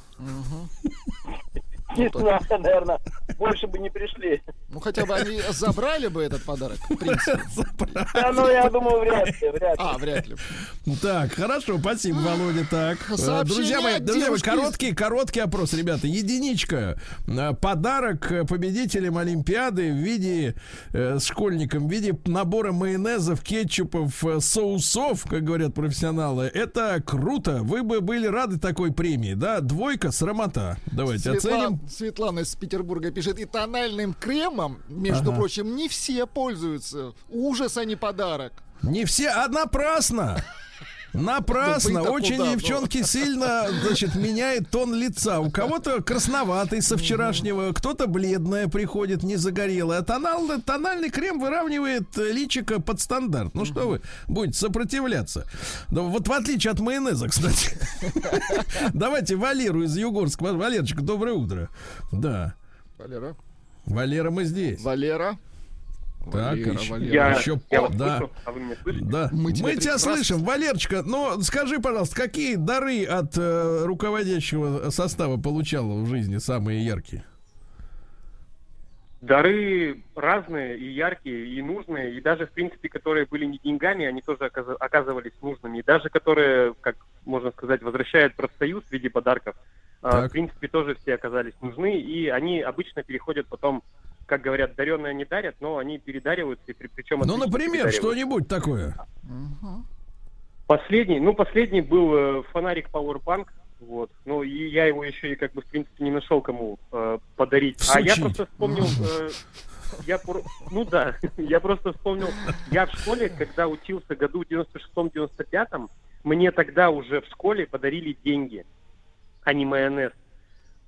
Не знаю, наверное, больше бы не пришли.
Ну, хотя бы они забрали бы этот подарок, в принципе. *laughs*
Да, ну, я думаю, вряд ли, вряд ли.
А, вряд ли.
Так, хорошо, спасибо, Володя. Так, э, друзья мои, друзья мои, короткий, короткий опрос, ребята. Единичка. Э, Подарок победителям Олимпиады в виде э, школьникам в виде набора майонезов, кетчупов, соусов, как говорят профессионалы. Это круто. Вы бы были рады такой премии, да? Двойка срамота. Давайте оценим.
Светлана, из Петербурга пишет, и тональным кремом, между
Ага.
прочим, не все пользуются. Ужас, а не подарок.
Не все, а напрасно. Напрасно.
Ну, вы-то
Очень
куда, ну?
девчонки сильно, значит, меняет тон лица. У кого-то красноватый со вчерашнего, кто-то бледное приходит, не загорелое. А тонал, тональный крем выравнивает личико под стандарт. Ну что вы будете сопротивляться? Да вот в отличие от майонеза, кстати. *laughs* Давайте Валеру из Югорска. Валерочка, доброе утро. Да.
Валера.
Валера, мы здесь.
Валера.
Так,
Валера,
еще,
Валера.
еще
я
по-
вас
да.
слышу, а вы меня слышите?
Да,
Мы
мы
тебя
тебя,
прекрасно
слышим. Валерочка, ну скажи, пожалуйста, какие дары от э, руководящего состава получал в жизни самые яркие?
Дары разные и яркие, и нужные, и даже, в принципе, которые были не деньгами, они тоже оказ- оказывались нужными. И даже которые, как можно сказать, возвращают профсоюз в виде подарков, а,
Так.
в принципе, тоже все оказались нужны. И они обычно переходят потом, как говорят, даренное не дарят, но они передариваются, и при, причем...
Ну, например,
что
что-нибудь такое.
Последний, ну, последний был э, фонарик Powerbank, вот. Ну, и я его еще и, как бы, в принципе, не нашел кому э, подарить. А я
Всучить.
просто вспомнил... э, я про- Ну да, *laughs* я просто вспомнил, я в школе, когда учился году в 96-95, мне тогда уже в школе подарили деньги, а не майонез.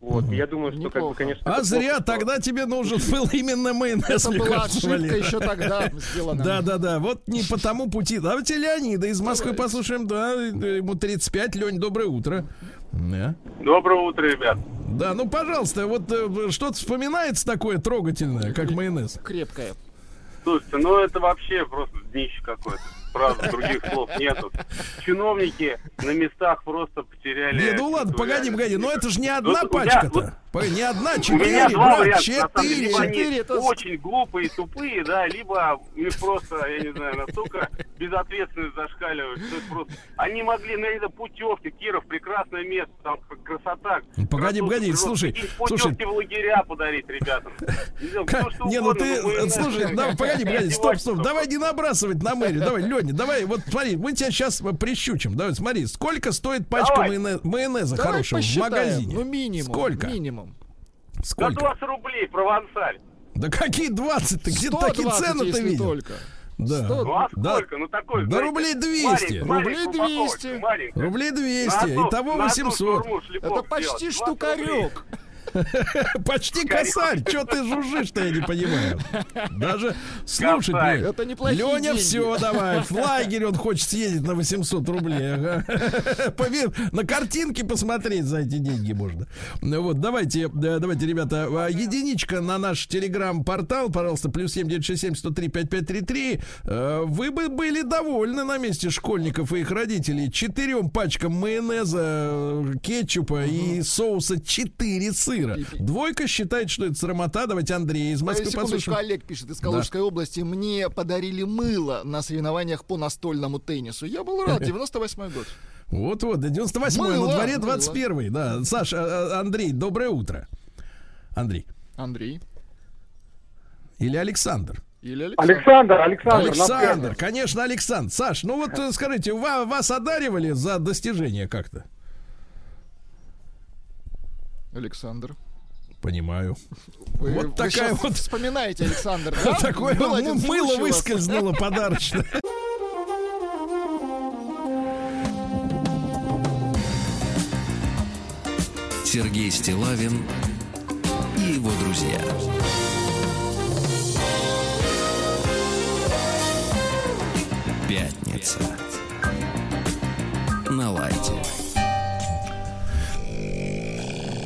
Вот, и я думаю, что, как бы, конечно...
А зря,
плохо, что-
тогда тебе нужен *laughs* был именно майонез,
Это была ошибка еще тогда сделана.
Да, да, да. Вот не по тому пути. Давайте Леонида из Москвы послушаем. Да, ему 35. Лень, доброе утро. Да.
Доброе утро, ребят.
Да, ну, пожалуйста, вот э, что-то вспоминается такое трогательное, как майонез.
Крепкая.
Слушайте, ну это вообще просто днище какое-то. Правда, других слов нету. Чиновники на местах просто потеряли...
Не, ну ладно, погоди, погоди, но это же не одна пачка-то. Не одна,
У меня
четыре,
два
брат,
варианта, самом деле.
четыре.
Четыре, это-
очень глупые, тупые, да, либо у них просто, я не знаю, настолько безответственность зашкаливает, что это просто... Они могли на это путевки, Киров, прекрасное место, там красота.
Погоди, погоди, слушай, слушай.
Путевки в лагеря подарить ребятам. Не,
ну ты,
майонез-
слушай, погоди, погоди, стоп, стоп, давай не набрасывать на мэрию, давай, Леня, давай, вот смотри, мы тебя сейчас прищучим, давай, смотри, сколько стоит пачка майонеза хорошего в магазине?
Ну, минимум.
Сколько?
Минимум.
За
Сколько?
20 рублей, провансаль.
Да какие 20? Ты где такие
120,
цены-то
если
видел?
только.
Да.
Сто-
Ну а
Да.
сколько? Ну такой,
Да
знаете,
рублей 200.
маленькая-
Рублей
маленькая упаковочка,
200.
маленькая.
Рублей
На
200,
одну-
итого
на одну
800.
шаурму шлепок
Это почти
сделать. 20 рублей.
штукарек. *laughs*
Почти косарь. Что ты жужжишь-то, я не понимаю. Даже слушать
Косарь.
не-
Это неплохие
Леня, все, давай. *laughs* В лагерь он хочет съездить на 800 рублей. ага. *laughs* На картинки посмотреть за эти деньги можно. Ну Вот, давайте, да, давайте, ребята, а, единичка на наш телеграм-портал, пожалуйста, плюс 7967 103 5533. Э, Вы бы были довольны на месте школьников и их родителей четырем пачкам майонеза, э, кетчупа и соуса 4 сыра. Двойка считает, что это срамота. Давайте Андрей из Москвы
Секундочку,
послушаем.
Олег пишет из Калужской области. Мне подарили мыло на соревнованиях по настольному теннису. Я был рад, *laughs* 98 год.
Вот-вот, 98 на
Мыло,
дворе
мыло.
21 да. Саша, а, Андрей, доброе утро. Андрей.
Андрей.
Или Александр?
Или Александр.
Александр, Александр,
Александр, конечно, Александр. Саш, ну вот э, скажите, ва- вас одаривали за достижение как-то?
Александр.
Понимаю.
Вы,
Вот
вы
такая вот-
вспоминаете, Александр, *laughs* да?
Такое
Был
м-
один
мыло выскользнуло подарочное.
Сергей Стилавин и его друзья. Пятница. На лайте.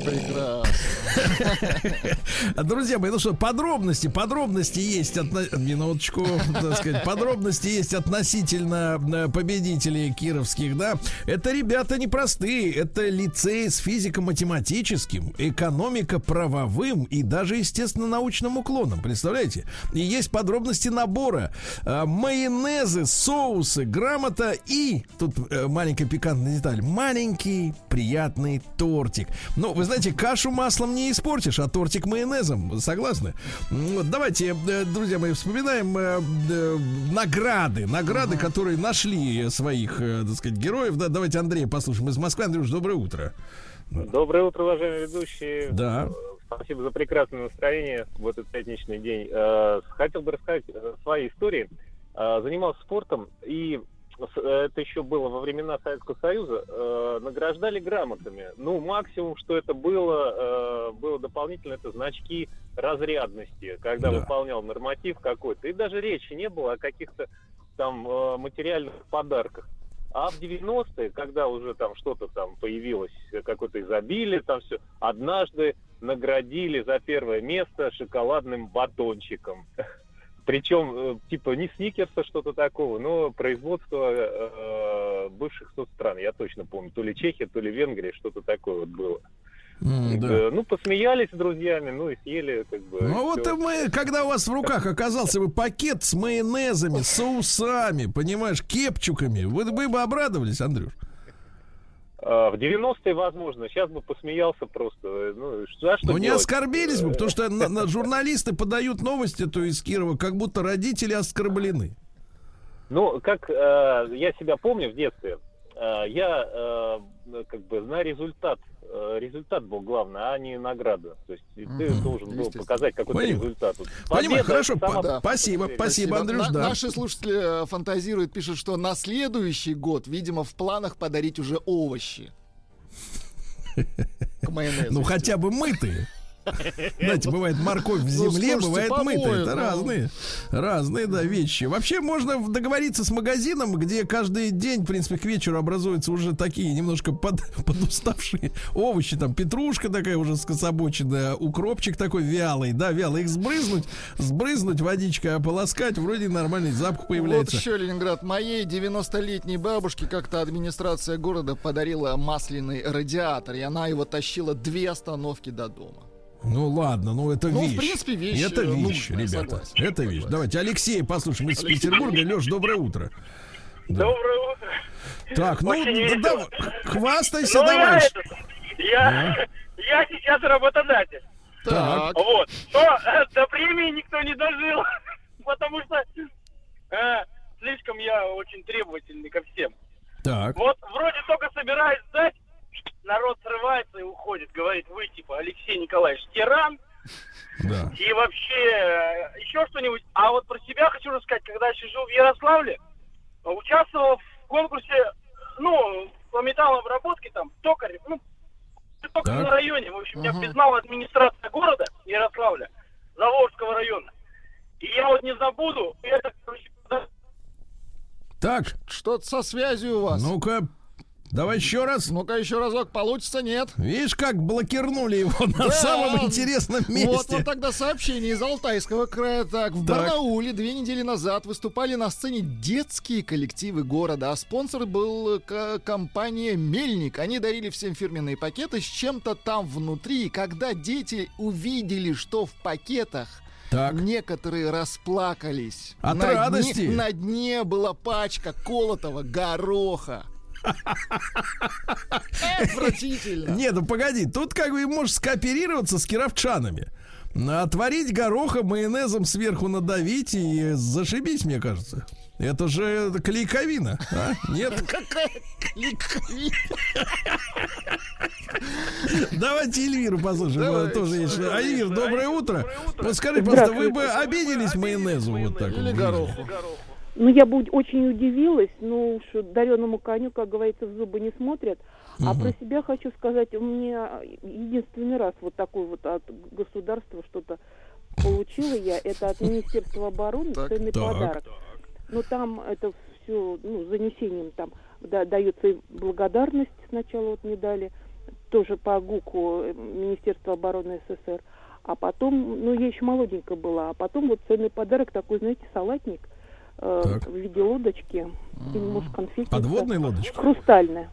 Прекрасно. *laughs*
Друзья мои, ну что, подробности, подробности есть, минуточку, так сказать, подробности есть относительно э, победителей кировских, да. Это ребята непростые, это лицей с физико-математическим, экономико-правовым и даже, естественно, научным уклоном, представляете? И есть подробности набора. Э, майонезы, соусы, грамота и, тут э, маленькая пикантная деталь, маленький приятный тортик. Ну, вы знаете, кашу маслом не испортишь, а тортик майонезом, согласны? Вот, давайте, э, друзья мои, вспоминаем э, э, награды, награды, которые нашли своих, э, так сказать, героев. Да, давайте Андрея послушаем из Москвы. Андрюш, доброе утро.
Доброе утро, уважаемые ведущие.
Да.
Спасибо за прекрасное настроение в этот пятничный день. Хотел бы рассказать свои истории. Занимался спортом и это еще было во времена Советского Союза, э, награждали грамотами. Ну, максимум, что это было, э, было дополнительно, это значки разрядности, когда
Да.
выполнял норматив какой-то. И даже речи не было о каких-то там э, материальных подарках. А в 90-е, когда уже там что-то там появилось, э, какое-то изобилие, там все, однажды наградили за первое место шоколадным батончиком. *laughs* Причем, э, типа, не сникерса, что-то такого, но производство э, бывших соцстран. Я точно помню, то ли Чехия, то ли Венгрия, что-то такое вот было.
М, да.
Э, Ну, посмеялись с друзьями, ну и съели, как бы.
Ну вот и мы, когда у вас в руках оказался бы пакет с майонезами, соусами, понимаешь, кепчуками, вы бы обрадовались, Андрюш?
А, В 90-е, возможно, сейчас бы посмеялся просто. Ну, за что
Ну не оскорбились бы, потому что на- *laughs* на журналисты подают новости, то из Кирова, как будто родители оскорблены.
Ну, как э, я себя помню в детстве, э, я э, как бы на результат, результат был главный, а не награда. То есть ты должен был показать какой-то
Понимаю.
результат. Вот
Понимаю,
победа
хорошо,
это сама-
да. спасибо, спасибо, Андрюш,
На-
да.
Наши слушатели э, фантазируют, пишут, что на следующий год, видимо, в планах подарить уже овощи. *laughs* К майонезу.
Ну хотя бы мытые. Знаете, бывает морковь в
Ну,
земле, бывает мытая. Это разные, разные, да, вещи. Вообще можно договориться с магазином, где каждый день, в принципе, к вечеру образуются уже такие немножко под, *laughs* подуставшие овощи. Там петрушка такая уже скособоченная, укропчик такой вялый, да, вялый. Их сбрызнуть, сбрызнуть водичкой, ополоскать, вроде нормальный запах
Вот
появляется.
еще Ленинград. Моей 90-летней бабушке как-то администрация города подарила масляный радиатор, и она его тащила две остановки до дома.
Ну ладно, ну это
Ну, в
вещь.
принципе, вещь,
Это вещь,
нужная,
ребята.
согласен,
это вещь. Давайте Алексей послушаем из
Алексей.
Петербурга. Леш, доброе утро. Да.
Доброе утро.
Так, ну, да, давай, хвастайся
Ну, я,
давай.
это, я, я сейчас работодатель.
Так.
Вот. Но э, до премии никто не дожил, *laughs* потому что э, слишком я очень требовательный ко всем.
Так.
Вот вроде только собираюсь сдать, народ срывается и уходит, говорит, вы типа Алексей Николаевич тиран,
Да.
и вообще э, еще что-нибудь. А вот про себя хочу рассказать, когда я жил в Ярославле, участвовал в конкурсе, ну, по металлообработке, там, токарь, ну, только
Так.
на районе, в общем, меня
Мгм.
признала администрация города Ярославля, Заволжского района. И я вот не забуду, это, короче,
Так.
Что-то со связью у вас.
Ну-ка, давай еще раз.
Ну-ка, еще разок. Получится, нет.
Видишь, как блокирнули его на
Да.
самом интересном месте.
Вот, вот тогда сообщение из Алтайского края. Так, в
Так.
Барнауле две недели назад выступали на сцене детские коллективы города, а спонсор был э, компания «Мельник». Они дарили всем фирменные пакеты с чем-то там внутри. И когда дети увидели, что в пакетах, некоторые расплакались.
От
на
радости.
Дне, на дне была пачка колотого гороха. Отвратительно.
Не, ну погоди, тут как бы можешь скооперироваться с кировчанами. Отварить гороха, майонезом сверху надавить и зашибись, мне кажется. Это же клейковина, а? Нет?
Какая клейковина?
Давайте Эльвиру послушаем.
Давайте.
Тоже есть. А, Эльвир, доброе утро. Вот скажи, просто вы бы обиделись майонезу вот так
Или гороху.
Ну, я бы очень удивилась, ну, что дареному коню, как говорится, в зубы не смотрят. А
Мгм.
про себя хочу сказать, у меня единственный раз вот такой вот от государства что-то получила я, это от Министерства обороны,
Так.
ценный
Так.
подарок. Ну, там это все, ну, занесением там да, дается и благодарность сначала вот медали, тоже по ГУКу э, Министерства обороны СССр. А потом, ну, я еще молоденькая была, а потом вот ценный подарок такой, знаете, салатник э,
Так.
в виде лодочки. И, может, конфетница.
Подводная лодочка?
Хрустальная.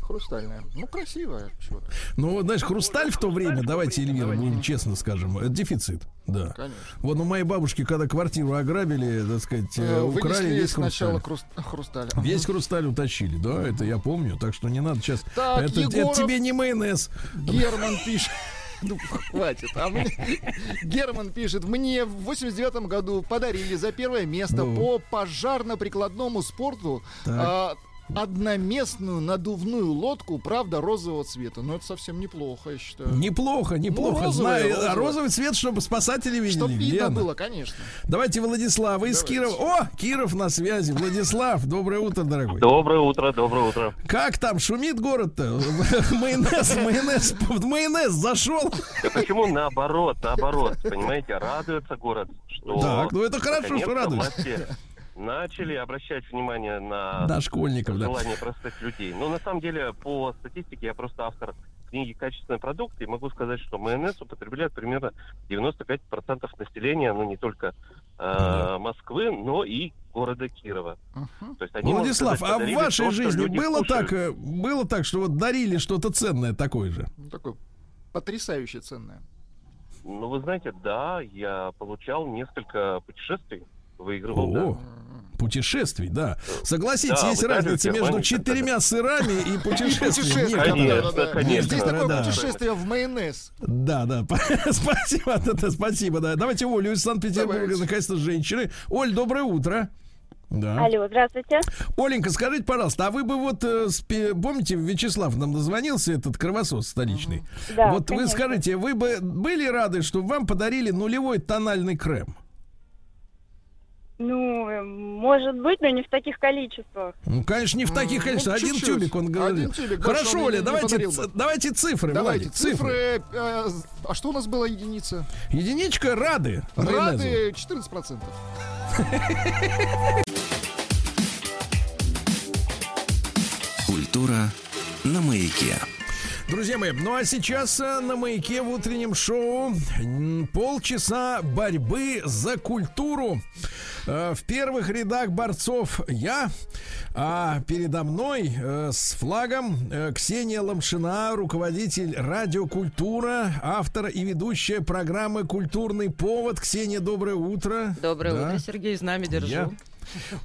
Хрустальная. Ну, красивая. Чего-то.
Ну, вот, знаешь, хрусталь в то время, давайте, Эльвира, будем честно скажем, это дефицит. Да.
Конечно.
Вот у моей бабушки, когда квартиру ограбили, так сказать, э,
Э,
украли
Вынесли
весь
сначала
хрусталь.
хрус- хрусталь.
Весь хрусталь утащили, да, это я помню. Так что не надо сейчас.
Так,
это, это тебе не майонез.
Герман пишет. Ну, хватит. А мне... *laughs* Герман пишет, мне в 89 году подарили за первое место
Ну.
по пожарно-прикладному спорту а, одноместную надувную лодку, правда, розового цвета. Но это совсем неплохо, я считаю.
Неплохо, неплохо.
Ну, розовый,
Знаю, а
розовый.
розовый цвет, чтобы спасатели видели.
Чтоб видно
Лена.
было, конечно.
Давайте Владислава из Кирова. О, Киров на связи. Владислав, доброе утро, дорогой.
Доброе утро, доброе утро.
Как там шумит город-то? *laughs* Майонез, майонез, в майонез зашел.
Да почему наоборот, наоборот, понимаете, радуется город, что...
Так, ну это хорошо, что радуется.
Начали обращать внимание на,
На школьников, да.
желание простых людей. Но на самом деле, по статистике, я просто автор книги «Качественный продукт», и могу сказать, что майонез употребляет примерно 95% населения, ну не только э, Москвы, но и города Кирова. То есть они,
Владислав,
сказать,
а в вашей
то,
жизни было
кушают.
так, э, было так, что вот дарили что-то ценное такое же?
Ну, Такое потрясающе ценное.
Ну, вы знаете, да, я получал несколько путешествий, выигрывал, да.
О, путешествий, да. Согласитесь,
Да,
есть разница между четырьмя сырами и путешествием.
Да, да, да.
конечно.
Здесь такое
Да.
путешествие в майонез.
Да, да, *laughs* спасибо, да, да, спасибо, да. Давайте Олю из Санкт-Петербурга, наконец-то женщины. Оль, доброе утро. Да.
Алло, здравствуйте.
Оленька, скажите, пожалуйста, а вы бы вот, э, спе- помните, Вячеслав нам дозвонился, этот кровосос столичный?
Да,
вот вы
конечно.
скажите, вы бы были рады, чтобы вам подарили нулевой тональный крем?
Ну, э, может быть, но не в таких количествах.
Ну, конечно, не в таких
ну,
количествах. Один
чуть-чуть.
тюбик, он говорит.
Один тюбик,
Хорошо, Оля, давайте, ц- давайте цифры,
Давайте,
Владик,
цифры. э, а что у нас была единица?
Единичка рады.
Рады 14%.
Культура на маяке.
Друзья мои, ну а сейчас э, на маяке в утреннем шоу полчаса борьбы за культуру. Э, В первых рядах борцов я, а передо мной э, с флагом Ксения Ломшина, руководитель радиокультура, автор и ведущая программы «Культурный повод». Ксения, доброе утро.
Доброе
Да.
утро, Сергей, знамя держу.
Я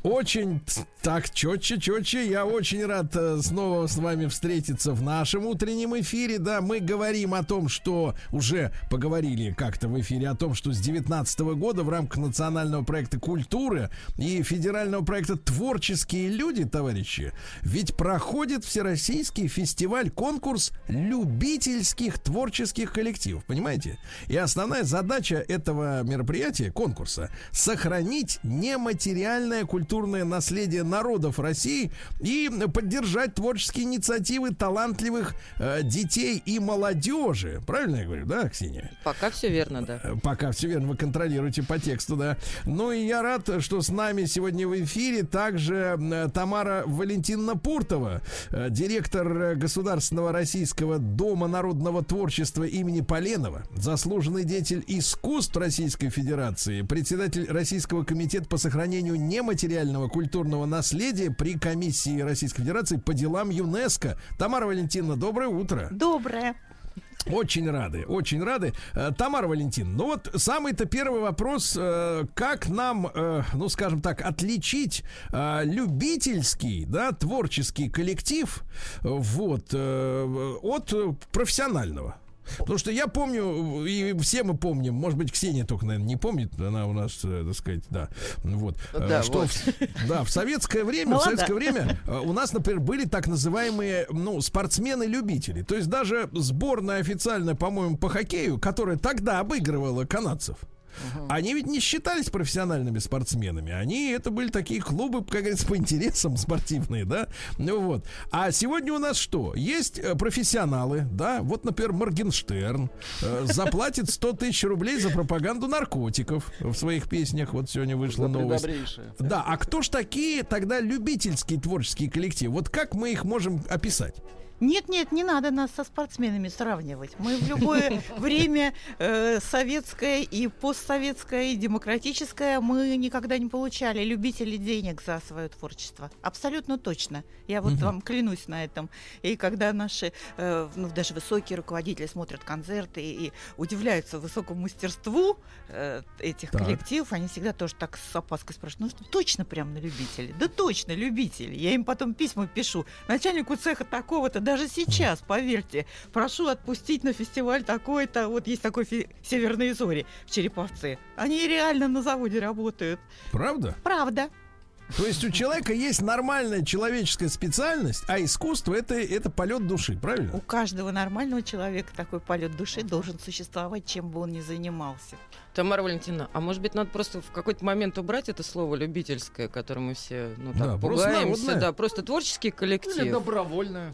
очень так четче, четче. Я очень рад э, снова с вами встретиться в нашем утреннем эфире. Да, мы говорим о том, что уже поговорили как-то в эфире о том, что с 2019 года в рамках национального проекта культуры и федерального проекта творческие люди, товарищи, ведь проходит всероссийский фестиваль конкурс любительских творческих коллективов, понимаете? И основная задача этого мероприятия, конкурса, сохранить нематериальное культурное наследие народов России и поддержать творческие инициативы талантливых э, детей и молодежи. Правильно я говорю, да, Ксения?
Пока все верно, да.
Э, Пока все верно, вы контролируете по тексту, да. Ну и я рад, что с нами сегодня в эфире также э, Тамара Валентиновна Пуртова, э, директор э, Государственного Российского Дома народного творчества имени Поленова, заслуженный деятель искусств Российской Федерации, председатель Российского комитета по сохранению нематериального культурного наследия при комиссии Российской Федерации по делам ЮНЕСКо. Тамара Валентиновна, доброе утро.
Доброе.
Очень рады, очень рады. Э, Тамара Валентин, ну вот самый-то первый вопрос, э, как нам, э, ну скажем так, отличить любительский, да, творческий коллектив, вот, от профессионального? Потому что я помню, и все мы помним, может быть, Ксения только, наверное, не помнит, она у нас, э, так сказать, да, вот, э,
Да,
что
вот.
в- да, в советское время, в
Молода.
советское время э, у нас, например, были так называемые, ну, спортсмены-любители. То есть даже сборная официальная, по-моему, по хоккею, которая тогда обыгрывала канадцев. Они ведь не считались профессиональными спортсменами. Они это были такие клубы, как говорится, по интересам спортивные, да? Ну вот. А сегодня у нас что? Есть э, профессионалы, да? Вот, например, Моргенштерн э, заплатит 100 тысяч рублей за пропаганду наркотиков в своих песнях. Вот сегодня вышла новость. Да, а кто ж такие тогда любительские творческие коллективы? Вот как мы их можем описать?
Нет, нет, не надо нас со спортсменами сравнивать. Мы в любое *laughs* время э, советское и постсоветское, и демократическое мы никогда не получали любителей денег за свое творчество. Абсолютно точно. Я вот вам клянусь на этом. И когда наши, э, ну, даже высокие руководители смотрят концерты и, и удивляются высокому мастерству э, этих
Так.
коллективов, они всегда тоже так с опаской спрашивают, ну что, точно прям на любителей? Да точно, любители. Я им потом письма пишу. Начальнику цеха такого-то, даже сейчас, поверьте, прошу отпустить на фестиваль такой-то, вот есть такой фи- «Северные зори» в Череповце. Они реально на заводе работают.
Правда?
Правда.
То есть у человека есть нормальная человеческая специальность, а искусство это, это полет души, правильно?
У каждого нормального человека такой полет души должен существовать, чем бы он ни занимался.
Тамара Валентиновна, а может быть, надо просто в какой-то момент убрать это слово любительское, которое мы все ну, так
Да, просто
пугаемся,
народное.
да, просто творческий коллектив.
Или добровольное.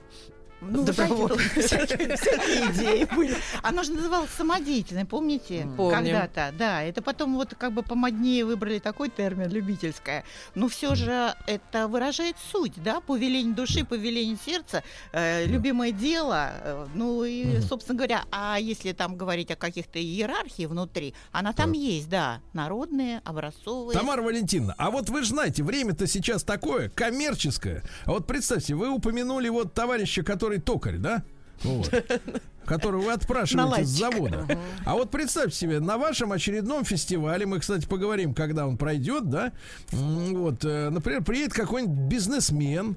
Ну,
Добровольно. *laughs*
всякие, всякие идеи были. Оно же называлось самодеятельное, помните?
Помним.
Когда-то, да. Это потом вот как бы помоднее выбрали такой термин любительское. Но все же это выражает суть, да, по велению души, по велению сердца, э, любимое дело. э, ну и, собственно говоря, а если там говорить о каких-то иерархии внутри, она там есть, да, народные, образцовые.
Тамара Валентиновна, а вот вы же знаете, время-то сейчас такое, коммерческое. А вот представьте, вы упомянули вот товарища, который токарь, да? Вот. *laughs* Которого вы отпрашиваете с завода. А вот представьте себе, на вашем очередном фестивале, мы, кстати, поговорим, когда он пройдет, да, вот, э, например, приедет какой-нибудь бизнесмен,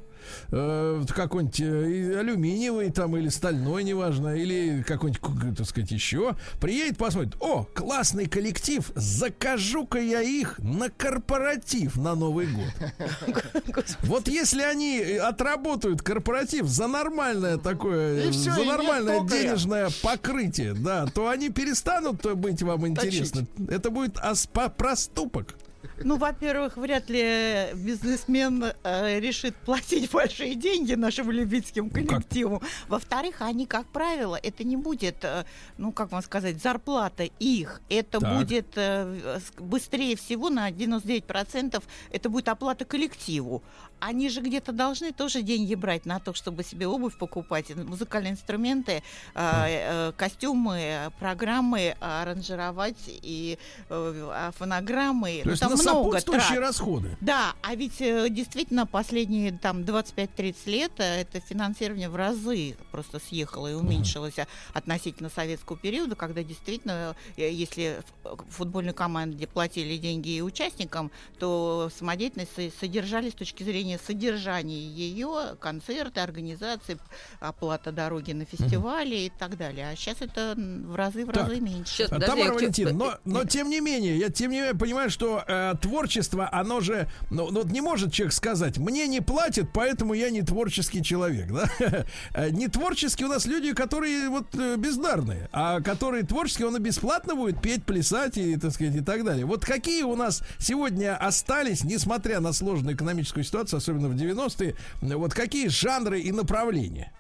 э, какой-нибудь э, алюминиевый там или стальной, неважно, или какой-нибудь, так сказать, еще, приедет, посмотрит, о, классный коллектив, закажу-ка я их на корпоратив на Новый год. Вот если они э, отработают корпоратив за нормальное такое, за нормальное денежное покрытие, да, то они перестанут быть вам интересны. Это будет проступок.
Ну, во-первых, вряд ли бизнесмен э, решит платить *laughs* большие деньги нашим любительским коллективу. Во-вторых, они, как правило, это не будет, э, ну, как вам сказать, зарплата их. Это
Так.
будет э, быстрее всего на 99% это будет оплата коллективу. Они же где-то должны тоже деньги брать на то, чтобы себе обувь покупать, музыкальные инструменты, э, э, костюмы, программы аранжировать и э, а, фонограммы.
То есть
там
на
много трат.
расходы.
Да, а ведь э, действительно последние там 25-30 лет это финансирование в разы просто съехало и уменьшилось а, относительно советского периода, когда действительно, если футбольной команде платили деньги и участникам, то самодеятельность со- содержали с точки зрения содержания ее, концерты, организации, оплата дороги на фестивале и так далее. А сейчас это в разы, в
Так.
разы меньше.
А, Тамара Валентиновна, но, но тем не менее, я тем не менее понимаю, что э, творчество, оно же, ну, ну, вот не может человек сказать, мне не платят, поэтому я не творческий человек, да? *laughs* Э, Не творческий у нас люди, которые вот э, бездарные, а которые творческие, он и бесплатно будет петь, плясать и, так сказать, и так далее. Вот какие у нас сегодня остались, несмотря на сложную экономическую ситуацию, особенно в 90-е, вот какие жанры и направления?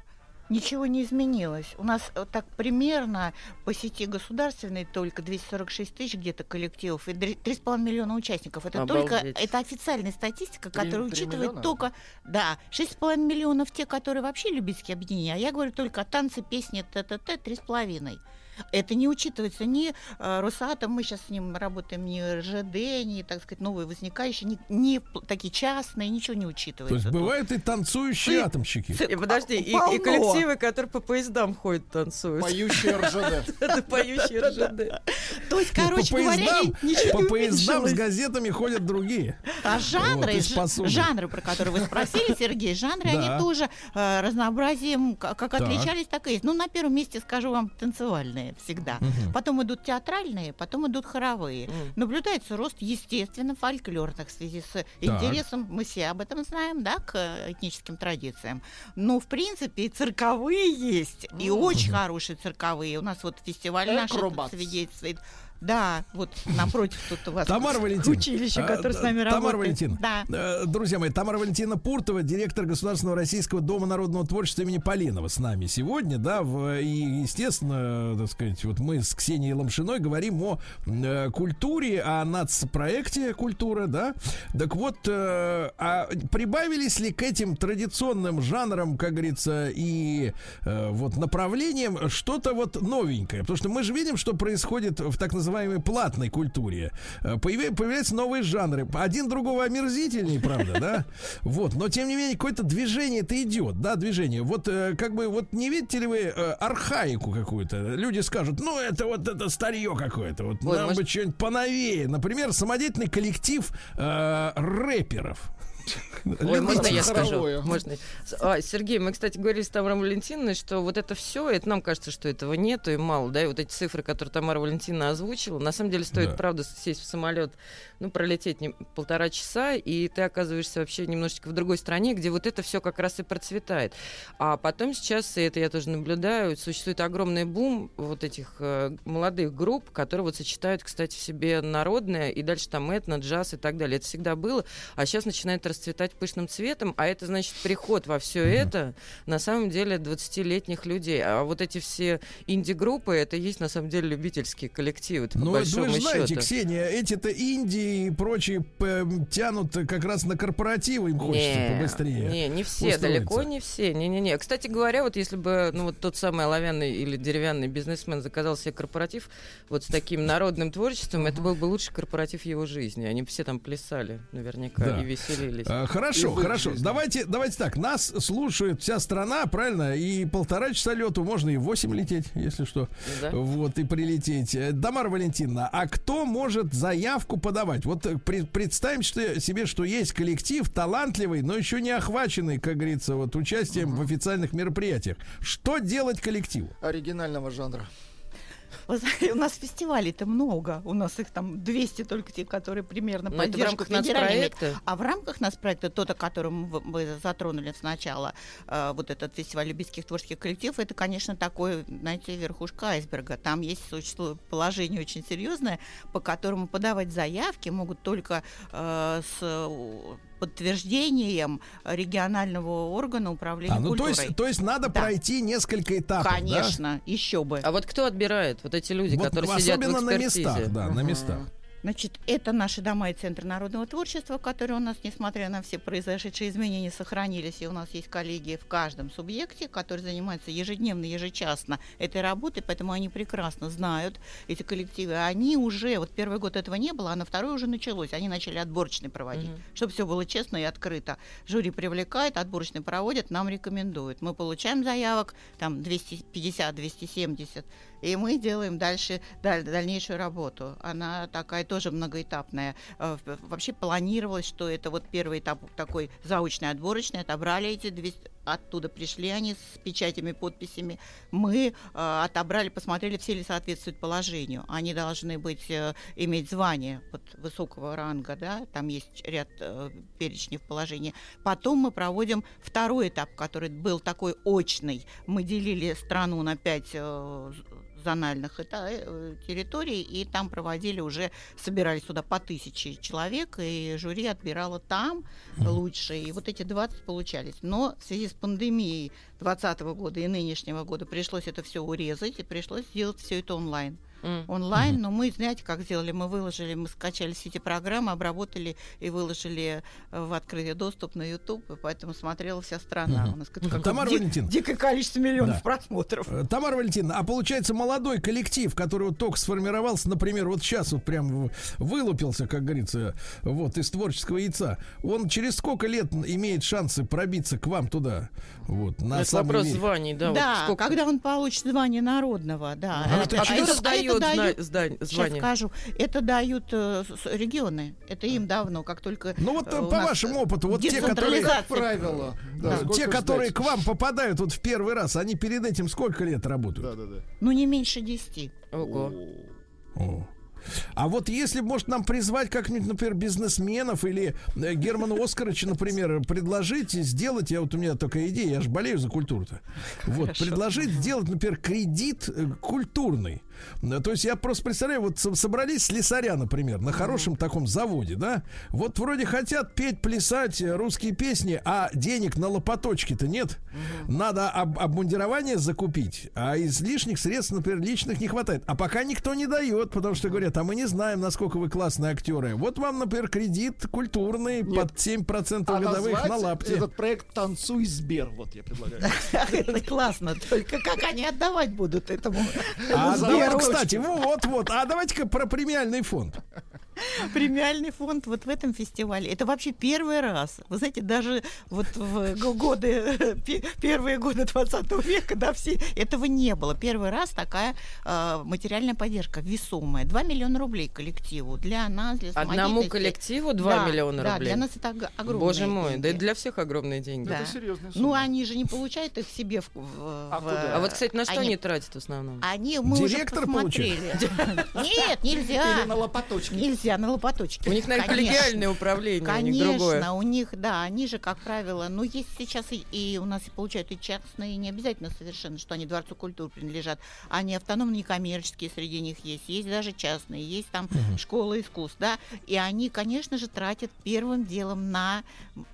Ничего не изменилось. У нас э, так примерно по сети государственной только 246 тысяч где-то коллективов и дри- 3,5 миллиона участников. Это только
Обалдеть.
это официальная статистика,
Три-
которая
три
учитывает
миллиона?
только да 6,5 миллионов те, которые вообще любительские объединения. А я говорю только о танце, песне, т-т-т, 3,5. Это не учитывается ни э, Росатом, мы сейчас с ним работаем, ни РЖД, ни, так сказать, новые возникающие, ни, ни такие частные, ничего не
То
учитывается.
есть
тут.
бывают и танцующие
Ты-
атомщики.
И подожди, и, и коллективы, которые по поездам ходят, танцуют.
Поющие РЖД. *laughs*
Это поющие РЖД.
То есть,
Ну,
короче
по
говоря,
поездам,
ничего
по поездам с газетами ходят другие.
А жанры, жанры, про которые вы спросили, Сергей, жанры, они тоже э, разнообразием, как отличались, так и есть. Ну, на первом месте, скажу вам, танцевальные всегда.
Мгм.
Потом идут театральные, потом идут хоровые. Наблюдается рост, естественно, фольклорных в связи с интересом, мы все об этом знаем, да, к э, этническим традициям. Но, в принципе, и цирковые есть, и очень хорошие цирковые. У нас вот фестиваль наш это
Акробат.
свидетельствует. Да, вот напротив тут у вас
Тамара Валентиновна.
училище, которое с
а,
нами
Тамара
работает.
Валентиновна.
Да.
э, Друзья мои, Тамара Валентина Пуртова, директор Государственного российского дома народного творчества имени Полинова с нами сегодня, да, в- и, естественно, так сказать, вот мы с Ксенией Ломшиной говорим о э, культуре, о нацпроекте «Культура», да. Так вот, э, а прибавились ли к этим традиционным жанрам, как говорится, и э, вот направлениям что-то вот новенькое? Потому что мы же видим, что происходит в так называемой платной культуре. Э, Появляются новые жанры. Один другого омерзительней, правда, да? *laughs* Вот, но тем не менее какое-то движение-то идет, да, движение. Вот э, как бы вот не видите ли вы э, архаику какую-то? Люди скажут, ну это вот это старье какое-то, вот
Ой,
нам
может-
бы что-нибудь поновее. Например, самодеятельный коллектив э, рэперов.
Ой, можно я скажу? Можно. А, Сергей, мы, кстати, говорили с Тамарой Валентиновной, что вот это все, это нам кажется, что этого нету и мало, да, и вот эти цифры, которые Тамара Валентиновна озвучила, на самом деле стоит,
Да.
правда, сесть в самолет, ну, пролететь не- полтора часа, и ты оказываешься вообще немножечко в другой стране, где вот это все как раз и процветает. А потом сейчас, и это я тоже наблюдаю, существует огромный бум вот этих э, молодых групп, которые вот сочетают, кстати, в себе народное, и дальше там этно, джаз и так далее. Это всегда было, а сейчас начинает расцветать пышным цветом, а это значит приход во все это на самом деле 20-летних людей. А вот эти все инди-группы, это есть на самом деле любительские коллективы,
Ну, вы же знаете,
счету.
Ксения, эти-то Индии и прочие п- тянут как раз на корпоративы, им хочется
Не,
побыстрее.
Не, не все,
устроиться.
далеко не все. Не-не-не. Кстати говоря, вот если бы ну, вот тот самый оловянный или деревянный бизнесмен заказал себе корпоратив вот с таким народным творчеством, это был бы лучший корпоратив его жизни. Они бы все там плясали наверняка
Да.
и веселились.
А, Хорошо,
И в их
хорошо.
жизни.
Давайте, давайте так. Нас слушает вся страна, правильно? И полтора часа лету можно и восемь лететь, если что.
Да.
Вот, и прилететь. Э, Тамара Валентиновна, а кто может заявку подавать? Вот э, при- представим что, себе, что есть коллектив талантливый, но еще не охваченный, как говорится, вот участием в официальных мероприятиях. Что делать коллективу?
Оригинального жанра.
Вы знаете, у нас фестивалей-то много. У нас их там 200 только те, которые примерно
Но это в
поддержку
рамках нацпроекта?
А в рамках нацпроекта, тот, о котором вы- затронули сначала, э, вот этот фестиваль любительских творческих коллективов, это, конечно, такой, знаете, верхушка айсберга. Там есть существует положение очень серьезное, по которому подавать заявки могут только э, с подтверждением регионального органа управления
А, ну то
культурой.
есть, то есть надо
Да.
пройти несколько этапов. да?
Конечно, еще бы.
А вот кто отбирает? Вот эти люди,
Вот
которые сидят в
особенно на
экспертизе.
местах, да, на местах.
Значит, это наши дома и центры народного творчества, которые у нас, несмотря на все произошедшие изменения, сохранились. И у нас есть коллеги в каждом субъекте, которые занимаются ежедневно, ежечасно этой работой, поэтому они прекрасно знают эти коллективы. Они уже, вот первый год этого не было, а на второй уже началось. Они начали отборочный проводить,
Мгм.
чтобы все было честно и открыто. Жюри привлекает, отборочный проводит, нам рекомендуют. Мы получаем заявок, там 250-270, и мы делаем дальше даль- дальнейшую работу. Она такая тоже многоэтапная. Э, Вообще планировалось, что это вот первый этап такой заочный, отборочный. Отобрали эти 200, оттуда пришли они с печатями, подписями. Мы э, отобрали, посмотрели, все ли соответствуют положению. Они должны быть, э, иметь звание вот, высокого ранга, да, там есть ряд э, перечней в положении. Потом мы проводим второй этап, который был такой очный. Мы делили страну на пять э, зональных эта- э, территорий, и там проводили уже, собирались туда по тысяче человек, и жюри отбирало там лучшие. И вот эти 20 получались. Но в связи с пандемией 2020 года и нынешнего года пришлось это все урезать, и пришлось сделать все это онлайн. Онлайн, но мы, знаете, как сделали? Мы выложили, мы скачали все эти программы, обработали и выложили э, в открытый доступ на YouTube, и поэтому смотрела вся страна.
Мгм.
У нас какое-то
Тамара
ди-
Валентиновна.
дикое количество миллионов
Да.
просмотров.
Э, Тамара Валентиновна, а получается молодой коллектив, который вот только сформировался, например, вот сейчас вот прям вылупился, как говорится, вот из творческого яйца, он через сколько лет имеет шансы пробиться к вам туда? Вот, на
Это вопрос
верх?
званий, да. вот
Да,
сколько-
когда он получит звание народного, да.
А
Это-
это
А кто
это
дает
дают-
зна- здань-
Сейчас скажу. Это дают э, с- регионы. Это им давно, как только...
Ну вот
э,
по
у нас
вашему опыту, вот те, которые,
децентрализация.
Как правило. Да,
э,
сколько
те,
ждать?
которые к вам попадают вот в первый раз, они перед этим сколько лет работают?
Да, да, да.
Ну, не меньше 10.
Ого.
О. А вот если, может, нам призвать как-нибудь, например, бизнесменов или э, Германа Оскаровича, например, предложить сделать, я вот у меня такая идея, я же болею за культуру-то, вот, предложить сделать, например, кредит э, культурный. То есть я просто представляю, вот со- собрались слесаря, например, на хорошем таком заводе, да? Вот вроде хотят петь, плясать э, русские песни, а денег на лопаточки-то нет. Надо об- обмундирование закупить, а из лишних средств, например, личных не хватает. А пока никто не дает, потому что говорят, а мы не знаем, насколько вы классные актеры. Вот вам, например, кредит культурный под 7%
А
годовых на лапте.
этот проект «Танцуй, Сбер», вот я предлагаю. *laughs*
Это классно, только как они отдавать будут этому
А кстати, вот, вот. А давайте-ка про премиальный фонд. *laughs*
Премиальный фонд вот в этом фестивале. Это вообще первый раз. Вы знаете, даже вот в годы, *laughs* пе- первые годы 20 века, да, все, этого не было. Первый раз такая э, материальная поддержка весомая. 2 миллиона рублей коллективу. Для нас, для
Одному коллективу 2
Да,
миллиона
да,
рублей.
для нас это ог- огромные
Боже мой, да
деньги.
это для всех огромные деньги.
Да. Ну, они же не получают их себе в... в- в-
А вот, кстати, на что
они-
они тратят в основном?
Они, мы
Директор
уже посмотрели. Нет, нельзя.
Или на лопаточке.
Нельзя, на лопаточке.
У них, наверное,
Конечно.
коллегиальное управление, у них
Конечно,
другое.
у них, да, они же, как правило, ну, есть сейчас и, и у нас и получают и частные, не обязательно совершенно, что они Дворцу культуры принадлежат, они автономные, некоммерческие среди них есть, есть даже частные, есть там
Мгм.
школы искусств, да, и они, конечно же, тратят первым делом на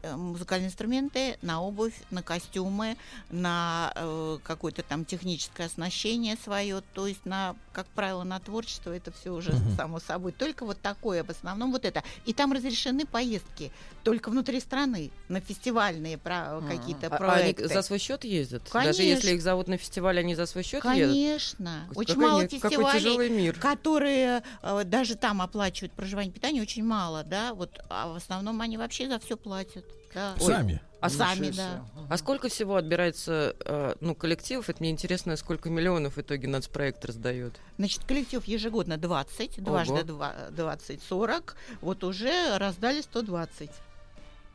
э, музыкальные инструменты, на обувь, на костюмы, на э, какое-то там техническое оснащение свое, то есть на, как правило, на творчество это все уже
Мгм.
само собой. Только вот такое, в основном вот это. И там разрешены поездки только внутри страны на фестивальные про- какие-то
А- а они
проекты.
за свой счет ездят?
Конечно.
Даже если их зовут на фестиваль, они за свой счет едут?
Конечно. Очень
какой
мало фестивалей,
мир.
которые э, даже там оплачивают проживание питание, очень мало, да, вот, а в основном они вообще за все платят. да.
Ой, А
сами, да.
А сколько всего отбирается э, ну, коллективов? Это мне интересно, сколько миллионов в итоге нацпроект раздает.
Значит, коллектив ежегодно 20, дважды
Ого.
два- 20, 40, вот уже раздали 120.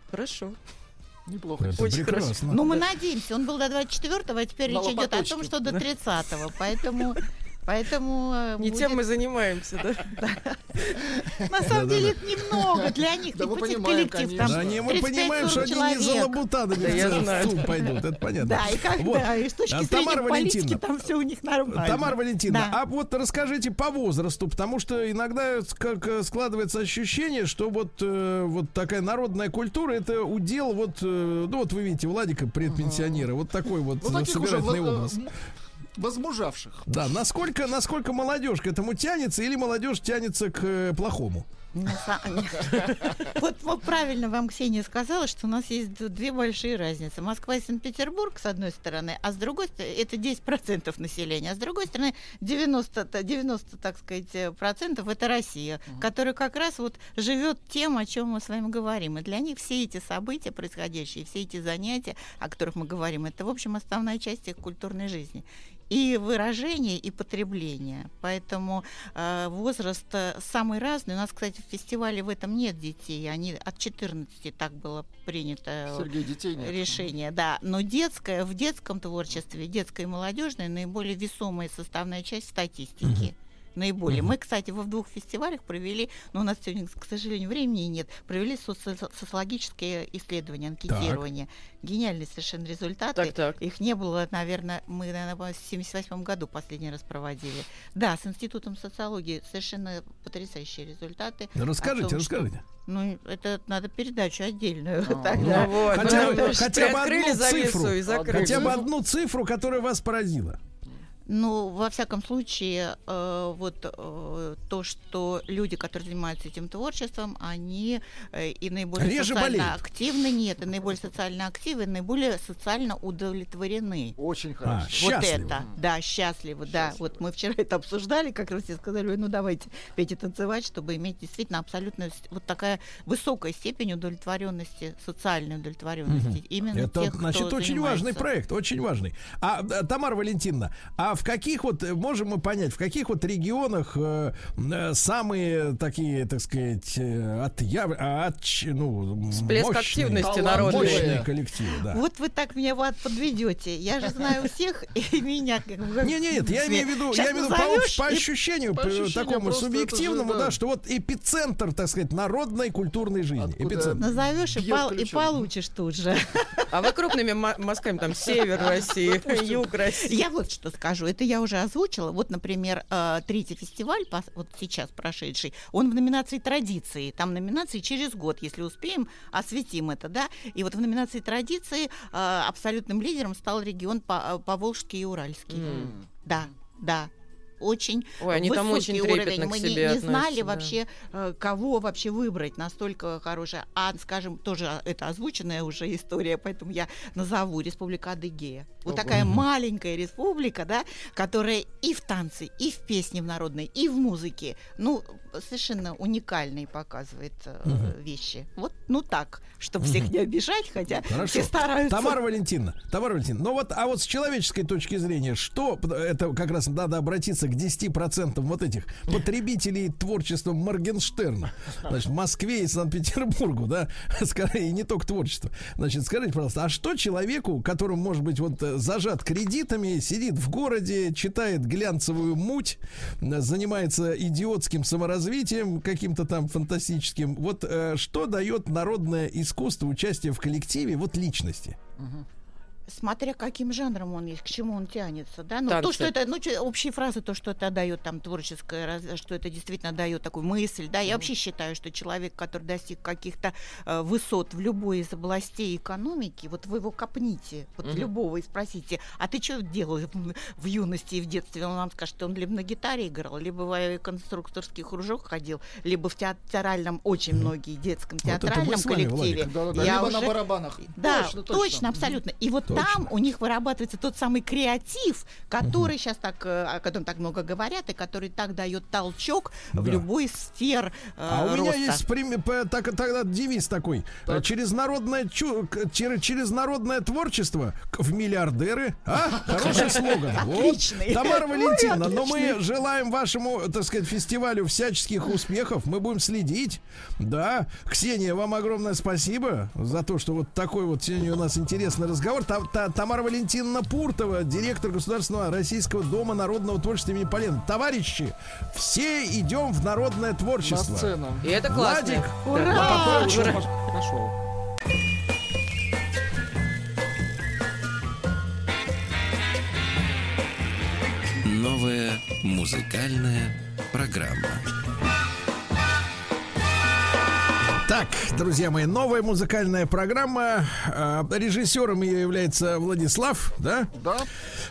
Хорошо.
Неплохо.
Это
Очень
прекрасно.
хорошо. Ну, мы надеемся, он был до 24-го, а теперь
На
речь идет о том, что до
да?
30-го, поэтому... *laughs* Поэтому э,
Не
будет-
тем мы занимаемся, да? *laughs*
На самом деле это немного для них.
Да мы понимаем,
коллектив,
Да не, мы
35-40
понимаем, что они не за
Да, я
в
знаю.
суд пойдут, это понятно.
Да, и когда, и с точки
А,
зрения политики, там все у них нормально.
Тамара Валентиновна, а вот расскажите по возрасту, потому что иногда как э, складывается ощущение, что вот, э, вот такая народная культура это удел вот, ну вот вы видите, Владика предпенсионера, вот такой вот
Ну,
собирательный образ.
Возмужавших.
Да, насколько, насколько молодежь к этому тянется или молодежь тянется к э, плохому? *laughs*
Вот, вот правильно вам Ксения сказала, что у нас есть две большие разницы. Москва и Санкт-Петербург, с одной стороны, а с другой стороны, это 10% населения, а с другой стороны, 90, т- 90 так сказать, э, процентов это Россия, которая как раз вот живет тем, о чем мы с вами говорим. И для них все эти события происходящие, все эти занятия, о которых мы говорим, это, в общем, основная часть их культурной жизни и выражение, и потребление. Поэтому э, возраст э, самый разный. У нас, кстати, в фестивале в этом нет детей. Они от 14 так было принято э,
Сергей, детей нет.
решение. Да, но детское, в детском творчестве, детское и молодежное наиболее весомая составная часть статистики. Наиболее. Мы, кстати, во в двух фестивалях провели, но у нас сегодня, к сожалению, времени нет, провели соци- социологические исследования, анкетирование. Гениальные совершенно результаты.
Так, так.
Их не было, наверное, мы, наверное, в 1978 году последний раз проводили. Да, с Институтом социологии совершенно потрясающие результаты.
Расскажите,
о том, что-
расскажите.
Ну, это надо передачу отдельную. *laughs*
Ну
тогда.
вот,
хотя, бы,
потому что
хотя бы
приоткрыли
одну
завесу
цифру,
и закрыли.
хотя бы одну цифру, которая вас поразила.
Ну, во всяком случае, э, вот э, то, что люди, которые занимаются этим творчеством, они э, и наиболее
Реже
социально
болеют.
активны, нет, и наиболее социально активны, и наиболее социально удовлетворены.
Очень
А,
хорошо.
Вот
счастливы.
это, да, счастливы, да. Вот мы вчера это обсуждали, как раз все сказали, «Ой, ну давайте петь и танцевать, чтобы иметь действительно абсолютно вот такая высокая степень удовлетворенности, социальной удовлетворенности. Именно
Это,
тех, кто
значит, очень важный
занимается.
проект, очень важный. А, э, Тамара Валентиновна, а в каких вот, э, можем мы понять, в каких вот регионах э, э, самые такие, так сказать, э, отъяв... а, отч- ну,
Всплеск
мощные,
активности народной.
Мощные коллективы, да.
Вот вы так меня вот подведете. Я же знаю всех, и *laughs* меня как бы...
Не, не, нет, я имею в виду, я имею в виду по, ощущению,
ощущению
такому субъективному,
да.
что вот эпицентр, так сказать, народной культурной жизни. Эпицентр.
Назовешь и, получишь тут же.
А вы крупными ма- мазками там север России, *laughs* юг России.
Я вот что скажу. Это я уже озвучила. Вот, например, э, третий фестиваль, вот сейчас прошедший, он в номинации традиции. Там номинации через год, если успеем, осветим это, да. И вот в номинации традиции э, абсолютным лидером стал регион э, Поволжский и Уральский.
М.
Да, да. Очень
Ой, они там очень
уровень. Мы не, не знали вообще, э, кого вообще выбрать, настолько хорошая. А, скажем, тоже это озвученная уже история, поэтому я назову Республика Адыгея. Вот такая маленькая республика, да, которая и в танце, и в песне в народной, и в музыке, ну, совершенно уникальные показывает
Мгм.
вещи. Вот, ну так, чтобы всех
Мгм.
не обижать, хотя
Хорошо.
все стараются.
Тамара Валентиновна, Тамара Валентиновна, ну вот, а вот с человеческой точки зрения, что это как раз надо обратиться к 10% вот этих потребителей творчества Моргенштерна. Значит, в Москве и Санкт-Петербургу, да, *laughs* скорее, и не только творчество. Значит, скажите, пожалуйста, а что человеку, которому, может быть, вот э, зажат кредитами, сидит в городе, читает глянцевую муть, занимается идиотским саморазвитием, каким-то там фантастическим, вот э, что дает народное искусство, участие в коллективе, вот личности?
Смотря каким жанром он есть, к чему он тянется, да. Ну, то, что это, ну, общие фразы, то, что это дает там творческое, что это действительно дает такую мысль, да. Я вообще считаю, что человек, который достиг каких-то э, высот в любой из областей экономики, вот вы его копните, вот
Мгм.
любого и спросите, а ты что делал в, юности и в детстве? Он вам скажет, что он либо на гитаре играл, либо в конструкторский кружок ходил, либо в театральном, очень многие детском
Вот мы
театральном
вами,
коллективе.
Владик.
Да-да-да,
Я
либо на
уже-
барабанах.
Да,
Точно,
точно,
точно.
абсолютно. И вот. Там у них вырабатывается тот самый креатив, который сейчас так, э, о котором так много говорят, и который так дает толчок в
Да.
любой сфер э,
А у меня
роста.
есть прим- так, тогда девиз такой.
Так.
Через народное, чу- через, через народное творчество в миллиардеры. А? Хороший слоган. Вот.
Отличный.
Тамара
Ой,
Валентиновна, но мы желаем вашему, так сказать, фестивалю всяческих успехов. Мы будем следить. Да. Ксения, вам огромное спасибо за то, что вот такой вот сегодня у нас интересный разговор. Та- та- Тамара Валентиновна Пуртова, директор Государственного Российского дома народного творчества имени Полена. Товарищи, все идем в народное
На
творчество.
сцену.
И это классно.
Владик,
Ура!
Попробуй.
Пошел.
Новая музыкальная программа.
Так, друзья мои, новая музыкальная программа. Э, Режиссером ее является Владислав, да?
Да.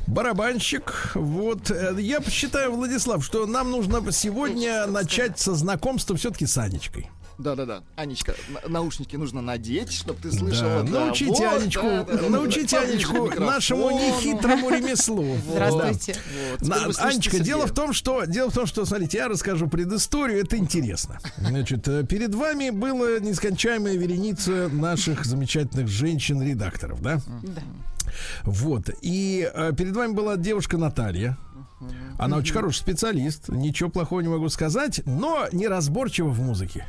Барабанщик. Вот. Э, Я считаю, Владислав, что нам нужно сегодня начать со знакомства все-таки с Анечкой.
Да-да-да. Анечка, на- наушники нужно надеть, чтобы ты слышала.
Да,
да,
научите
вот,
Анечку,
да, да,
научите
да,
Анечку нашему нехитрому ремеслу.
Здравствуйте.
Вот,
На- Анечка, дело в том, что дело в том, что смотрите, я расскажу предысторию, это интересно. Значит, э, перед вами была нескончаемая вереница наших замечательных женщин-редакторов, да?
Да.
Вот. И э, перед вами была девушка Наталья. Она очень хороший специалист, ничего плохого не могу сказать, но неразборчива в музыке.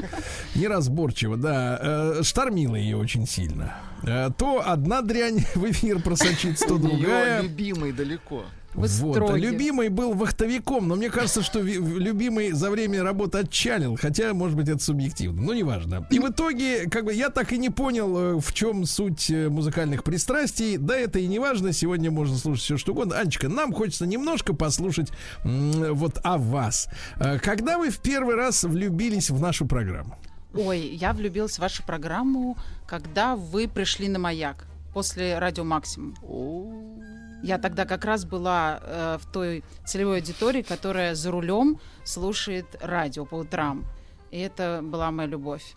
*laughs* Неразборчива, да. Э, Штормила ее очень сильно. Э, То одна дрянь *laughs* в эфир просочится, то другая.
любимый далеко.
Вы
Вот.
строги.
Любимый был вахтовиком, но мне кажется, что любимый за время работы отчалил, хотя, может быть, это субъективно, но неважно. И в итоге, как бы, я так и не понял, э, в чем суть э, музыкальных пристрастий. Да, это и не важно, сегодня можно слушать все, что угодно. Анечка, нам хочется немножко послушать вот о вас. Э, Когда вы в первый раз влюбились в нашу программу?
Ой, я влюбилась в вашу программу, когда вы пришли на маяк после радио Максимум. Я тогда как раз была э, в той целевой аудитории, которая за рулем слушает радио по утрам. И это была моя любовь.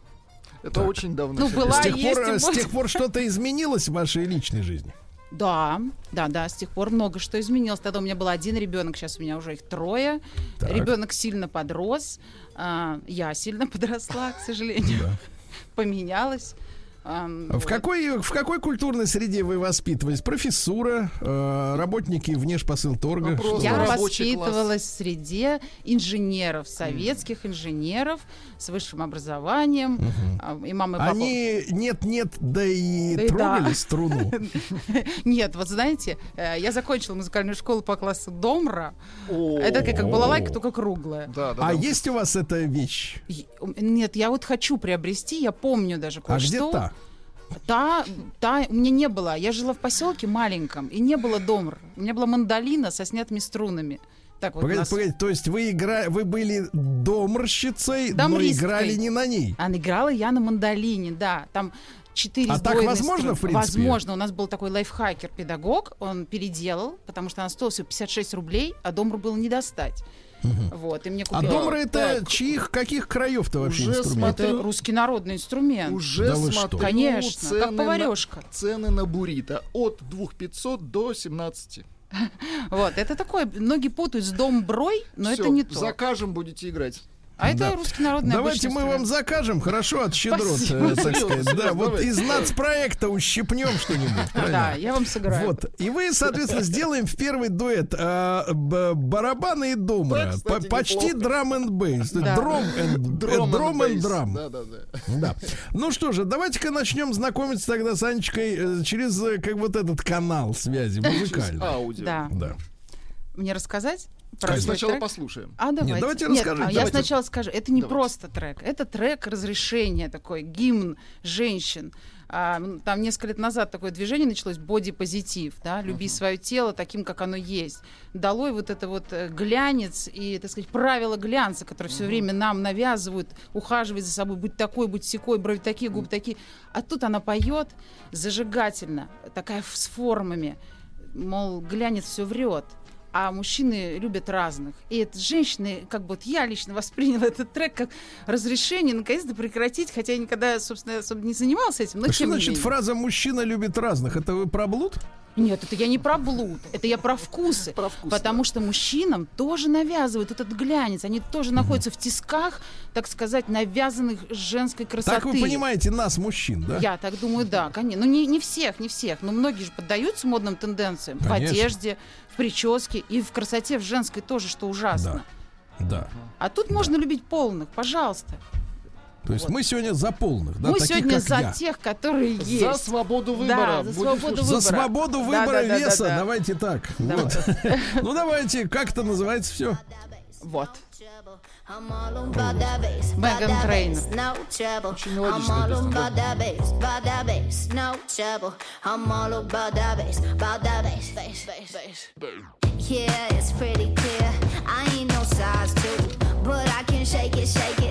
Это очень давно.
Ну, была,
с тех
есть
пор, э, с тех пор что-то изменилось в вашей личной жизни?
Да, да, да, с тех пор много что изменилось. Тогда у меня был один ребенок, сейчас у меня уже их трое.
Так.
Ребенок сильно подрос, а, я сильно *laughs* подросла, к сожалению, поменялась.
В какой, в какой культурной среде вы воспитывались? Профессура, э, работники внешпосылторга?
Ну,
Я воспитывалась в среде инженеров, советских инженеров с высшим образованием. А, И мама и папа...
Они нет-нет, да и
Да и
трогали
да.
струну. *laughs*
Нет, вот знаете, э, я закончила музыкальную школу по классу Домра. Это как, как балалайка, только круглая.
А есть у вас эта вещь?
Нет, я вот хочу приобрести, я помню даже
А где
кое-что.
та?
Та, та, у меня не было. Я жила в поселке маленьком, и не было домр. У меня была мандолина со снятыми струнами. Так вот
Погодите,
нас-
погодите, то есть вы игра... вы были доморщицей, но
Домристкой.
играли не на ней.
А играла я на мандолине, да. Там четыре
А так возможно, в
струны.
принципе?
Возможно. У нас был такой лайфхакер-педагог, он переделал, потому что она стоила всего 56 рублей, а домру было не достать. Вот, и мне
А
купили.
домры это
Так.
чьих, каких краев-то вообще
Уже
инструмент?
Это русский народный инструмент.
Уже
Да
смотрю
Конечно, как
цены
поварёшка.
На, цены на буррито от 2500 до 17. *laughs*
Вот, это такое, многие путают с домброй, но
Всё,
это не то.
Закажем, будете играть.
А это
Да.
русский народный
Давайте мы вам закажем, хорошо, от щедрот,
Спасибо.
э, так
Серьезно,
сказать. Да, вот из нацпроекта ущипнем что-нибудь.
Да, я вам сыграю.
Вот. И вы, соответственно, сделаем в первый дуэт а, б- барабаны и.
Да,
По- Почти драм and бейс. Дром and
бейс.
драм.
Да, да, да.
Да. Ну что же, давайте-ка начнем знакомиться тогда с Анечкой э, через э, как вот этот канал связи музыкальный.
Аудио.
Да.
Да.
Мне рассказать? Свой
Сначала
трек?
послушаем.
А давайте.
давайте
Нет,
расскажите,
а я
давайте.
сначала скажу. Это не
Давайте.
просто трек. Это трек разрешения, такой гимн женщин. А, там несколько лет назад такое движение началось боди-позитив, да, люби свое тело таким, как оно есть. Долой вот это вот э, глянец и, так сказать, правила глянца, которые все время нам навязывают, ухаживать за собой, будь такой, будь секой, брови такие, губы такие. А тут она поет зажигательно, такая с формами, мол, глянец все врет. А мужчины любят разных. И это женщины, как бы вот я лично восприняла *laughs* этот трек как разрешение наконец-то прекратить, хотя я никогда, собственно, особо не занималась этим, но
А что значит
менее.
фраза «мужчина любит разных»? Это вы про блуд?
Нет, это я не про блуд, это я про вкусы.
Про вкус,
потому что мужчинам тоже навязывают этот глянец. Они тоже находятся в тисках, так сказать, навязанных женской красоты.
Так вы понимаете нас, мужчин, да?
Я так думаю, да, конечно. Ну, не, не всех, не всех. Но многие же поддаются модным тенденциям. В
Конечно.
одежде, в прическе и в красоте в женской тоже, что ужасно.
Да.
А тут можно любить полных, пожалуйста.
То есть мы сегодня за полных, да,
Мы
таких,
сегодня
как
за
я.
тех, которые есть.
За свободу выбора.
Да, за свободу выбора.
За свободу
Да,
выбора
да, да,
веса.
да, да.
Давайте так.
Да.
Вот. *laughs* Ну давайте, как это называется все?
Вот.
Меган
Трейнер.
Очень мелодичная песня, да.
Yeah, it's pretty clear. I ain't no size two, but I can shake it, shake it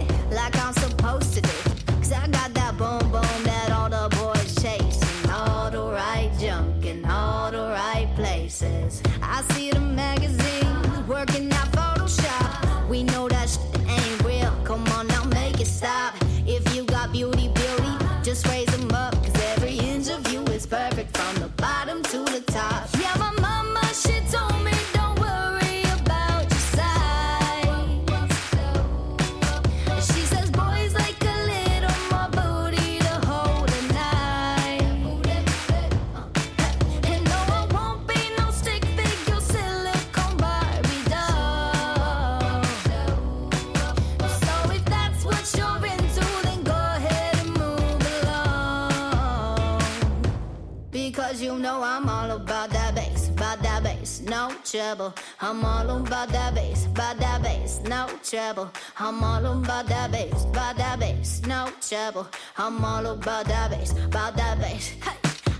trouble. I'm all on about that bass, about that bass, no trouble. I'm all on about that bass, about that bass, no trouble. I'm all about that bass, about that bass. Hey,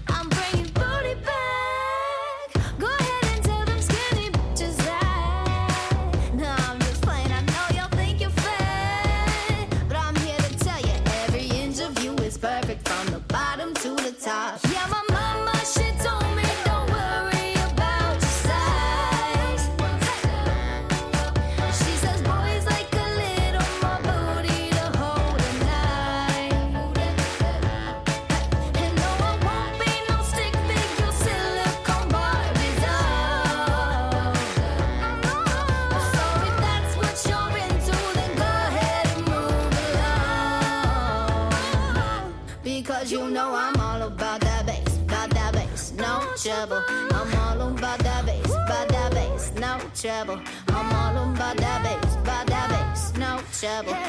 I'm bringing booty back. Trouble.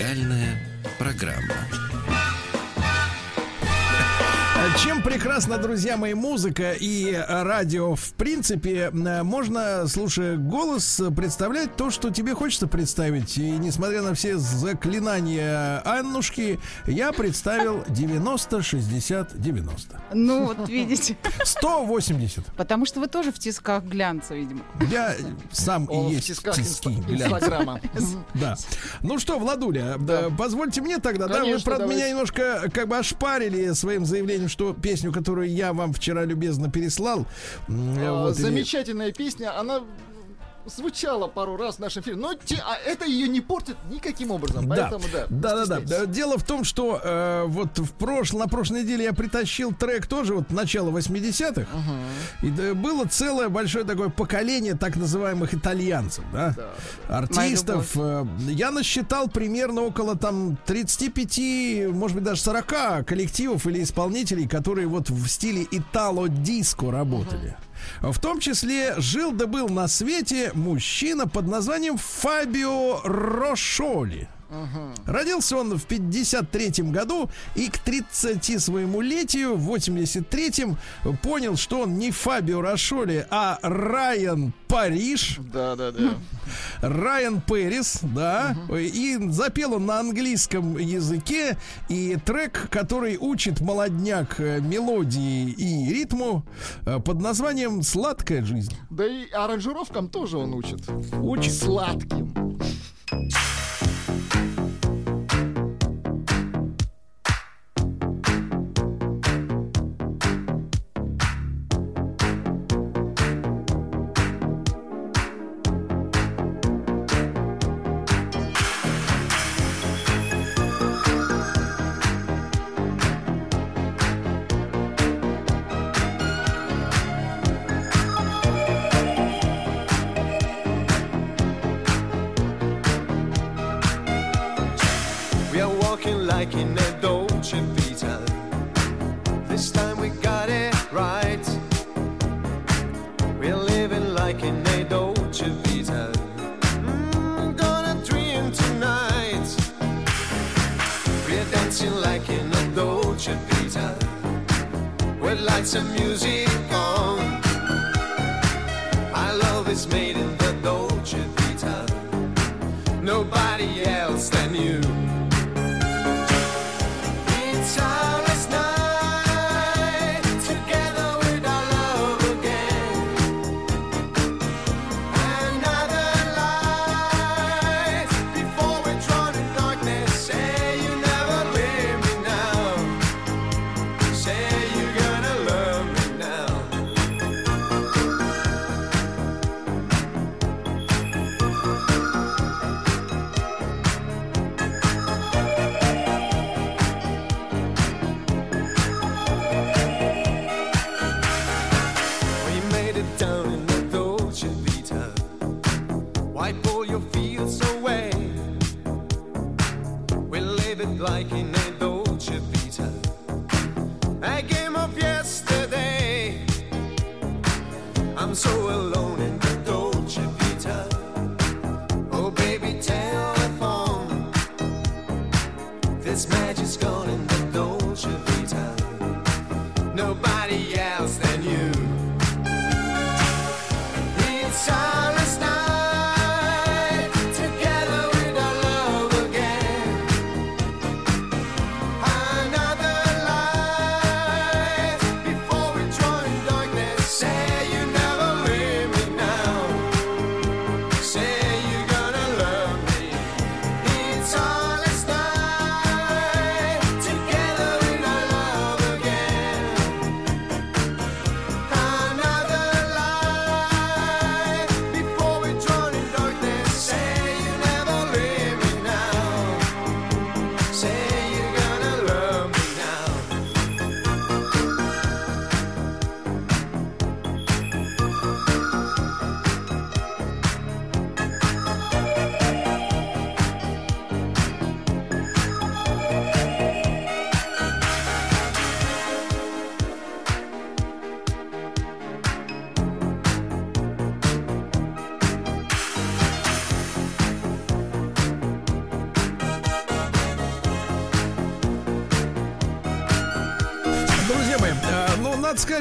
Музыкальная
прекрасна, друзья мои, музыка и э, радио в принципе, э, можно, слушая голос, представлять то, что тебе хочется представить. И несмотря на все заклинания Аннушки, я представил *laughs* 90-60-90.
Ну, вот видите.
180.
Потому что вы тоже в тисках глянца, видимо.
Я сам
О, в
и есть
тисках
тиски глянца. Да. Ну что, Владуля, да, позвольте мне тогда, да, вы,
Конечно,
правда,
давайте.
меня немножко как бы ошпарили своим заявлением, что песню, которую я вам вчера любезно переслал, м,
А,
вот, и-
Замечательная песня, она звучала пару раз в нашем фильме, но те- а это ее не портит никаким образом, поэтому да.
да, да, да. Дело в том, что э, вот в прошл- на прошлой неделе я притащил трек тоже вот начала 80-х. И да, было целое большое такое поколение так называемых итальянцев, да, артистов. Э, я насчитал примерно около там 35, может быть даже 40 коллективов или исполнителей, которые вот в стиле итало-диско работали. В том числе жил да был на свете мужчина под названием Фабио Рошоли. Родился он в 53 году и к 30 своему летию в 83-м понял, что он не Фабио Рошоли, а Райан Париж.
Да, да, да. *laughs*
Райан Пэрис, да. И запел он на английском языке. И трек, который учит молодняк э, мелодии и ритму э, под названием «Сладкая жизнь».
Да и аранжировкам тоже он учит.
Учит.
Сладким.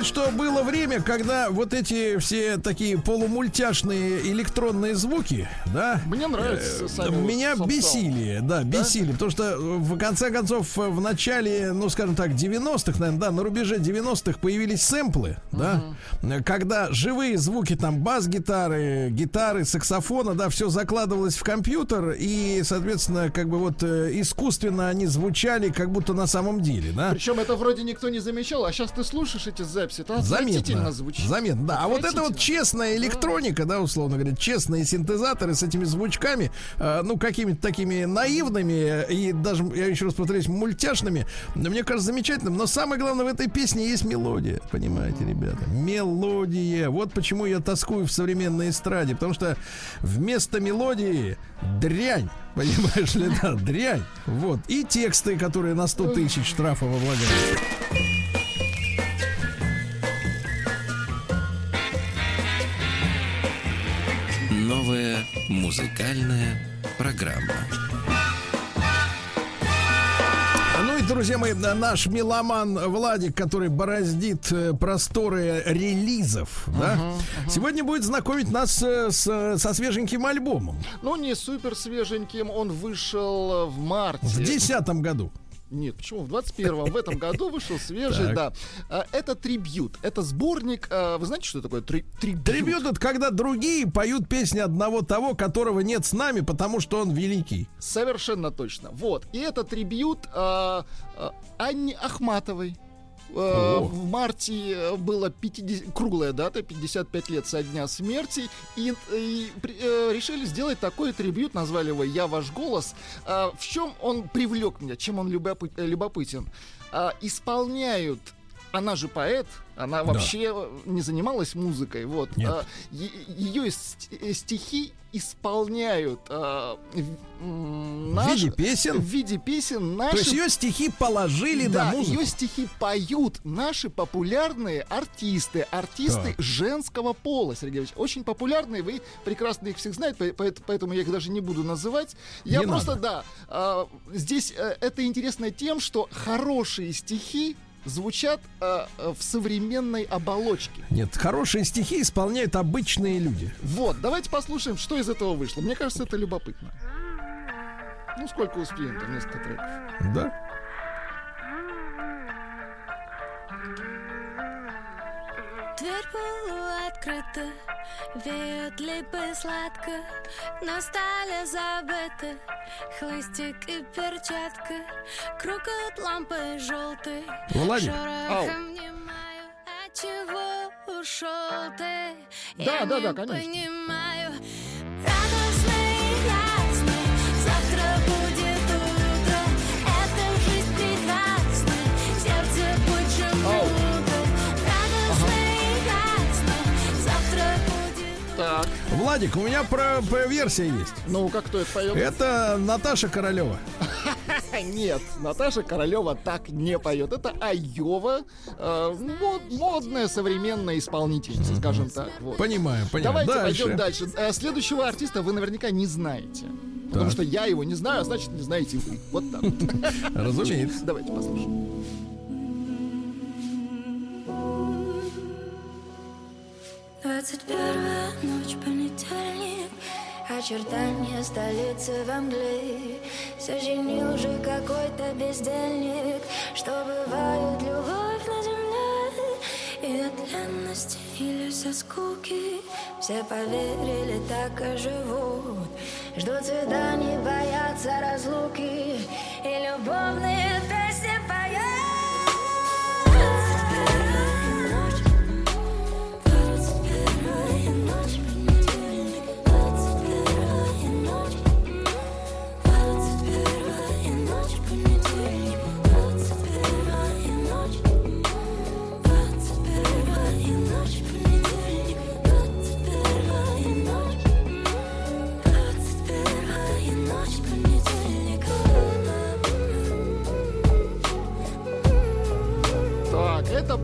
Что было время, когда вот эти все такие полумультяшные электронные звуки, да?
Мне
э,
сами
Меня
вот
бесили, да, бесили. Потому что, э, в конце концов, э, в начале, ну, скажем так, 90-х, наверное, да, на рубеже 90-х появились сэмплы, да? Когда живые звуки, там, бас-гитары, гитары, саксофона, да, все закладывалось в компьютер, и, соответственно, как бы вот э, искусственно они звучали, как будто на самом деле, да?
Причем это вроде никто не замечал, а сейчас ты слушаешь эти записи, это
Заметно.
звучит.
Заметно, да. А вот это вот честная электроника, да, условно говоря, честные синтезаторы с этими звучками, э, ну, какими-то такими наивными и даже, я еще раз повторюсь, мультяшными, мне кажется, замечательным. Но самое главное в этой песне есть мелодия, понимаете, ребята? Мелодия. Вот почему я тоскую в современной эстраде, потому что вместо мелодии дрянь, *laughs* понимаешь ли, да, дрянь. Вот. И тексты, которые на 100 тысяч штрафов облагают.
Новая музыкальная программа.
Друзья мои, на- наш меломан Владик, который бороздит э, просторы релизов, да, сегодня будет знакомить нас э, с- со свеженьким альбомом
Ну, не супер свеженьким, он вышел в марте.
в десятом году.
Нет, почему? В 21-м, в этом году вышел свежий, да. А, Это трибют. Это сборник. а, Вы знаете, что такое три- трибют?
Трибют это когда другие поют песни одного того, которого нет с нами, потому что он великий.
Совершенно точно. Вот. И это трибют а, а, Анне Ахматовой.
О.
В марте э, было 50, круглая дата, 55 лет со дня смерти, и, и э, решили сделать такой трибют, назвали его «Я ваш голос». А, в чем он привлек меня, чем он любопы- э, любопытен? А, исполняют она же поэт, она
Да.
вообще э, не занималась музыкой, вот.
Нет.
Е- ее ст- э, стихи исполняют в м,
В
наш-
виде песен?
в виде песен наши...
То есть ее стихи положили
да,
на музыку.
ее стихи поют наши популярные артисты, артисты
Так.
женского пола, Сергей Ильич. Очень популярные, вы прекрасно их всех знаете, по- по- поэтому я их даже не буду называть. Я
Не
просто,
надо.
да, а, здесь э, это интересно тем, что хорошие стихи звучат э, э, в современной оболочке.
Нет, хорошие стихи исполняют обычные люди.
Вот, давайте послушаем, что из этого вышло. Мне кажется, это любопытно. Ну, сколько успеем, там несколько треков.
Да?
Дверь полуоткрыта, веет липы сладко, На столе забыты хлыстик и перчатка, Круг от лампы желтой,
Владик.
шорохом внимаю, Отчего ушел ты?
Да,
Я
да,
не
да, конечно.
понимаю.
Так.
Владик, у меня про, про версия есть.
Ну, как кто это поет?
Это Наташа Королева. *laughs*
Нет, Наташа Королева так не поет. Это Айова, э, мод- модная современная исполнительница, скажем так. Вот.
Понимаю, понимаю.
Давайте
Дальше.
пойдем дальше. Э, Следующего артиста вы наверняка не знаете. Потому
Так.
что я его не знаю, а значит не знаете вы. Вот так. *laughs*
Разумеется.
Давайте послушаем.
Двадцать первая ночь, понедельник Очертания столицы во мгле Сочинил же какой-то бездельник Что бывает любовь на земле. И от ленности или со скуки Все поверили, так и живут. Ждут свиданий, боятся разлуки И любовные песни поют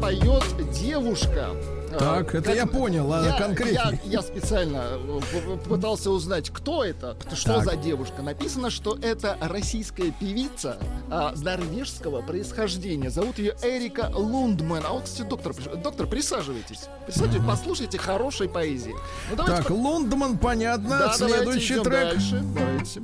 поет девушка.
Так, это я понял, а
я,
конкретнее?
Я, я специально э, пытался узнать, кто это, что
Так.
за девушка. Написано, что это российская певица а, норвежского происхождения. Зовут ее Эрика Лундман. А вот, кстати, доктор, доктор, присаживайтесь. Присаживайтесь, послушайте хорошей поэзии. Ну,
Так,
по-
Лундман, понятно.
Да,
Следующий трек.
дальше. Давайте.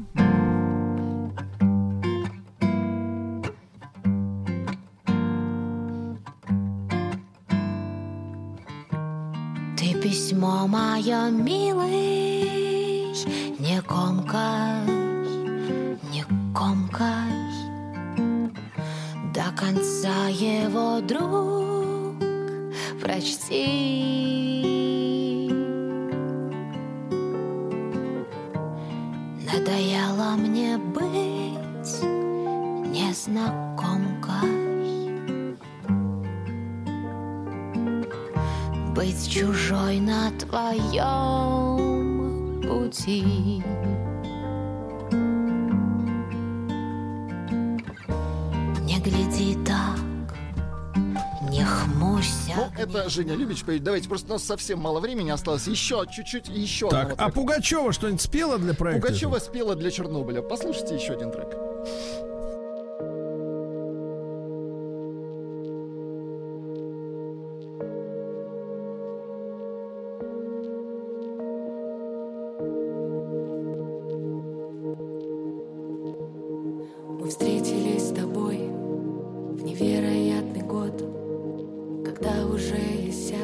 Письмо мое, милый, не комкаешь, не комкаешь. До конца его, друг, прочти. Надоело мне быть незнакомкой. Быть чужой на твоем пути. Не гляди так, не хмурься.
Ну, это Женя Любич поет. Давайте, просто у нас совсем мало времени осталось. Еще чуть-чуть, еще
Так, а. Пугачева что-нибудь спела для проекта?
Пугачева спела для Чернобыля. Послушайте еще один трек.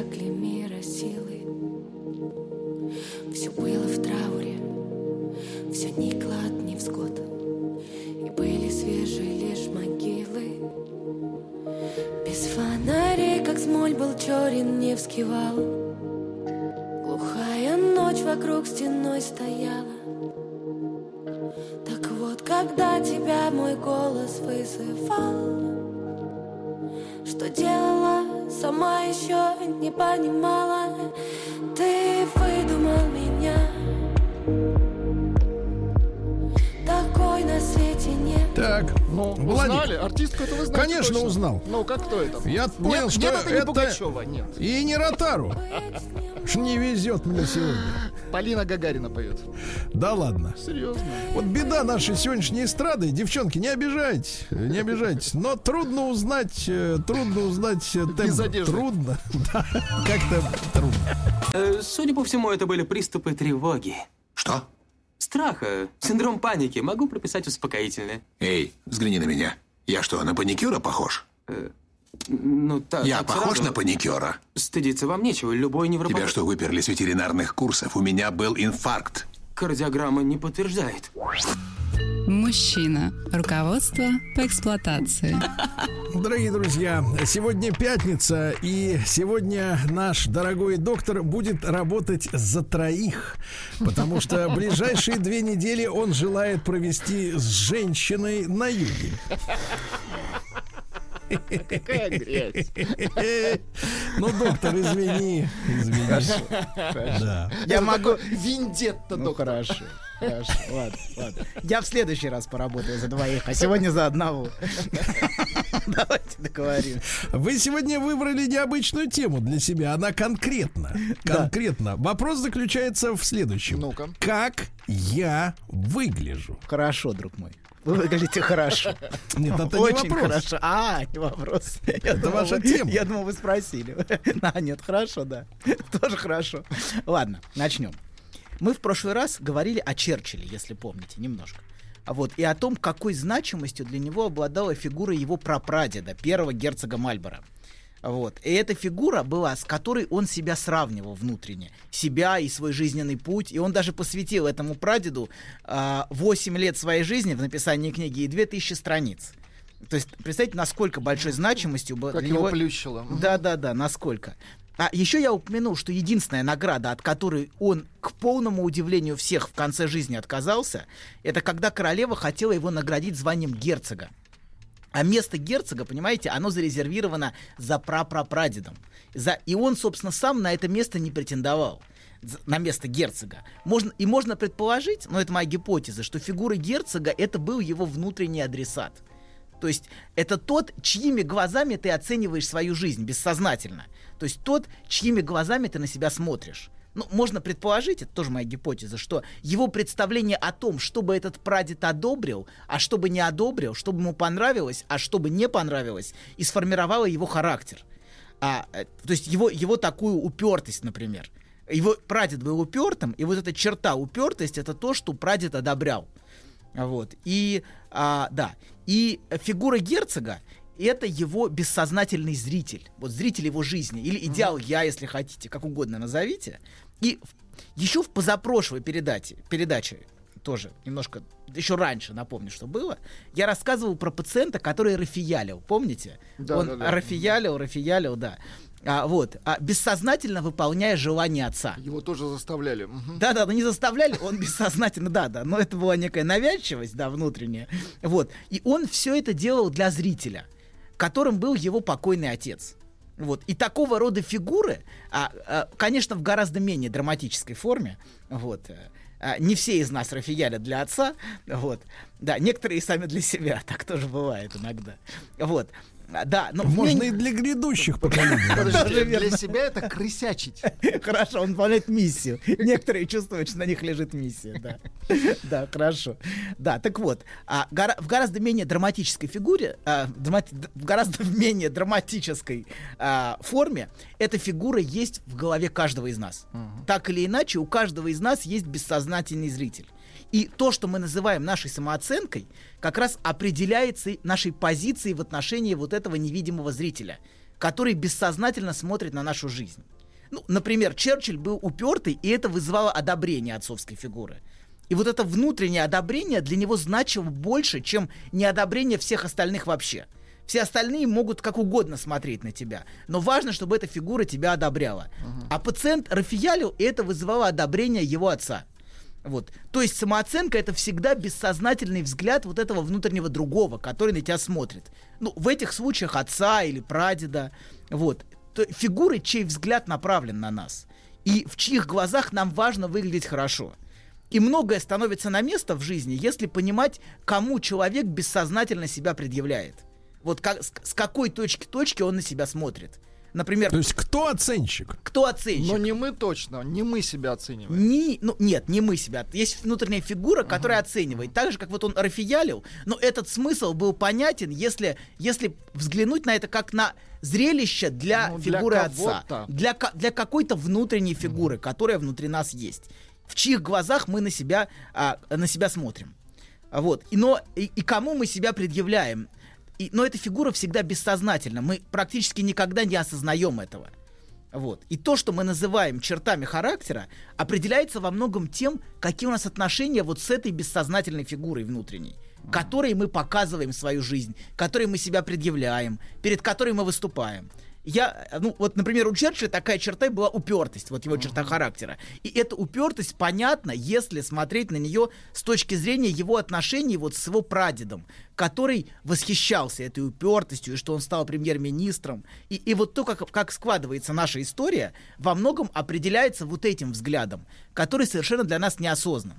Иссякли мира силы. Все было в трауре, все никло от невзгод, и были свежие лишь могилы. Без фонарей, как смоль был черен Невский вал. Глухая ночь вокруг стеной стояла. Так вот, когда тебя мой голос вызывал, сама еще не понимала, Ты выдумал меня. Такой на свете нет.
Так,
Ну,
Владик.
узнали? Артистку это вы знаете
Конечно,
точно?
узнал.
Ну, как кто это?
Я понял,
нет,
что
нет, это не
это-
Пугачева, нет.
И не Ротару. *laughs* Ж не везет мне сегодня.
Полина Гагарина поет.
Да ладно.
Серьезно.
Вот беда нашей сегодняшней эстрады, девчонки, не обижайтесь, не обижайтесь. Но трудно узнать, э, трудно узнать э,
Без
тембр.
одежды.
Трудно, *laughs* да, как-то трудно.
Э, Судя по всему, это были приступы тревоги.
Что?
Страха, синдром паники. Могу прописать успокоительное.
Эй, взгляни на меня. Я что, на паникюра похож?
Ну, так,
Я
так
похож
сразу.
на паникюра?
Стыдиться вам нечего. Любой невропат...
Тебя что, выперли с ветеринарных курсов? У меня был инфаркт.
Кардиограмма не подтверждает.
Мужчина. Руководство по эксплуатации. *laughs*
Дорогие друзья, сегодня пятница, и сегодня наш дорогой доктор будет работать за троих, потому что *laughs* ближайшие две недели он желает провести с женщиной на юге.
Какая грязь.
Ну, доктор, извини. Извини.
Хорошо.
Да.
Я могу...
Виндетта,
Ну, хорошо. Хорошо, ладно, ладно. Я в следующий раз поработаю за двоих, а сегодня за одного. Давайте договорим.
Вы сегодня выбрали необычную тему для себя. Она конкретна. Конкретно. Вопрос заключается в следующем.
Ну-ка.
Как я выгляжу?
Хорошо, друг мой. Вы выглядите хорошо.
Нет, это не
Очень
вопрос.
хорошо. А, не вопрос. Я
Это
думал,
ваша
вы-
тема.
Я думал, вы спросили. *laughs* А, нет, хорошо, да. *laughs* Тоже хорошо. Ладно, начнем. Мы в прошлый раз говорили о Черчилле, если помните, немножко. Вот, и о том, какой значимостью для него обладала фигура его прапрадеда, первого герцога Мальборо. Вот. И эта фигура была, с которой он себя сравнивал внутренне. Себя и свой жизненный путь. И он даже посвятил этому прадеду а, 8 лет своей жизни в написании книги и 2000 страниц. То есть, представьте, насколько большой значимостью было
Как
для
его плющило.
Да-да-да, насколько. А еще я упомянул, что единственная награда, от которой он, к полному удивлению всех, в конце жизни отказался, это когда королева хотела его наградить званием герцога. А место герцога, понимаете, оно зарезервировано за прапрапрадедом. За... И он, собственно, сам на это место не претендовал. На место герцога. Можно... И можно предположить, но это моя гипотеза, что фигура герцога это был его внутренний адресат. То есть это тот, чьими глазами ты оцениваешь свою жизнь бессознательно. То есть тот, чьими глазами ты на себя смотришь. Ну, можно предположить, это тоже моя гипотеза, что его представление о том, что бы этот прадед одобрил, а что бы не одобрил, что бы ему понравилось, а что бы не понравилось, и сформировало его характер. А, э, то есть его, его такую упертость, например. Его прадед был упертым, и вот эта черта упертость это то, что прадед одобрял. Вот. И, а, да. И фигура герцога это его бессознательный зритель. Вот зритель его жизни. Или идеал я, если хотите, как угодно назовите. И в- еще в позапрошлой передаче, передаче тоже немножко, еще раньше, напомню, что было, я рассказывал про пациента, который рафиялил, помните?
Да,
Он
да, да.
рафиялил, рафиялил, да. А, вот, а, бессознательно выполняя желание отца.
Его тоже заставляли.
Да, да, но не заставляли, он бессознательно, да, да, но это была некая навязчивость, да, внутренняя. Вот. И он все это делал для зрителя, которым был его покойный отец. Вот. И такого рода фигуры, а, а, конечно, в гораздо менее драматической форме, вот, э, а, не все из нас рафиялят для отца, вот, да, некоторые сами для себя, *laughs* так тоже бывает иногда, вот, да, но
Можно
мне-
и для грядущих *laughs* поколений.
Подожди, для себя это крысячить. *laughs*
Хорошо, он выполняет миссию. Некоторые чувствуют, что на них лежит миссия, да. *laughs* Да, хорошо. Да, так вот, а, гора- в гораздо менее драматической фигуре, а, в гораздо менее драматической а, форме, эта фигура есть в голове каждого из нас. Так или иначе, у каждого из нас есть бессознательный зритель. И то, что мы называем нашей самооценкой, как раз определяется нашей позицией в отношении вот этого невидимого зрителя, который бессознательно смотрит на нашу жизнь. Ну, например, Черчилль был упертый, и это вызывало одобрение отцовской фигуры. И вот это внутреннее одобрение для него значило больше, чем неодобрение всех остальных вообще. Все остальные могут как угодно смотреть на тебя, но важно, чтобы эта фигура тебя одобряла. А пациент Рафиялил, и это вызывало одобрение его отца. Вот. То есть самооценка это всегда бессознательный взгляд вот этого внутреннего другого, который на тебя смотрит. Ну, в этих случаях отца или прадеда. Вот. То, фигуры, чей взгляд направлен на нас. И в чьих глазах нам важно выглядеть хорошо. И многое становится на место в жизни, если понимать, кому человек бессознательно себя предъявляет. Вот как, с, с какой точки точки он на себя смотрит. Например,
То есть кто оценщик?
кто оценщик?
Но не мы точно, не мы себя оцениваем.
Не, ну, нет, не мы себя. Есть внутренняя фигура, которая оценивает. Так же, как вот он рафиялил, но этот смысл был понятен, если, если взглянуть на это как на зрелище для
Ну, для
фигуры отца.
кого-то.
Для, для какой-то внутренней фигуры, которая внутри нас есть. В чьих глазах мы на себя, а, на себя смотрим. Вот. И, но, и, и кому мы себя предъявляем. И, но эта фигура всегда бессознательна. Мы практически никогда не осознаем этого. Вот. И то, что мы называем чертами характера, определяется во многом тем, какие у нас отношения вот с этой бессознательной фигурой внутренней, которой мы показываем свою жизнь, которой мы себя предъявляем, перед которой мы выступаем. Я, ну, вот, например, у Черчилля такая черта была упертость, вот его черта характера. И эта упертость понятна, если смотреть на нее с точки зрения его отношений вот с его прадедом, который восхищался этой упертостью, и что он стал премьер-министром. И, и вот то, как, как складывается наша история, во многом определяется вот этим взглядом, который совершенно для нас неосознан.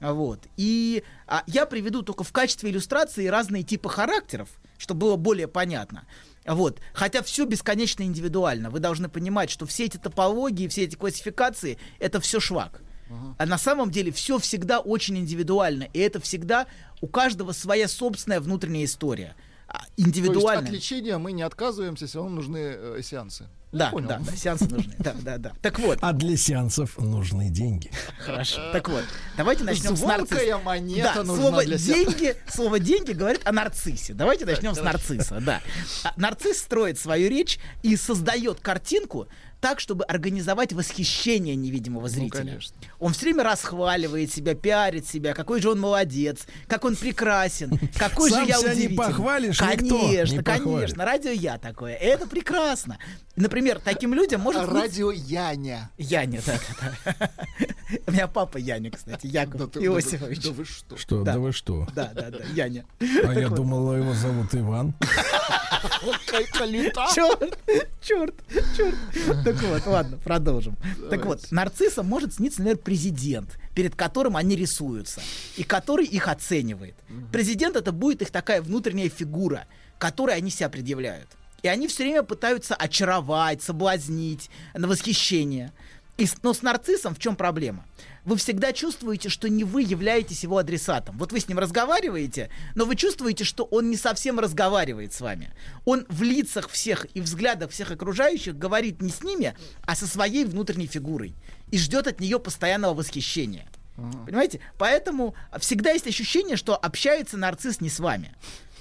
Вот. И а, я приведу только в качестве иллюстрации разные типы характеров, чтобы было более понятно. Вот. Хотя все бесконечно индивидуально. Вы должны понимать, что все эти топологии, все эти классификации это все швак. А на самом деле все всегда очень индивидуально. И это всегда у каждого своя собственная внутренняя история. А,
То есть
Индивидуально.
от лечения мы не отказываемся, все равно нужны э, сеансы.
Да,
Понял.
да, да, сеансы нужны. Да, да, да. Так вот.
А для сеансов нужны деньги.
Хорошо. Так вот, давайте начнем с нарцисса.
монета
да,
нужна
слово
для сеанса.
деньги, слово деньги говорит о нарциссе. Давайте начнем с нарцисса, да. А, Нарцисс строит свою речь и создает картинку так, чтобы организовать восхищение невидимого зрителя.
конечно.
Он все время расхваливает себя, пиарит себя, какой же он молодец, как он прекрасен, *laughs* какой же я
себя не похвалишь,
Конечно, конечно, радио я такое. Это прекрасно. Например, таким людям может.
Радио Яня.
Яня, да, да, да. У меня папа Яня, кстати, Яков Иосифович.
да вы что?
Что, да, вы что?
Да, да, да, Яня.
А
Так
я
вот.
думал, его зовут Иван.
Черт, черт, черт. Так вот, ладно, продолжим. Так вот, нарциссам может сниться, например, президент, перед которым они рисуются, и который их оценивает. Президент это будет их такая внутренняя фигура, которой они себя предъявляют. И они все время пытаются очаровать, соблазнить, на восхищение. И но с нарциссом в чем проблема? Вы всегда чувствуете, что не вы являетесь его адресатом. Вот вы с ним разговариваете, но вы чувствуете, что он не совсем разговаривает с вами. Он в лицах всех и взглядах всех окружающих говорит не с ними, а со своей внутренней фигурой. И ждет от нее постоянного восхищения. Понимаете? Поэтому всегда есть ощущение, что общается нарцисс не с вами.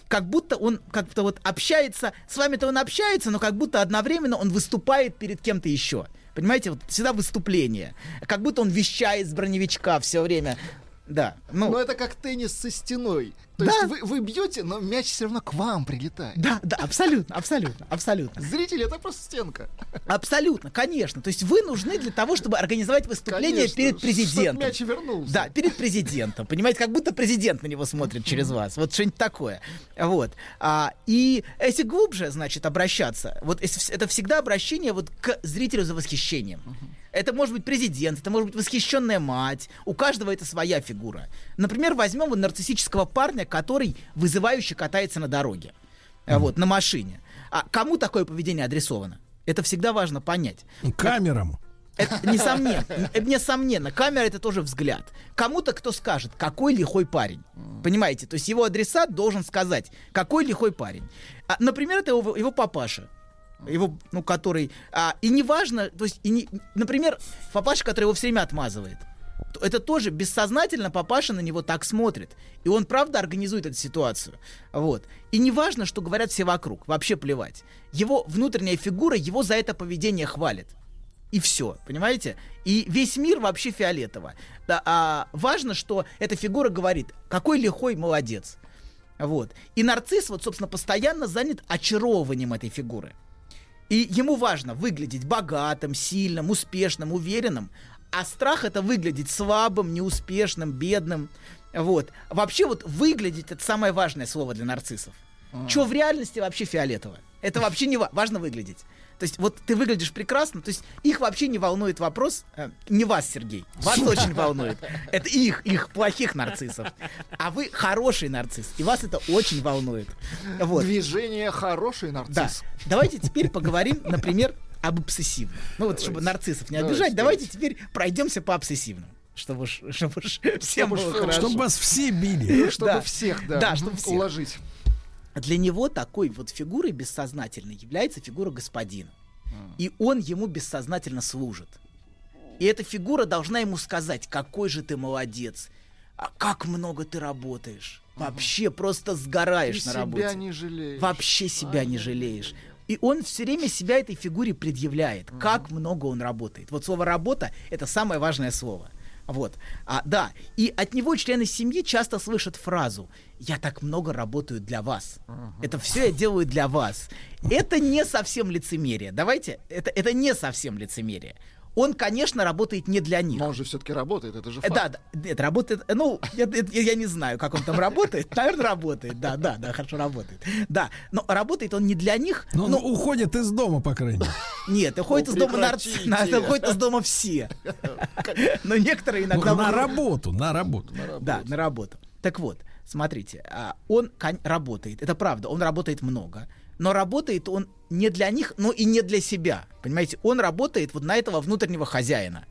Как будто он как-то вот общается, с вами-то он общается, но как будто одновременно он выступает перед кем-то еще. Понимаете, вот всегда выступление. Как будто он вещает с броневичка все время. Да. Ну,
Но это как теннис со стеной. То
Да.
есть вы, вы бьете, но мяч все равно к вам прилетает.
Да, да, абсолютно, абсолютно, абсолютно.
Зрители это просто стенка.
Абсолютно, конечно. То есть вы нужны для того, чтобы организовать выступление
Конечно,
перед президентом.
мяч вернулся.
Да, перед президентом. Понимаете, как будто президент на него смотрит через вас. Вот что-нибудь такое. Вот. А, и если глубже, значит, обращаться, вот это всегда обращение вот к зрителю за восхищением. Это может быть президент, это может быть восхищенная мать. У каждого это своя фигура. Например, возьмем вот нарциссического парня, который вызывающе катается на дороге. А, Вот, на машине. А кому такое поведение адресовано? Это всегда важно понять.
Камерам.
Это несомненно, н- несомненно, камера это тоже взгляд. Кому-то кто скажет, какой лихой парень. Понимаете? То есть его адресат должен сказать, какой лихой парень. А, например, это его, его папаша. Его, ну, который... а, и неважно, то есть, и не- например, папаша, который его все время отмазывает. То Это тоже бессознательно папаша на него так смотрит. И он, правда, организует эту ситуацию. Вот. И неважно, что говорят все вокруг. Вообще плевать. Его внутренняя фигура его за это поведение хвалит и все, понимаете? И весь мир вообще фиолетово. Да, а важно, что эта фигура говорит, какой лихой молодец. Вот. И нарцисс, вот, собственно, постоянно занят очаровыванием этой фигуры. И ему важно выглядеть богатым, сильным, успешным, уверенным. А страх это выглядеть слабым, неуспешным, бедным. Вот. Вообще вот выглядеть это самое важное слово для нарциссов. Что в реальности вообще фиолетово. Это вообще не ва- важно выглядеть. То есть вот ты выглядишь прекрасно, то есть их вообще не волнует вопрос, э, не вас, Сергей, вас очень волнует. Это их, их плохих нарциссов. А вы хороший нарцисс, и вас это очень волнует. Вот.
Движение хороший
Да.
нарцисс.
Давайте теперь поговорим, например, об обсессивном. Ну вот, чтобы нарциссов не
Давайте,
обижать, давайте теперь пройдемся по обсессивному. Чтобы, чтобы всем
Чтобы
было хорошо.
Чтобы вас все били. *laughs*
Чтобы всех, да,
Да, чтобы всех.
уложить.
Для него такой вот фигурой бессознательной является фигура господина. И он ему бессознательно служит. И эта фигура должна ему сказать, какой же ты молодец, а как много ты работаешь. Вообще просто сгораешь
Ты
на
себя
работе.
не жалеешь.
Вообще себя не жалеешь. И он все время себя этой фигуре предъявляет, как много он работает. Вот слово работа это самое важное слово. Вот. А, да. И от него члены семьи часто слышат фразу «Я так много работаю для вас». Это все я делаю для вас. Это не совсем лицемерие. Давайте, это, это не совсем лицемерие. Он, конечно, работает не для них.
Но он же все-таки работает, это же
Э,
факт.
Да, да, это работает, э, ну, я, я- я не знаю, как он там работает, *laughs* наверное, работает, да, да, да, хорошо работает, да, но работает он не для них,
Но он
ну,
уходит из дома, по крайней мере.
нет, уходит из дома нарцисс,
прекратите.
уходит из дома все, но некоторые иногда...
Ну, на работу, на работу.
Да, на работу. Так вот, смотрите, а, он работает, это правда, он работает много, но работает он не для них, но и не для себя. Понимаете, он работает вот на этого внутреннего хозяина,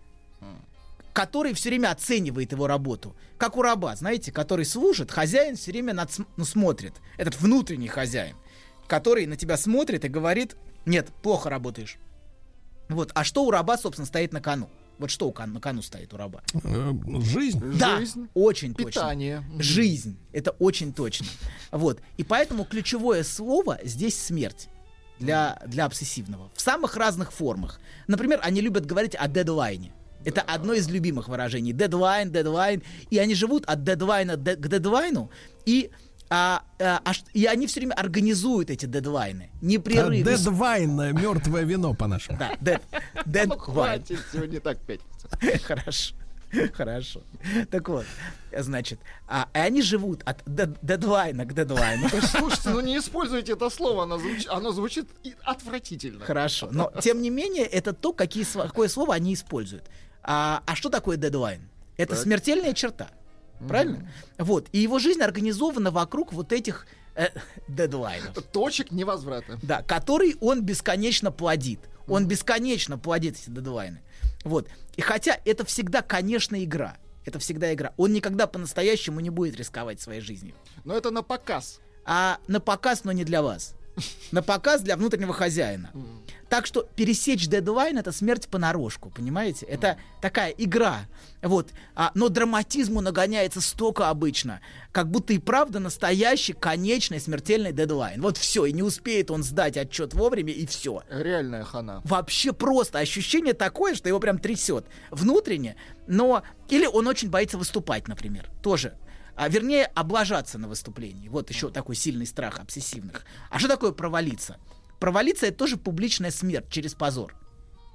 который все время оценивает его работу. Как у раба, знаете, который служит, хозяин все время над, ну, смотрит. Этот внутренний хозяин, который на тебя смотрит и говорит, нет, плохо работаешь. Вот, а что у раба, собственно, стоит на кону? Вот что у кон- на кону стоит у раба?
Э, Жизнь.
Да,
Жизнь,
очень
питание.
точно. Жизнь. Это очень точно. Вот. И поэтому ключевое слово здесь смерть для, для обсессивного. В самых разных формах. Например, они любят говорить о дедлайне. Это одно из любимых выражений. Дедлайн, дедлайн. И они живут от дедлайна де- к дедлайну. И, а, а, а ш- и они все время организуют эти дедлайны. Непрерывно.
Дедвайн, мертвое вино, по-нашему.
Да, дед, дед
Ну, хватит, сегодня так пятница. *laughs*
Хорошо. Хорошо. Так вот, значит, а, и они живут от дед- дедлайна к дедлайну.
Слушайте, ну не используйте это слово, оно, звуч- оно звучит отвратительно.
Хорошо. Но, тем не менее, это то, какие, какое слово они используют. А, а что такое дедлайн? Это
Так.
смертельная черта. Правильно? Вот. И его жизнь организована вокруг вот этих э, *laughs* дедлайнов.
Точек невозврата.
Да, который он бесконечно плодит. Он бесконечно плодит эти дедлайны. Вот. И хотя это всегда, конечно, игра. Это всегда игра. Он никогда по-настоящему не будет рисковать своей жизнью.
Но это на показ.
А на показ, но не для вас. *laughs* На показ для внутреннего хозяина. Так что пересечь дедлайн это смерть понарошку, понимаете? Это такая игра. Вот. А, но драматизму нагоняется столько обычно, как будто и правда настоящий, конечный, смертельный дедлайн. Вот все, и не успеет он сдать отчет вовремя, и все.
Реальная хана.
Вообще просто ощущение такое, что его прям трясет внутренне, но или он очень боится выступать, например, тоже. А, вернее, облажаться на выступлении. Вот еще такой сильный страх обсессивных. А что такое провалиться? Провалиться это тоже публичная смерть через позор.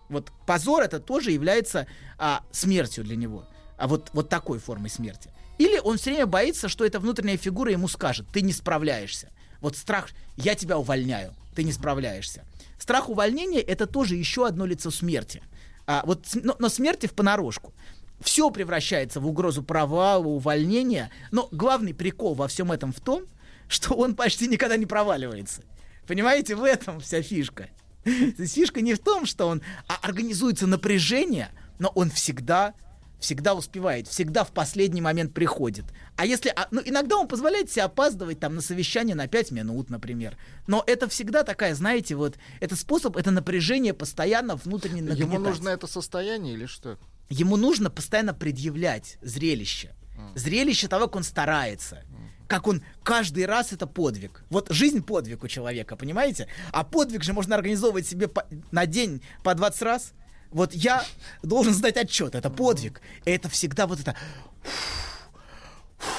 Вот позор это тоже является а, смертью для него. А вот, вот такой формой смерти. Или он все время боится, что эта внутренняя фигура ему скажет, ты не справляешься. Вот страх, я тебя увольняю, ты не справляешься. Страх увольнения это тоже еще одно лицо смерти. А, вот, но, но смерти в понарошку. Все превращается в угрозу провала, увольнения. Но главный прикол во всем этом в том, что он почти никогда не проваливается. Понимаете, в этом вся фишка. То есть фишка не в том, что он а, организуется напряжение, но он всегда всегда успевает, всегда в последний момент приходит. А если, а, ну, иногда он позволяет себе опаздывать там на совещание на 5 минут, например. Но это всегда такая, знаете, вот, это способ, это напряжение постоянно внутренне
Ему
нагнетать.
нужно это состояние или что?
Ему нужно постоянно предъявлять зрелище. Зрелище того, как он старается. Как он каждый раз это подвиг. Вот жизнь подвиг у человека, понимаете? А подвиг же можно организовывать себе по- на день по 20 раз. Вот я должен сдать отчет, это подвиг. Это всегда вот это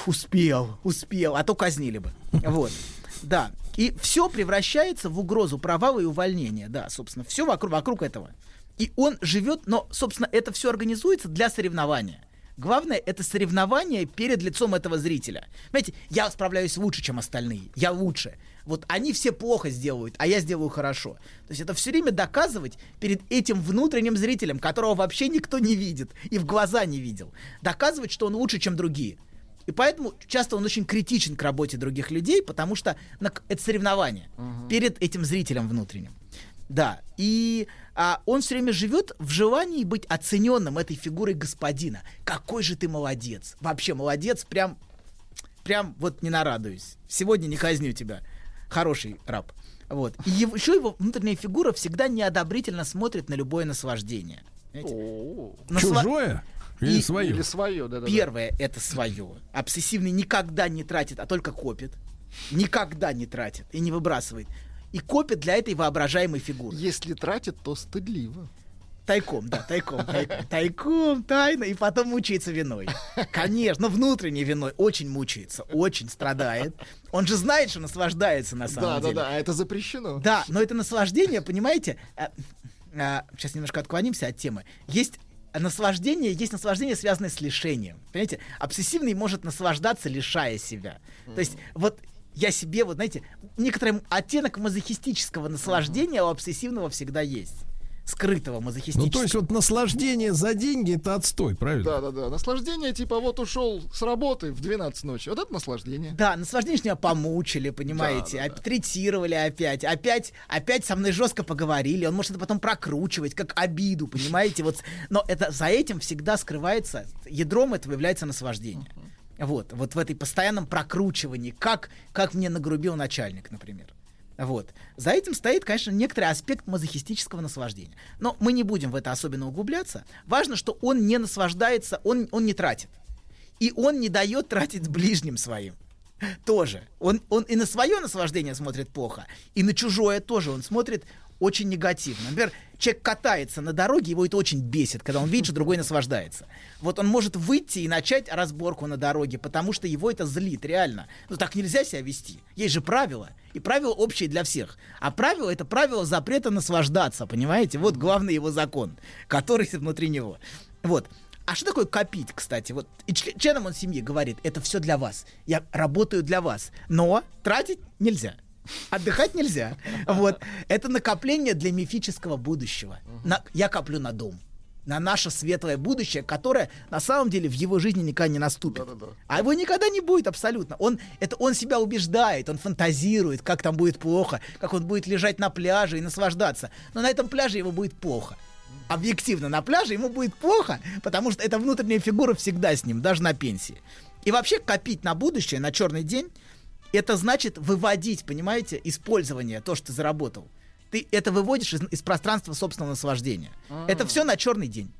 успел, успел, а то казнили бы. *laughs* Вот. Да. И все превращается в угрозу провала и увольнения. Да, собственно, все вокруг, вокруг этого. И он живет, но, собственно, это все организуется для соревнования. Главное, это соревнование перед лицом этого зрителя. Знаете, я справляюсь лучше, чем остальные. Я лучше. Вот они все плохо сделают, а я сделаю хорошо. То есть это все время доказывать перед этим внутренним зрителем, которого вообще никто не видит и в глаза не видел. Доказывать, что он лучше, чем другие. И поэтому часто он очень критичен к работе других людей, потому что на- это соревнование перед этим зрителем внутренним. Да, и а, он все время живет в желании быть оцененным этой фигурой господина. Какой же ты молодец. Вообще молодец, прям, прям вот не нарадуюсь. Сегодня не казню тебя. Хороший раб. Вот. И его, еще его внутренняя фигура всегда неодобрительно смотрит на любое наслаждение. Насла-
Чужое или
И-
свое?
Или свое, да, да.
Первое это свое. Обсессивный никогда не тратит, а только копит. Никогда не тратит и не выбрасывает. И копит для этой воображаемой фигуры.
Если тратит, то стыдливо.
Тайком, да, тайком, тайком. Тайком, тайно, и потом мучается виной. Конечно, внутренней виной очень мучается, очень страдает. Он же знает, что наслаждается на самом
Да, да,
деле.
да, а это запрещено.
Да, но это наслаждение, понимаете, а, а, сейчас немножко отклонимся от темы. Есть наслаждение, есть наслаждение, связанное с лишением. Понимаете, обсессивный может наслаждаться, лишая себя. То есть вот я себе, вот знаете, некоторый оттенок мазохистического наслаждения у обсессивного всегда есть. Скрытого мазохистического.
Ну, то есть вот наслаждение за деньги это отстой, правильно?
Да, да, да. Наслаждение, типа, вот ушел с работы в 12 ночи. Вот это наслаждение.
Да, наслаждение, что меня помучили, понимаете, оп- третировали опять, опять, опять со мной жестко поговорили, он может это потом прокручивать, как обиду, понимаете, вот, но это за этим всегда скрывается, ядром этого является наслаждение. Вот, вот в этой постоянном прокручивании, как, как мне нагрубил начальник, например. Вот. За этим стоит, конечно, некоторый аспект мазохистического наслаждения. Но мы не будем в это особенно углубляться. Важно, что он не наслаждается, он, он не тратит. И он не дает тратить ближним своим. Тоже. Он, он и на свое наслаждение смотрит плохо, и на чужое тоже он смотрит очень негативно. Например, человек катается на дороге, его это очень бесит, когда он видит, что другой наслаждается. Вот он может выйти и начать разборку на дороге, потому что его это злит, реально. Ну так нельзя себя вести. Есть же правила. И правила общие для всех. А правило это правило запрета наслаждаться, понимаете? Вот главный его закон, который *laughs* внутри него. Вот. А что такое копить, кстати? Вот и член- членам он семьи говорит, это все для вас. Я работаю для вас. Но тратить нельзя. Отдыхать нельзя. Вот. Это накопление для мифического будущего. На- я коплю на дом. На наше светлое будущее, которое на самом деле в его жизни никогда не наступит. А его никогда не будет абсолютно. Он, это он себя убеждает, он фантазирует, как там будет плохо, как он будет лежать на пляже и наслаждаться. Но на этом пляже ему будет плохо. Объективно, на пляже ему будет плохо, потому что эта внутренняя фигура всегда с ним, даже на пенсии. И вообще копить на будущее, на черный день, это значит выводить, понимаете, использование, то, что ты заработал. Ты это выводишь из, из пространства собственного наслаждения. Это все на черный день.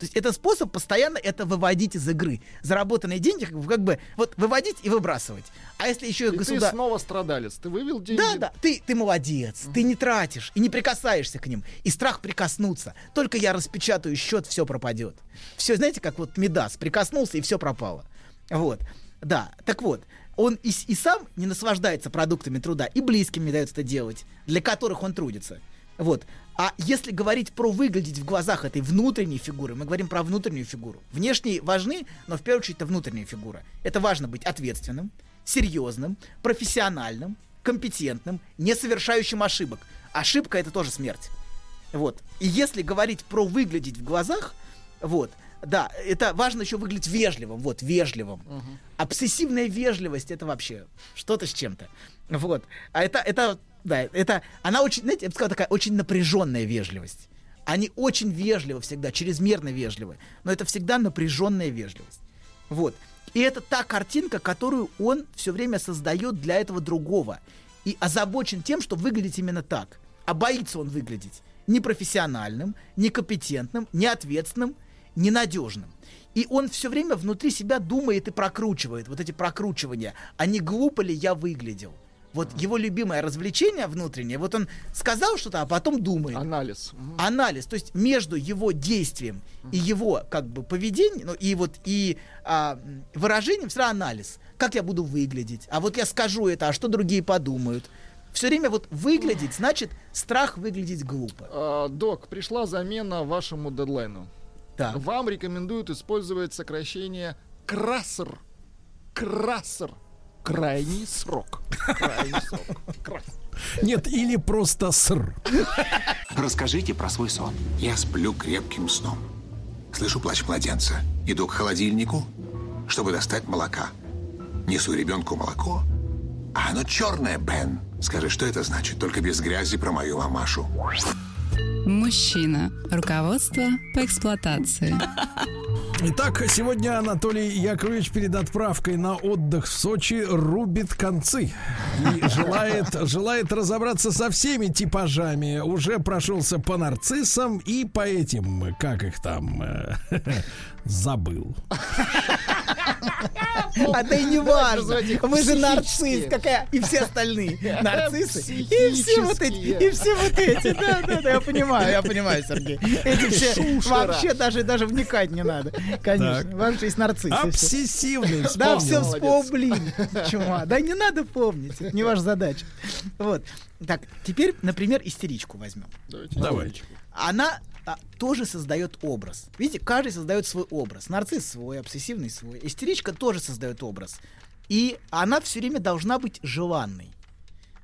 То есть это способ постоянно это выводить из игры. Заработанные деньги как бы, как бы вот выводить и выбрасывать. А если еще и
И ты снова страдалец. Ты вывел деньги.
Да, да, ты, ты молодец, ты не тратишь и не прикасаешься к ним. И страх прикоснуться. Только я распечатаю счет, все пропадет. Все, знаете, как вот Медас прикоснулся и все пропало. Вот, да, так вот, он и, и сам не наслаждается продуктами труда, и близким не дает это делать, для которых он трудится. Вот. А если говорить про выглядеть в глазах этой внутренней фигуры, мы говорим про внутреннюю фигуру. Внешние важны, но в первую очередь это внутренняя фигура. Это важно быть ответственным, серьезным, профессиональным, компетентным, не совершающим ошибок. Ошибка это тоже смерть. Вот. И если говорить про выглядеть в глазах, вот, да, это важно еще выглядеть вежливым, вот, вежливым. Обсессивная вежливость это вообще что-то с чем-то. Вот. А это, это, да, это, она очень, знаете, я бы сказал, такая очень напряженная вежливость. Они очень вежливы всегда, чрезмерно вежливы, но это всегда напряженная вежливость. Вот. И это та картинка, которую он все время создает для этого другого. И озабочен тем, что выглядеть именно так. А боится он выглядеть непрофессиональным, некомпетентным, неответственным, ненадежным. И он все время внутри себя думает и прокручивает вот эти прокручивания. А не глупо ли я выглядел? Вот его любимое развлечение внутреннее, вот он сказал что-то, а потом думает.
Анализ.
Анализ, то есть между его действием и его как бы поведением, ну и вот и а, выражением всегда анализ. Как я буду выглядеть? А вот я скажу это, а что другие подумают? Все время вот выглядеть значит страх выглядеть глупо.
А, док, пришла замена вашему дедлайну.
Так.
Вам рекомендуют использовать сокращение красер. Красер. Крайний срок. Крайний срок.
Нет, или просто ср.
Расскажите про свой сон. Я сплю крепким сном. Слышу плач младенца. Иду к холодильнику, чтобы достать молока. Несу ребенку молоко. А оно черное, Бен. Скажи, что это значит? Только без грязи про мою мамашу.
Мужчина. Руководство по эксплуатации.
Итак, сегодня Анатолий Яковлевич перед отправкой на отдых в Сочи рубит концы и *laughs* желает, желает разобраться со всеми типажами. Уже прошелся по нарциссам и по этим, как их там, *laughs* забыл.
А да и не важно. Мы же нарцисс, какая и все остальные *laughs* нарциссы. И все вот эти, и все вот эти. Да, да, да, я понимаю, я понимаю, Сергей. Эти все вообще даже даже вникать не надо. Конечно, вообще есть нарциссы.
Обсессивный,
Да, все вспомнил, чума. Да не надо помнить, это не ваша задача. Вот. Так, теперь, например, истеричку возьмем.
Давайте.
Она а, тоже создает образ. Видите, каждый создает свой образ. Нарцисс свой, обсессивный свой. Истеричка тоже создает образ. И она все время должна быть желанной.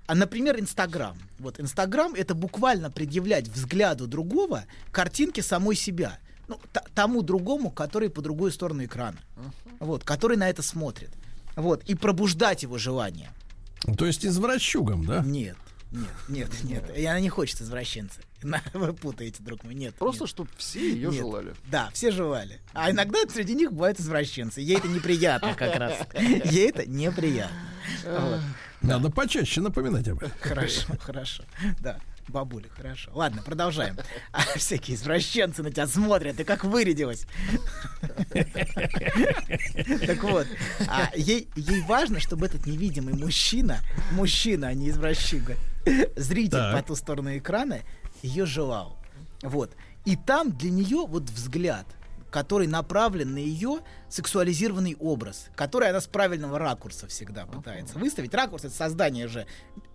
А, например, Инстаграм. Вот Инстаграм это буквально предъявлять взгляду другого картинки самой себя. Ну, т- тому другому, который по другую сторону экрана. Вот, который на это смотрит. Вот, и пробуждать его желание.
То есть извращугом, да?
Нет, нет, нет, *laughs* нет. И она не хочет извращенца. *laughs* Вы путаете, друг мой. Нет.
Просто, чтобы все ее
Нет.
желали.
Да, все желали. А иногда среди них бывают извращенцы. Ей это неприятно как раз. *laughs* Ей это неприятно. Вот.
Надо почаще напоминать об этом.
Хорошо, хорошо. Да, бабуля, хорошо. Ладно, продолжаем. А всякие извращенцы на тебя смотрят, ты как вырядилась. Так вот, а ей, ей важно, чтобы этот невидимый мужчина, мужчина, а не извращенка, *laughs* зритель
Так.
по ту сторону экрана, ее желал. Вот. И там для нее вот взгляд, который направлен на ее сексуализированный образ, который она с правильного ракурса всегда пытается выставить. Ракурс это создание же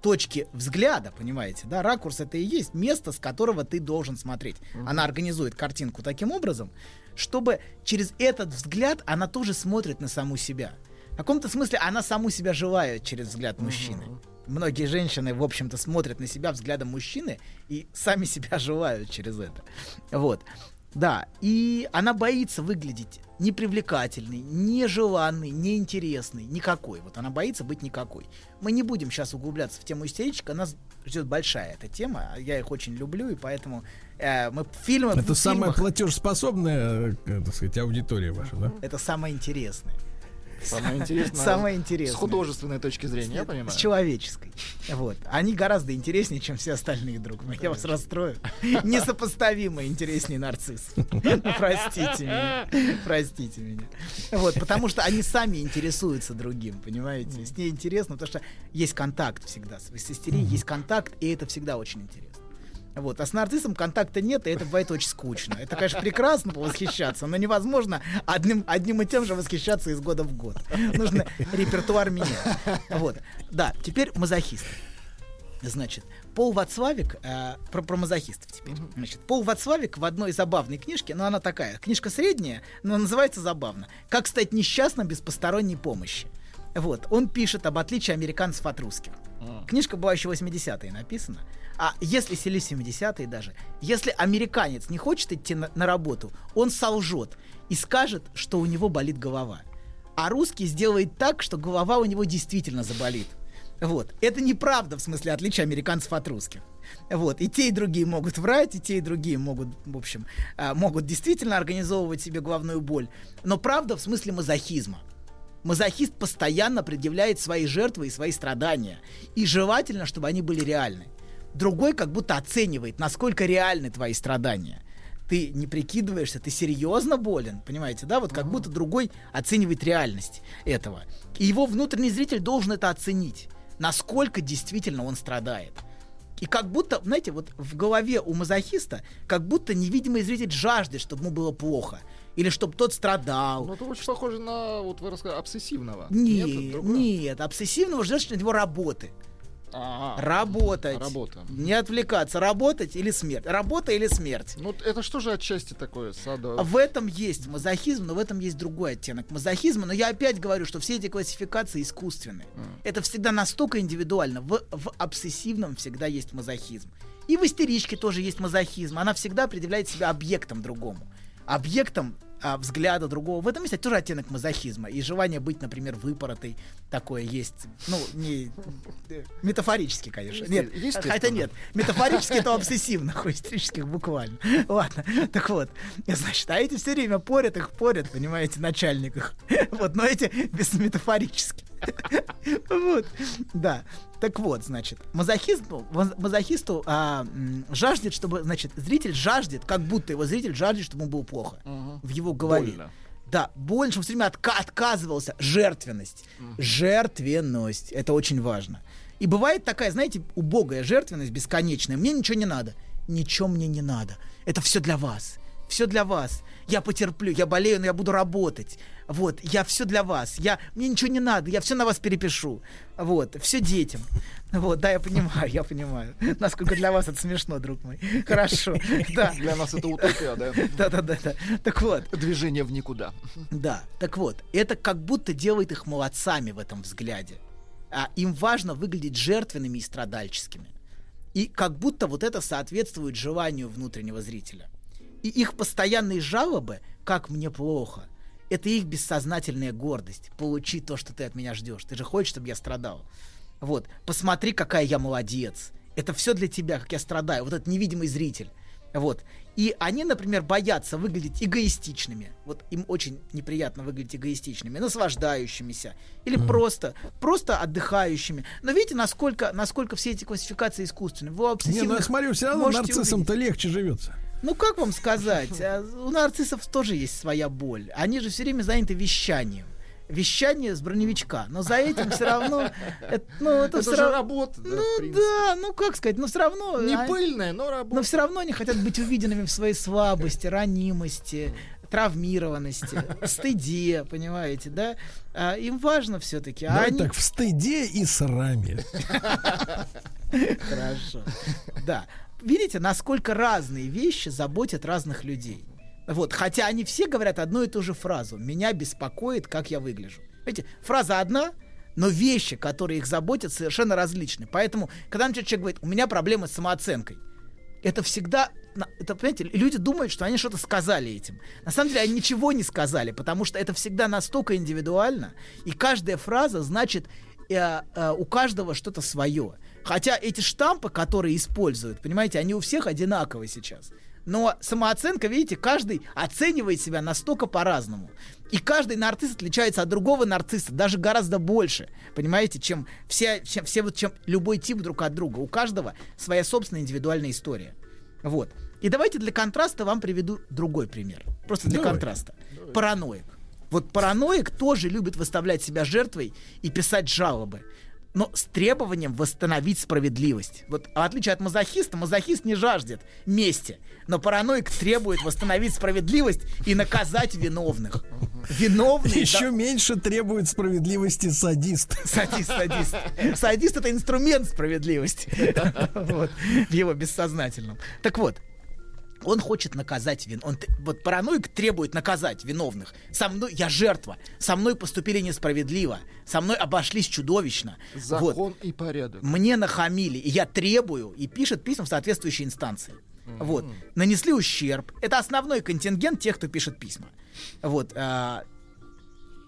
точки взгляда, понимаете, да? Ракурс это и есть место, с которого ты должен смотреть. Она организует картинку таким образом, чтобы через этот взгляд она тоже смотрит на саму себя. В каком-то смысле она саму себя желает через взгляд мужчины. Многие женщины, в общем-то, смотрят на себя взглядом мужчины и сами себя желают через это. Вот. Да, и она боится выглядеть непривлекательной, нежеланной, неинтересной, никакой. Вот она боится быть никакой. Мы не будем сейчас углубляться в тему истеричек, нас ждет большая эта тема. Я их очень люблю, и поэтому э, мы фильмы...
Это
в
самая
фильмах-
платежеспособная, э, так сказать, аудитория ваша, да?
Это самое интересное.
Самое интересное.
Самое интересное.
С художественной точки зрения, я понимаю.
С человеческой. Вот. Они гораздо интереснее, чем все остальные, друг мой. Я вас расстрою. Несопоставимо интереснее нарцисс. *laughs* Простите меня. Простите меня. Вот, потому что они сами интересуются другим, понимаете? С ней интересно, потому что есть контакт всегда. С с истерией есть контакт, и это всегда очень интересно. Вот. А с нарциссом контакта нет, и это бывает очень скучно. Это, конечно, прекрасно повосхищаться, но невозможно одним, одним и тем же восхищаться из года в год. Нужно репертуар менять. Вот. Да, теперь мазохист. Значит, Пол Вацлавик, э, про, про мазохистов теперь. Значит, Пол Вацлавик в одной забавной книжке, но она такая, книжка средняя, но называется забавно. «Как стать несчастным без посторонней помощи». Вот, он пишет об отличии американцев от русских. Книжка была еще 80-е написана. А если сели 70-е даже, если американец не хочет идти на, на работу, он солжет и скажет, что у него болит голова. А русский сделает так, что голова у него действительно заболит. Вот. Это неправда, в смысле отличия американцев от русских. Вот. И те, и другие могут врать, и те, и другие могут, в общем, а, могут действительно организовывать себе головную боль. Но правда в смысле мазохизма. Мазохист постоянно предъявляет свои жертвы и свои страдания. И желательно, чтобы они были реальны. Другой как будто оценивает, насколько реальны твои страдания. Ты не прикидываешься, ты серьезно болен, понимаете, да? Вот как будто другой оценивает реальность этого. И его внутренний зритель должен это оценить, насколько действительно он страдает. И как будто, знаете, вот в голове у мазохиста, как будто невидимый зритель жаждет, чтобы ему было плохо. Или чтобы тот страдал.
Ну, это очень похоже на, вот вы рассказали, обсессивного.
Нет,
другое?
нет, обсессивного ждешь от него работы.
А,
Работать.
Работа.
Не отвлекаться. Работать или смерть. Работа или смерть.
Ну, это что же отчасти такое? Садо...
В этом есть мазохизм, но в этом есть другой оттенок мазохизма. Но я опять говорю, что все эти классификации искусственны. Это всегда настолько индивидуально. В, в обсессивном всегда есть мазохизм. И в истеричке тоже есть мазохизм. Она всегда определяет себя объектом другому. Объектом а, взгляда другого. В этом есть тоже оттенок мазохизма. И желание быть, например, выпоротой такое есть. Ну, не метафорически, конечно. Нет, хотя нет. Метафорически это обсессивно, *laughs* истерических буквально. Ладно, так вот. Значит, а эти все время порят их, порят, понимаете, начальник их. *laughs* Вот, но эти без метафорически. *laughs* Вот, да. Так вот, значит, мазохист, воз- мазохисту а, жаждет, чтобы, значит, зритель жаждет, как будто его зритель жаждет, чтобы ему было плохо в его голове.
Больно.
Да, больно, чтобы все время отка- отказывался. Жертвенность. Жертвенность. Это очень важно. И бывает такая, знаете, убогая жертвенность бесконечная. Мне ничего не надо. Ничего мне не надо. Это все для вас. Все для вас. Я потерплю, я болею, но я буду работать. Вот, я все для вас. Я, мне ничего не надо, я все на вас перепишу. Вот, все детям. Вот, да, я понимаю, я понимаю. Насколько для вас это смешно, друг мой. Хорошо, *laughs* да.
Для нас это утопия, да?
Да-да-да. да. Так вот.
Движение в никуда.
Да, так вот, это как будто делает их молодцами в этом взгляде. А им важно выглядеть жертвенными и страдальческими. И как будто вот это соответствует желанию внутреннего зрителя. И их постоянные жалобы, как мне плохо, это их бессознательная гордость. Получи то, что ты от меня ждешь. Ты же хочешь, чтобы я страдал. Вот, посмотри, какая я молодец. Это все для тебя, как я страдаю. Вот этот невидимый зритель. Вот. И они, например, боятся выглядеть эгоистичными. Вот им очень неприятно выглядеть эгоистичными, наслаждающимися. Или просто, просто отдыхающими. Но видите, насколько, насколько все эти классификации искусственны. Вы
Не, ну я смотрю, все равно нарциссам-то легче живется.
Ну, как вам сказать? а, У нарциссов тоже есть своя боль. Они же все время заняты вещанием. Вещание с броневичка. Но за этим все равно... это- ну, это,
Это
всё
же
равно-
работа, да,
Ну да, ну как сказать, но все равно...
Не
а-
пыльная, но работа.
но все равно они хотят быть увиденными в своей слабости, ранимости, травмированности, стыде, понимаете, да? А, им важно все-таки. А они...
так, в стыде и сраме. *laughs*
Хорошо. Да. Видите, насколько разные вещи заботят разных людей. Вот, хотя они все говорят одну и ту же фразу. Меня беспокоит, как я выгляжу. Видите, фраза одна, но вещи, которые их заботят, совершенно различны. Поэтому, когда начинает человек говорит, у меня проблемы с самооценкой, это всегда, это, понимаете, люди думают, что они что-то сказали этим. На самом деле они ничего не сказали, потому что это всегда настолько индивидуально, и каждая фраза значит э, э, у каждого что-то свое. Хотя эти штампы, которые используют, понимаете, они у всех одинаковые сейчас. Но самооценка, видите, каждый оценивает себя настолько по-разному. И каждый нарцисс отличается от другого нарцисса даже гораздо больше, понимаете, чем все, чем, все вот, чем любой тип друг от друга. У каждого своя собственная индивидуальная история. Вот. И давайте для контраста вам приведу другой пример. Просто для
Давай.
контраста. Параноик. Вот параноик тоже любит выставлять себя жертвой и писать жалобы. Но с требованием восстановить справедливость. Вот в отличие от мазохиста, мазохист не жаждет мести. Но параноик требует восстановить справедливость и наказать виновных. Виновные...
Еще меньше требует справедливости садист.
Садист, садист. Садист это инструмент справедливости. *laughs* Вот, в его бессознательном. Так вот, он хочет наказать вин. Он, вот параноик требует наказать виновных. Со мной я жертва. Со мной поступили несправедливо. Со мной обошлись чудовищно. Вот.
Закон и порядок.
Мне нахамили, и я требую, и пишет письма в соответствующие инстанции. Вот. Нанесли ущерб. Это основной контингент тех, кто пишет письма. Вот. а,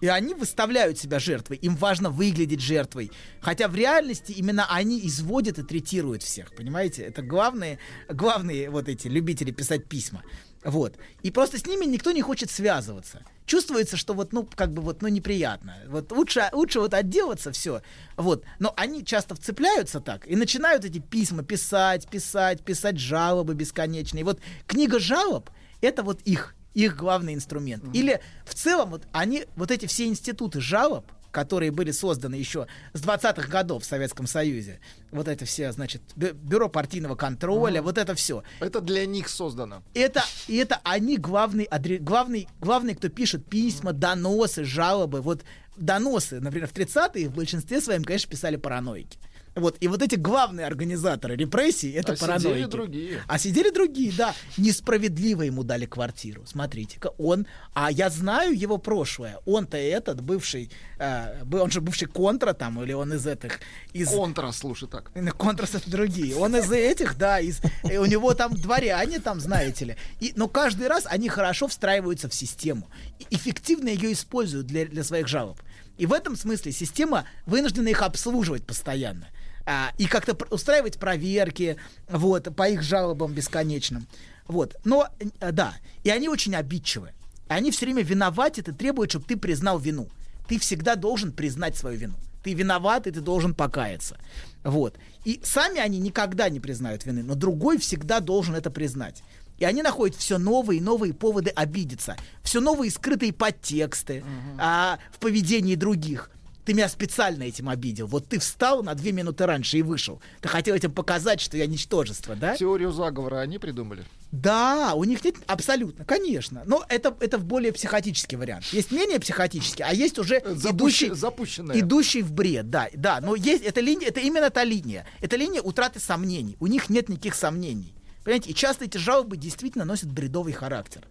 и они выставляют себя жертвой. Им важно выглядеть жертвой. Хотя в реальности именно они изводят и третируют всех. Понимаете? Это главные, главные вот эти любители писать письма. Вот. И просто с ними никто не хочет связываться. Чувствуется, что вот, ну, как бы вот, ну, неприятно. Вот лучше, лучше вот отделаться, все. Вот. Но они часто вцепляются так и начинают эти письма писать, писать, писать жалобы бесконечные. Вот книга жалоб — это вот их, их главный инструмент. Или в целом вот они, вот эти все институты жалоб, которые были созданы еще с 20-х годов в Советском Союзе. Вот это все, значит, бю- бюро партийного контроля, вот это все.
Это для них создано.
Это, и это они главный, адре- главный, главный, кто пишет письма, доносы, жалобы. Вот доносы, например, в 30-е в большинстве своем, конечно, писали параноики. Вот, и вот эти главные организаторы репрессий это
А сидели
параноики.
другие.
А сидели другие, да. Несправедливо ему дали квартиру. Смотрите-ка, он, а я знаю его прошлое. Он-то этот бывший, э, он же бывший контра там, или он из этих, из
Контра, слушай так.
Контрас это другие. Он из этих, да, из, у него там дворяне, там, знаете ли. И, но каждый раз они хорошо встраиваются в систему. И эффективно ее используют для, для своих жалоб. И в этом смысле система вынуждена их обслуживать постоянно. А, и как-то устраивать проверки вот, по их жалобам бесконечным. Вот. Но, э, да, и они очень обидчивы. Они все время виноватят и требуют, чтобы ты признал вину. Ты всегда должен признать свою вину. Ты виноват, и ты должен покаяться. Вот. И сами они никогда не признают вины, но другой всегда должен это признать. И они находят все новые и новые поводы обидеться, все новые скрытые подтексты а, в поведении других. Ты меня специально этим обидел. Вот ты встал на две минуты раньше и вышел. Ты хотел этим показать, что я ничтожество, да?
Теорию заговора они придумали.
Да, у них нет абсолютно, конечно. Но это, это более психотический вариант. Есть менее психотический, а есть уже идущий,
запущенная.
идущий в бред, да, да. Но есть эта линия, это именно та линия. Это линия утраты сомнений. У них нет никаких сомнений. Понимаете, и часто эти жалобы действительно носят бредовый характер.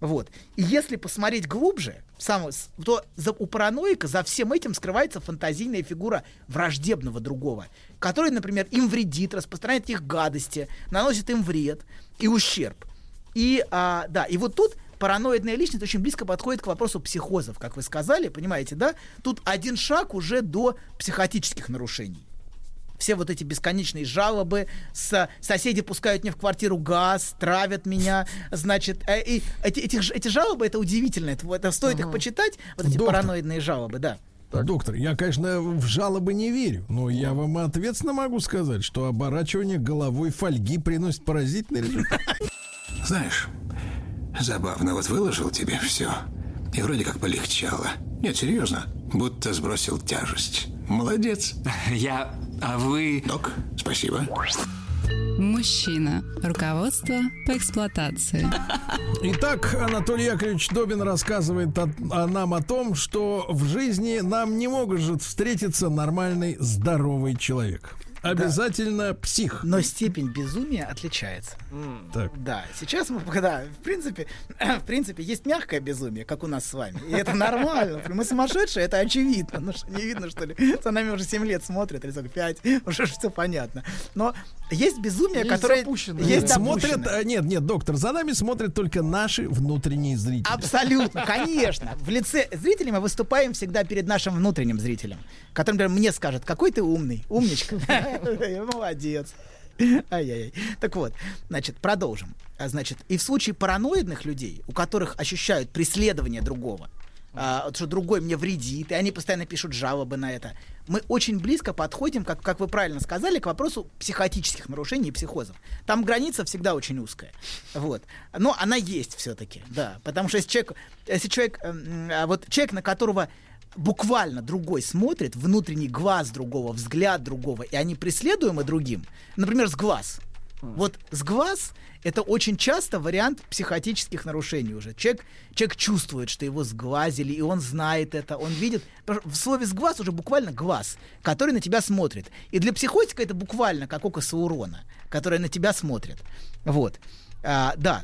Вот. И если посмотреть глубже, сам, с- то за, у параноика за всем этим скрывается фантазийная фигура враждебного другого, который, например, им вредит, распространяет их гадости, наносит им вред и ущерб. И, а, да, и вот тут параноидная личность очень близко подходит к вопросу психозов, как вы сказали, понимаете, да? Тут один шаг уже до психотических нарушений все вот эти бесконечные жалобы, с, соседи пускают мне в квартиру газ, травят меня, значит, э, и эти, эти, эти жалобы, это удивительно, это, это стоит их почитать, вот эти
Доктор.
параноидные жалобы, да.
Доктор, я, конечно, в жалобы не верю, но я вам ответственно могу сказать, что оборачивание головой фольги приносит поразительный результат. *laughs*
Знаешь, забавно, вот выложил тебе все, и вроде как полегчало. Нет, серьезно, будто сбросил тяжесть. Молодец.
Я... А вы...
Док, спасибо.
Мужчина. Руководство по эксплуатации.
Итак, Анатолий Яковлевич Добин рассказывает о- о нам о том, что в жизни нам не может встретиться нормальный, здоровый человек. Обязательно псих.
Но степень безумия отличается.
Так.
Да, сейчас мы, да, в принципе, *clears throat* в принципе, есть мягкое безумие, как у нас с вами. И это нормально. Мы сумасшедшие, это очевидно. Ну что, не видно, что ли? За нами уже 7 лет смотрят, или сколько, 5, уже все понятно. Но есть безумие,
Есть
которое...
запущенное.
Есть
смотрят, а, нет, нет, доктор, за нами смотрят только наши внутренние зрители.
Абсолютно, конечно. В лице зрителей мы выступаем всегда перед нашим внутренним зрителем, который, например, мне скажет, какой ты умный, умничка. *laughs* Молодец. Ай-яй-яй. Так вот, значит, продолжим. А, Значит, и в случае параноидных людей, у которых ощущают преследование другого, а, что другой мне вредит, и они постоянно пишут жалобы на это. Мы очень близко подходим, как, как вы правильно сказали, к вопросу психотических нарушений и психозов. Там граница всегда очень узкая. Вот. Но она есть все-таки, да. Потому что если человек, если человек, эм, а вот человек, на которого буквально другой смотрит, внутренний глаз другого, взгляд другого, и они преследуемы другим, например, с глаз. Вот с глаз это очень часто вариант психотических нарушений уже. Человек, человек чувствует, что его сглазили, и он знает это, он видит. В слове «сглаз» уже буквально глаз, который на тебя смотрит. И для психотика это буквально как око Саурона, которое на тебя смотрит. Вот. А, да.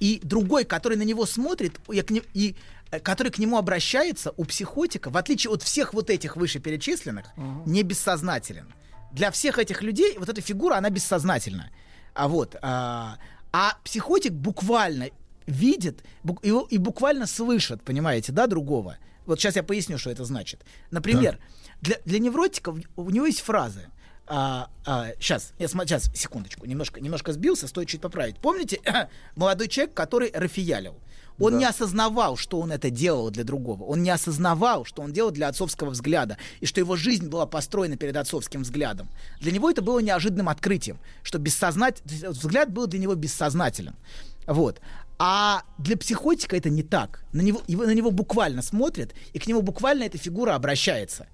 И другой, который на него смотрит, и, и, который к нему обращается, у психотика, в отличие от всех вот этих вышеперечисленных, не бессознателен. Для всех этих людей вот эта фигура, она бессознательна. А вот, а, а психотик буквально видит бу- и, и буквально слышит, понимаете, да, другого. Вот сейчас я поясню, что это значит. Например, для, для невротиков у него есть фразы. А, сейчас, я смо- сейчас, секундочку, немножко, немножко сбился, стоит чуть поправить. Помните, *clears throat* молодой человек, который рафиялил? Он
Да.
не осознавал, что он это делал для другого. Он не осознавал, что он делал для отцовского взгляда, и что его жизнь была построена перед отцовским взглядом. Для него это было неожиданным открытием, что бессознат... то есть взгляд был для него бессознателен. Вот. А для психотика это не так. На него, его, на него буквально смотрят, и к нему буквально эта фигура обращается.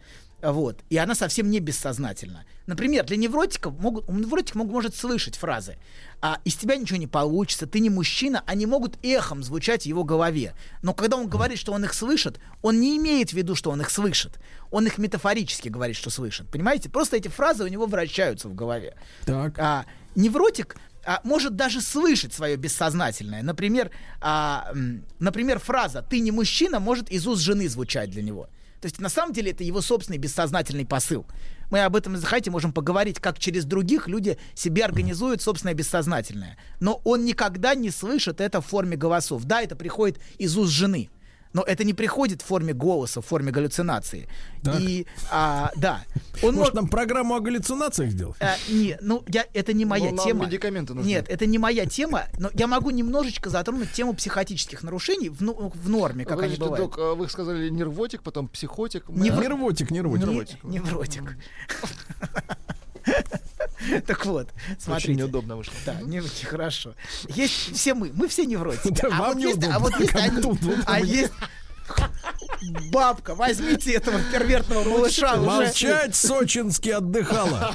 Вот. И она совсем не бессознательна. Например, для невротиков могут, у невротика мог- может слышать фразы а, «из тебя ничего не получится», «ты не мужчина», они могут эхом звучать в его голове. Но когда он говорит, что он их слышит, он не имеет в виду, что он их слышит. Он их метафорически говорит, что слышит. Понимаете? Просто эти фразы у него вращаются в голове.
Так.
А, невротик а, может даже слышать свое бессознательное. Например, а, например, фраза «ты не мужчина» может из уст жены звучать для него. То есть на самом деле это его собственный бессознательный посыл. Мы об этом, если хотите, можем поговорить, как через других люди себе организуют собственное бессознательное. Но он никогда не слышит это в форме голосов. Да, это приходит из уст жены. Но это не приходит в форме голоса, в форме галлюцинации. И, а, да. Он
Может, нам программу о галлюцинациях сделать?
а, не, ну я, это не моя
Ну, нам
тема.
медикаменты нужны.
Нет, это не моя тема, но я могу немножечко затронуть тему психотических нарушений в, ну- в норме, как
Подождите,
они бывают.
док, а вы сказали нервотик, потом психотик. Мы-
Невро-
Нервотик, нервотик.
Не- Невротик. *laughs* Так вот, смотрите.
неудобно вышло.
Да, не, хорошо. Есть все мы, мы все невротики. *laughs*
Да,
а,
вам
вот есть,
неудобно,
а вот есть они, а есть бабка, возьмите этого первертного малыша уже.
Молчать сочински отдыхала.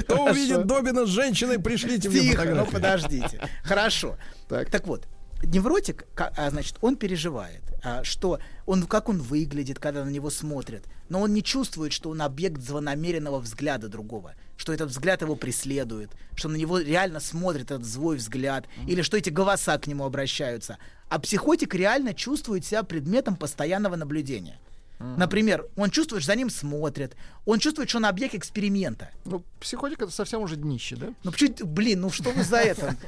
Кто увидит Добина с женщиной, пришлите мне
Тихо, ну подождите. Хорошо. Так. вот, невротик, а, значит, он переживает, а, что он, как он выглядит, когда на него смотрят, но он не чувствует, что он объект злонамеренного взгляда другого, что этот взгляд его преследует, что на него реально смотрит этот злой взгляд, или что эти голоса к нему обращаются. А психотик реально чувствует себя предметом постоянного наблюдения. Например, он чувствует, что за ним смотрят, он чувствует, что он объект эксперимента.
Ну, психотик это совсем уже днище, да?
Ну, почему, блин, ну что вы за это? *laughs*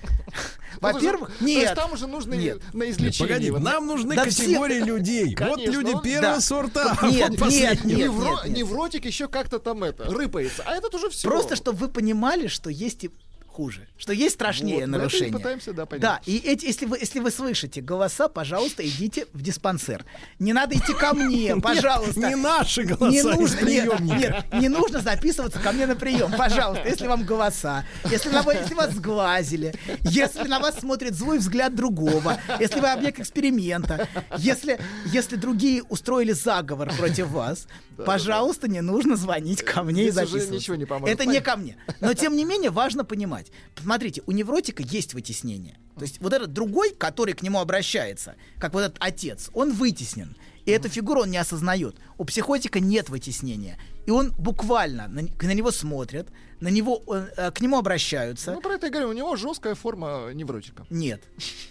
Ну,
Во-первых,
то есть
нет.
там уже нужно
Нет.
на излечение.
Погоди, нам нужны категории людей. Вот люди первого сорта.
Нет, *laughs* нет, нет,
Невро-
нет, нет.
Невротик еще как-то там это, рыпается. А этот уже все.
Просто чтобы вы понимали, что есть и хуже, что есть страшнее
Вот, мы и
нарушения.
пытаемся, да, понять.
Да, и эти, если вы если вы слышите голоса, пожалуйста, идите в диспансер. Не надо идти ко мне, *laughs* пожалуйста.
не наши голоса
Не
из
нужно, нет, не нужно записываться ко мне на прием, пожалуйста. Если вам голоса, если, на, вас- если вас сглазили, если на вас смотрит злой взгляд другого, если вы объект эксперимента, если если другие устроили заговор против вас, пожалуйста, не нужно звонить ко мне и записываться. Это не ко мне. Но тем не менее важно понимать. Смотрите, у невротика есть вытеснение. То есть вот этот другой, который к нему обращается, как вот этот отец, он вытеснен. И эту фигуру он не осознает. У психотика нет вытеснения. И он буквально на, на него смотрят, на него, э, к нему обращаются.
Ну, про это я говорю, у него жесткая форма невротика.
Нет.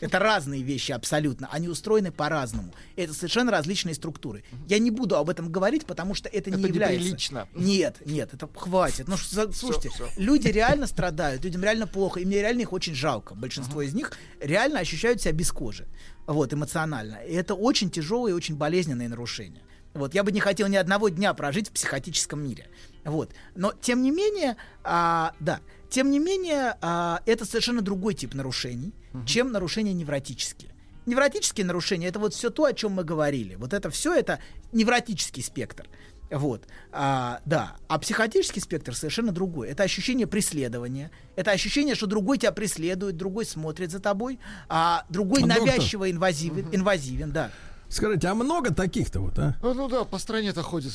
Это разные вещи абсолютно. Они устроены по-разному. Это совершенно различные структуры. Я не буду об этом говорить, потому что это, не
Это
является.
неприлично.
Нет, нет, это хватит. Ну, слушайте,
всё.
люди реально страдают, людям реально плохо, и мне реально их очень жалко. Большинство из них реально ощущают себя без кожи. Вот, эмоционально. И это очень тяжелые и очень болезненные нарушения. Вот, я бы не хотел ни одного дня прожить в психотическом мире. Вот. Но, тем не менее, а, да, тем не менее, а, это совершенно другой тип нарушений, чем нарушения невротические. Невротические нарушения это вот все то, о чем мы говорили. Вот это все это невротический спектр. Вот, а, да. А психотический спектр совершенно другой. Это ощущение преследования, это ощущение, что другой тебя преследует, другой смотрит за тобой, а другой
А,
навязчиво инвазивен, инвазивен, да.
Скажите, а много таких-то вот, а?
Ну, ну да, по стране-то ходит.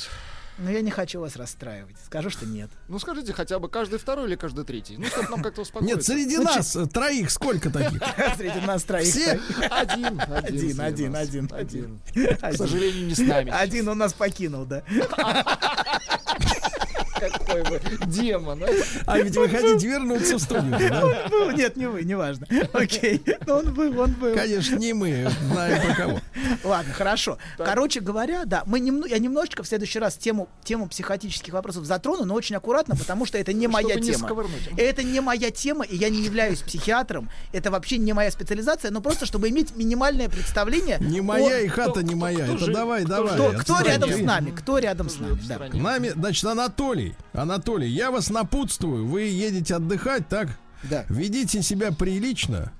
Но я не хочу вас расстраивать. Скажу, что нет.
Ну скажите хотя бы каждый второй или каждый третий. Ну, чтобы нам как-то успокоиться.
Нет, среди
Ну,
нас э, троих сколько таких? *laughs*
Среди нас троих.
Все?
Один,
Один, один, один,
один.
К
сожалению, не с нами
Один он нас покинул, да. *laughs*
Какой вы демон. а?
А ведь вы хотите вернуться в студию, да?
Он был- Нет, не вы, не важно. Окей. Но он был, он был.
Конечно, не мы, знаем про кого.
Ладно, хорошо. Короче говоря, да, мы немно- я немножечко в следующий раз тему, тему психотических вопросов затрону, но очень аккуратно, потому что это не моя
Чтобы не
тема.
сковырнуть.
Это не моя тема, и я не являюсь психиатром. Это вообще не моя специализация, но просто чтобы иметь минимальное представление.
Не моя
о-
и хата не моя. Это давай, давай.
Кто, кто рядом с нами? Кто рядом с нами? Да.
К Нами, значит, Анатолий. Анатолий, я вас напутствую. Вы едете отдыхать, так?
Да.
Ведите себя прилично.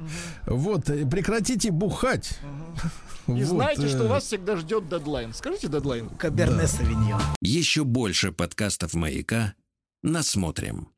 Вот, э, прекратите бухать.
И
Вот,
знаете, что
э,
вас всегда ждет дедлайн. Скажите дедлайн.
Каберне Савиньон.
Еще больше подкастов «Маяка» насмотрим.